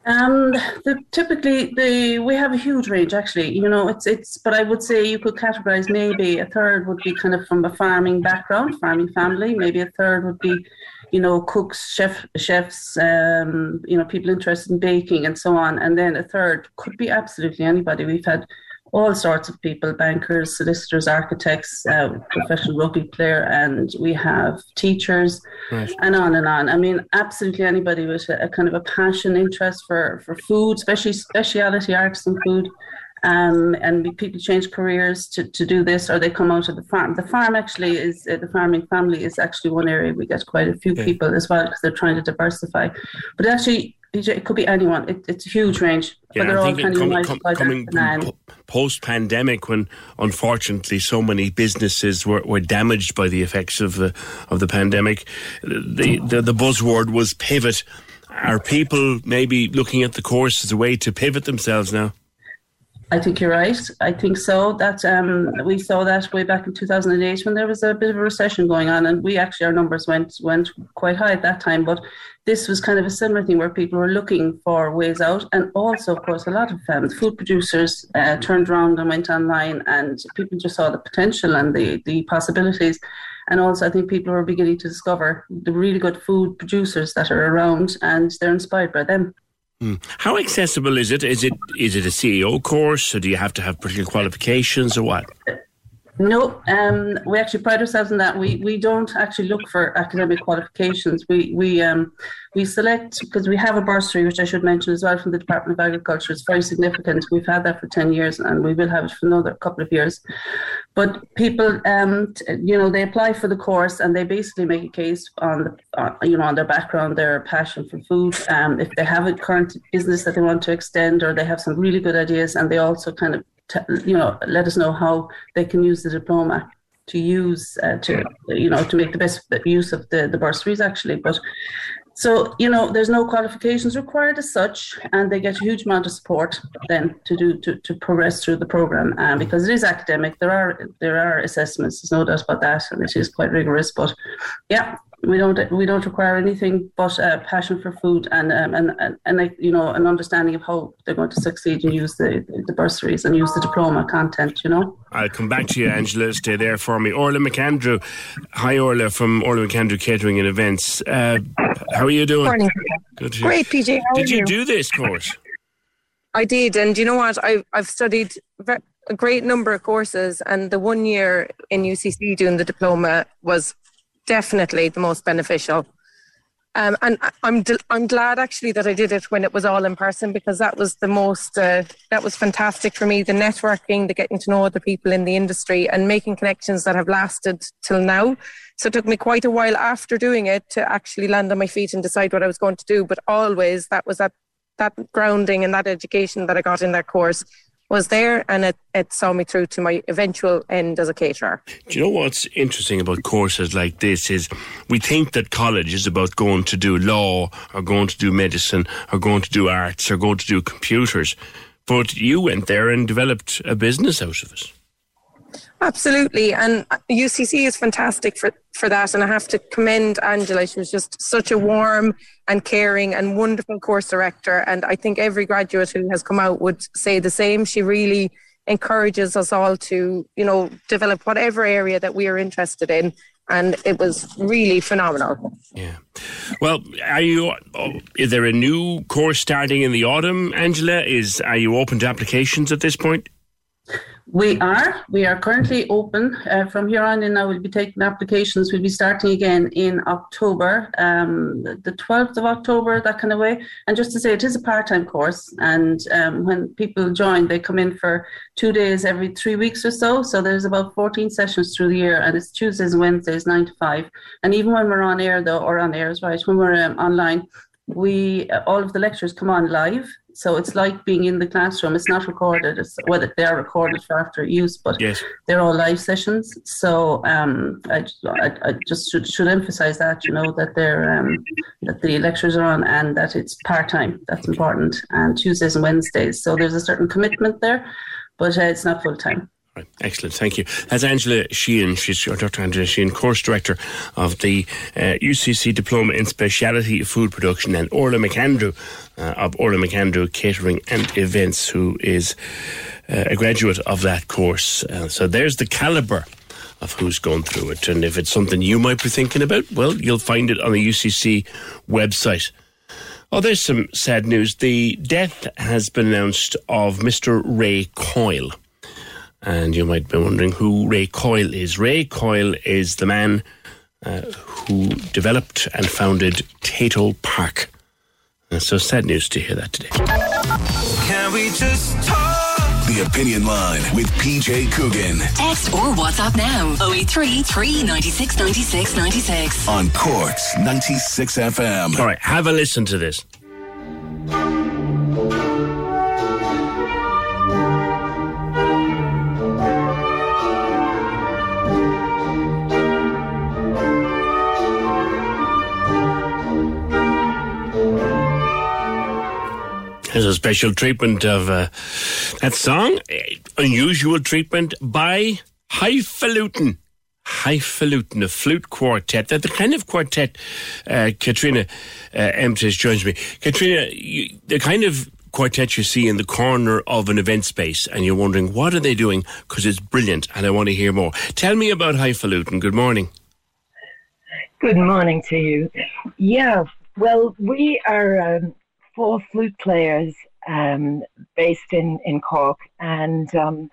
W: Um, the, typically, the we have a huge range. Actually, you know, it's it's. But I would say you could categorize maybe a third would be kind of from a farming background, farming family. Maybe a third would be, you know, cooks, chef, chefs, um, you know, people interested in baking and so on. And then a third could be absolutely anybody. We've had all sorts of people bankers solicitors architects uh, professional rugby player and we have teachers
G: Right.
W: and on and on i mean absolutely anybody with a, a kind of a passion interest for for food especially speciality arts and food um, and people change careers to, to do this or they come out of the farm the farm actually is uh, the farming family is actually one area we get quite a few
G: Yeah.
W: people as well because they're trying to diversify but actually it could be anyone it, it's a huge range but they're
G: I
W: all
G: think it
W: kind of
G: com- com- coming post pandemic, when unfortunately so many businesses were, were damaged by the effects of the of the pandemic, the, the the buzzword was pivot. Are people maybe looking at the course as a way to pivot themselves now?
W: I think you're right. I think so. That um, we saw that way back in 2008 when there was a bit of a recession going on, and we actually our numbers went went quite high at that time. But this was kind of a similar thing where people were looking for ways out, and also, of course, a lot of um, food producers uh, turned around and went online, and people just saw the potential and the the possibilities. And also, I think people are beginning to discover the really good food producers that are around, and they're inspired by them.
G: Hmm. How accessible is it? Is it is it a CAO course, or do you have to have particular qualifications, or what?
W: No, um, we actually pride ourselves in that. We we don't actually look for academic qualifications. We we um, we select because we have a bursary, which I should mention as well from the Department of Agriculture. It's very significant. We've had that for ten years, and we will have it for another couple of years. But people, um, t- you know, they apply for the course and they basically make a case on the, uh, you know, on their background, their passion for food. Um, if they have a current business that they want to extend, or they have some really good ideas, and they also kind of, t- you know, let us know how they can use the diploma to use uh, to, you know, to make the best use of the the bursaries actually. But so, you know, there's no qualifications required as such, and they get a huge amount of support then to do to, to progress through the program. Um, because it is academic, there are there are assessments. There's no doubt about that, and it is quite rigorous. But yeah, we don't we don't require anything but a passion for food and um, and and, and like, you know an understanding of how they're going to succeed and use the the bursaries and use the diploma content. You know.
G: I'll come back to you, Angela. Stay there for me. Orla McAndrew. Hi, Orla, from Orla McAndrew Catering and Events. Uh, how are you doing?
X: Morning.
G: Good to-
X: Great, PJ. How
G: Did
X: are
G: you
X: you?
G: do this course?
X: I did, and you know what? I've I've studied ve- a great number of courses, and the one year in UCC doing the diploma was definitely the most beneficial. Um, and I'm I'm glad actually that I did it when it was all in person because that was the most uh, that was fantastic for me. The networking, the getting to know other people in the industry, and making connections that have lasted till now. So it took me quite a while after doing it to actually land on my feet and decide what I was going to do. But always that was that that grounding and that education that I got in that course was there and it, it saw me through to my eventual end as a caterer.
G: Do you know what's interesting about courses like this is we think that college is about going to do law or going to do medicine or going to do arts or going to do computers. But you went there and developed a business out of it.
X: Absolutely. And UCC is fantastic for, for that. And I have to commend Angela. She was just such a warm and caring and wonderful course director. And I think every graduate who has come out would say the same. She really encourages us all to, you know, develop whatever area that we are interested in. And it was really phenomenal.
G: Yeah. Well, are you? Is there a new course starting in the autumn, Angela? Is are you open to applications at this point?
W: We are. We are currently open. Uh, from here on in now, we'll be taking applications. We'll be starting again in October, um, the 12th of October, that kind of way. And just to say, it is a part time course. And um, when people join, they come in for two days every three weeks or so. So there's about 14 sessions through the year, and it's Tuesdays and Wednesdays, 9 to 5. And even when we're on air, though, or on air is right, when we're um, online, we all of the lectures come on live so it's like being in the classroom. It's not recorded. It's whether they are recorded for after use, but
G: yes.
W: they're all live sessions. So um, I, I, I, just should, should emphasize that you know that they're um, that the lectures are on and that it's part time. That's important. And Tuesdays and Wednesdays. So there's a certain commitment there, but uh, it's not full time.
G: Right. Excellent, thank you. That's Angela Sheehan. She's Dr. Angela Sheehan, course director of the uh, UCC Diploma in Speciality Food Production, and Orla McAndrew uh, of Orla McAndrew Catering and Events, who is uh, a graduate of that course. Uh, so there's the calibre of who's gone through it, and if it's something you might be thinking about, well, you'll find it on the UCC website. Oh, there's some sad news. The death has been announced of Mr. Ray Coyle. And you might be wondering who Ray Coyle is. Ray Coyle is the man uh, who developed and founded Tayto Park. And so sad news to hear that today.
A: Can we just talk? The Opinion Line with PJ Coogan.
B: Text or WhatsApp now 083 396 96 96.
A: On Cork's 96 FM.
G: All right, have a listen to this. There's a special treatment of uh, that song, unusual treatment by Highfalutin. Highfalutin, a flute quartet. They're the kind of quartet, uh, Katrina uh, joins me. Katrina, you, the kind of quartet you see in the corner of an event space, and you're wondering, what are they doing? Because it's brilliant, and I want to hear more. Tell me about Highfalutin. Good morning.
Y: Good morning to you. Yeah, well, we are um, four flute players um, based in, in Cork, and um,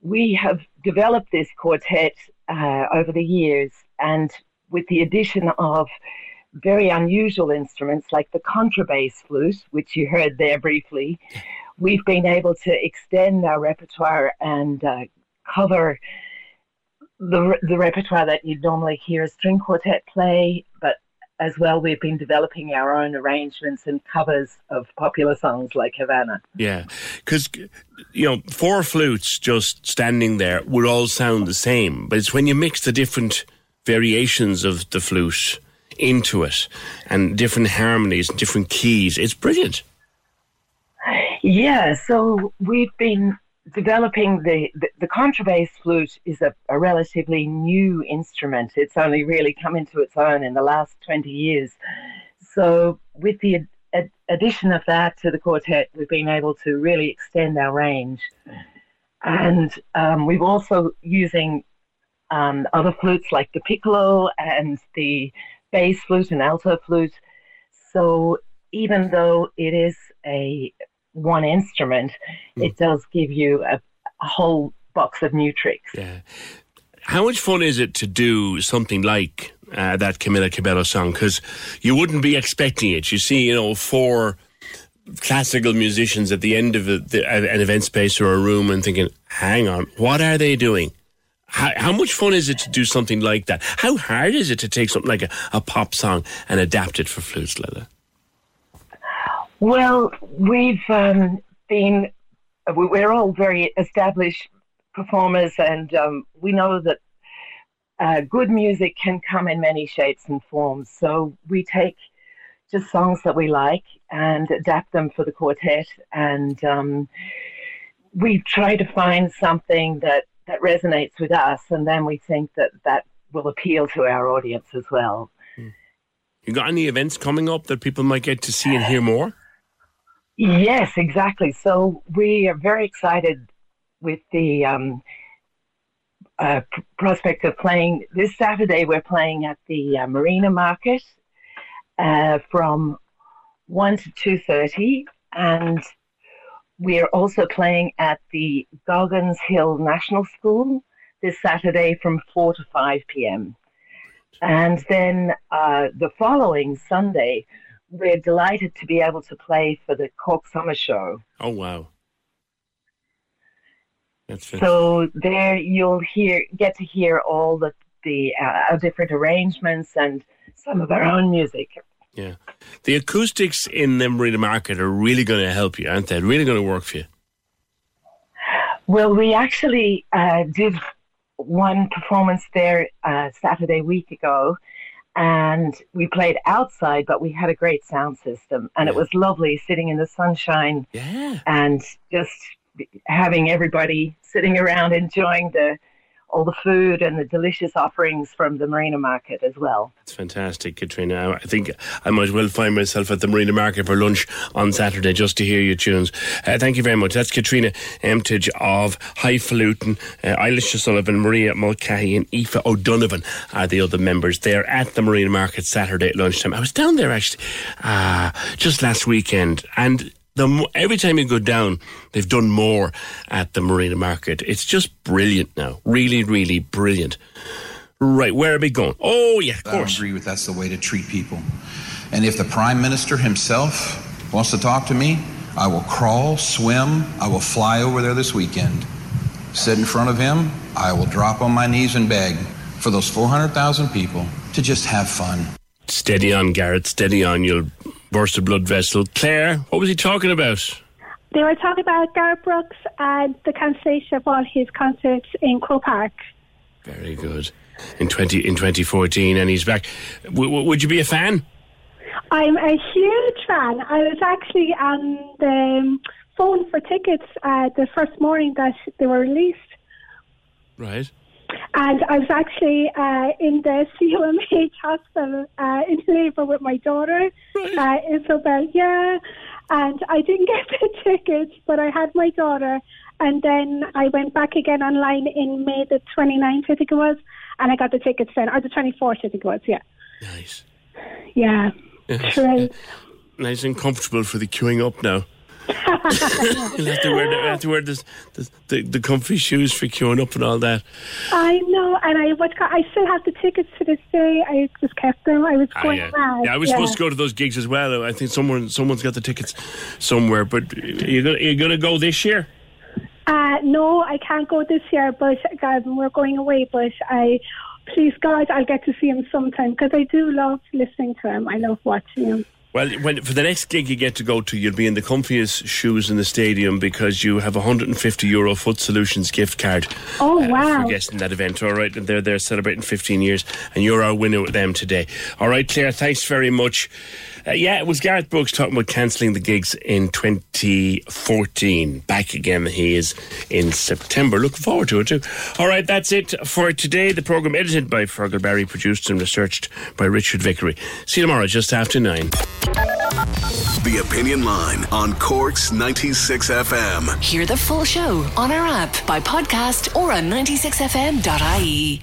Y: we have developed this quartet uh, over the years, and with the addition of very unusual instruments like the contrabass flute, which you heard there briefly, we've been able to extend our repertoire and uh, cover the, the repertoire that you'd normally hear a string quartet play, but as well, we've been developing our own arrangements and covers of popular songs like Havana.
G: Yeah, because you know, four flutes just standing there would all sound the same, but it's when you mix the different variations of the flute into it and different harmonies and different keys. It's brilliant.
Y: Yeah, so we've been developing the, the, the contrabass flute is a, a, relatively new instrument. It's only really come into its own in the last 20 years. So, with the ad- ad- addition of that to the quartet, we've been able to really extend our range. And um, we've also using um, other flutes like the piccolo and the bass flute and alto flute. So, even though it is a one instrument, mm. it does give you a, a whole box of new tricks.
G: Yeah. How much fun is it to do something like uh, that Camila Cabello song? Because you wouldn't be expecting it. You see, you know, four classical musicians at the end of a, the, an event space or a room and thinking, hang on, what are they doing? How, how, much fun is it to do something like that? How hard is it to take something like a, a pop song and adapt it for flutes, Lila?
Y: Well, we've um, been we're all very established performers, and um, we know that uh, good music can come in many shapes and forms. So we take just songs that we like and adapt them for the quartet, and um, we try to find something that that resonates with us, and then we think that that will appeal to our audience as well.
G: You got any events coming up that people might get to see and hear more?
Y: Yes, exactly. So we are very excited with the um, uh, prospect of playing this Saturday. We're playing at the uh, Marina Market uh, from one to two thirty, and we are also playing at the Goggins Hill National School this Saturday from four to five p.m. And then uh, the following Sunday, we're delighted to be able to play for the Cork Summer Show.
G: Oh wow! That's
Y: so there you'll hear get to hear all the the uh, different arrangements and some of our own music.
G: Yeah, the acoustics in the Marina Market are really going to help you, aren't they? Really going to work for you.
Y: Well, we actually uh, did one performance there uh, Saturday week ago, and we played outside, but we had a great sound system, and yeah. it was lovely sitting in the sunshine
G: yeah.
Y: and just having everybody sitting around enjoying the all the food and the delicious offerings from the Marina Market as well.
G: It's fantastic, Katrina. I think I might well find myself at the Marina Market for lunch on Saturday just to hear your tunes. Uh, thank you very much. That's Katrina Emtage of Highfalutin, uh, Eilish Sullivan, Maria Mulcahy, and Aoife O'Donovan are the other members there at the Marina Market Saturday at lunchtime. I was down there actually uh, just last weekend and the every time you go down, they've done more at the Marina Market. It's just brilliant now. Really, really brilliant. Right, where are we going? Oh, yeah, of course.
I: I agree with that's the way to treat people. And if the Prime Minister himself wants to talk to me, I will crawl, swim, I will fly over there this weekend. Sit in front of him, I will drop on my knees and beg for those 400,000 people to just have fun.
G: Steady on, Garrett, steady on. You'll burst a blood vessel. Claire, what was he talking about?
M: They were talking about Gareth Brooks and the cancellation of all his concerts in Croke Park.
G: Very good. In twenty in twenty fourteen, and he's back. W- w- would you be a fan?
M: I'm a huge fan. I was actually on the phone for tickets uh, the first morning that they were released.
G: Right.
M: And I was actually uh, in the CUMH hospital uh, in labour with my daughter, uh, Isabel. Yeah, and I didn't get the tickets, but I had my daughter. And then I went back again online in May the 29th, I think it was, and I got the tickets then, or the 24th, I think it was, yeah.
G: Nice.
M: Yeah. True.
G: Nice and comfortable for the queuing up now. You'll have to wear, the, have to wear the, the, the, comfy shoes for queuing up and all that.
M: I know, and I what I still have the tickets to this day. I just kept them. I was ah, going
G: yeah.
M: mad.
G: Yeah, I was yeah. supposed to go to those gigs as well. I think someone someone's got the tickets somewhere. But you're gonna you're gonna go this year?
M: Uh, no, I can't go this year. But God, we're going away. But I please God, I'll get to see him sometime because I do love listening to him. I love watching him.
G: Well, when, for the next gig you get to go to, you'll be in the comfiest shoes in the stadium because you have a 150 euro Foot Solutions gift card.
M: Oh, uh, wow.
G: For guesting that event, all right? And they're, they're celebrating 15 years, and you're our winner with them today. All right, Claire, thanks very much. Uh, yeah, it was Gareth Brooks talking about cancelling the gigs in 2014. Back again, he is in September. Looking forward to it too. All right, that's it for today. The programme edited by Fergal Barry, produced and researched by Richard Vickery. See you tomorrow, just after nine.
A: The Opinion Line on Cork's 96 FM.
B: Hear the full show on our app, by podcast, or on 96fm.ie.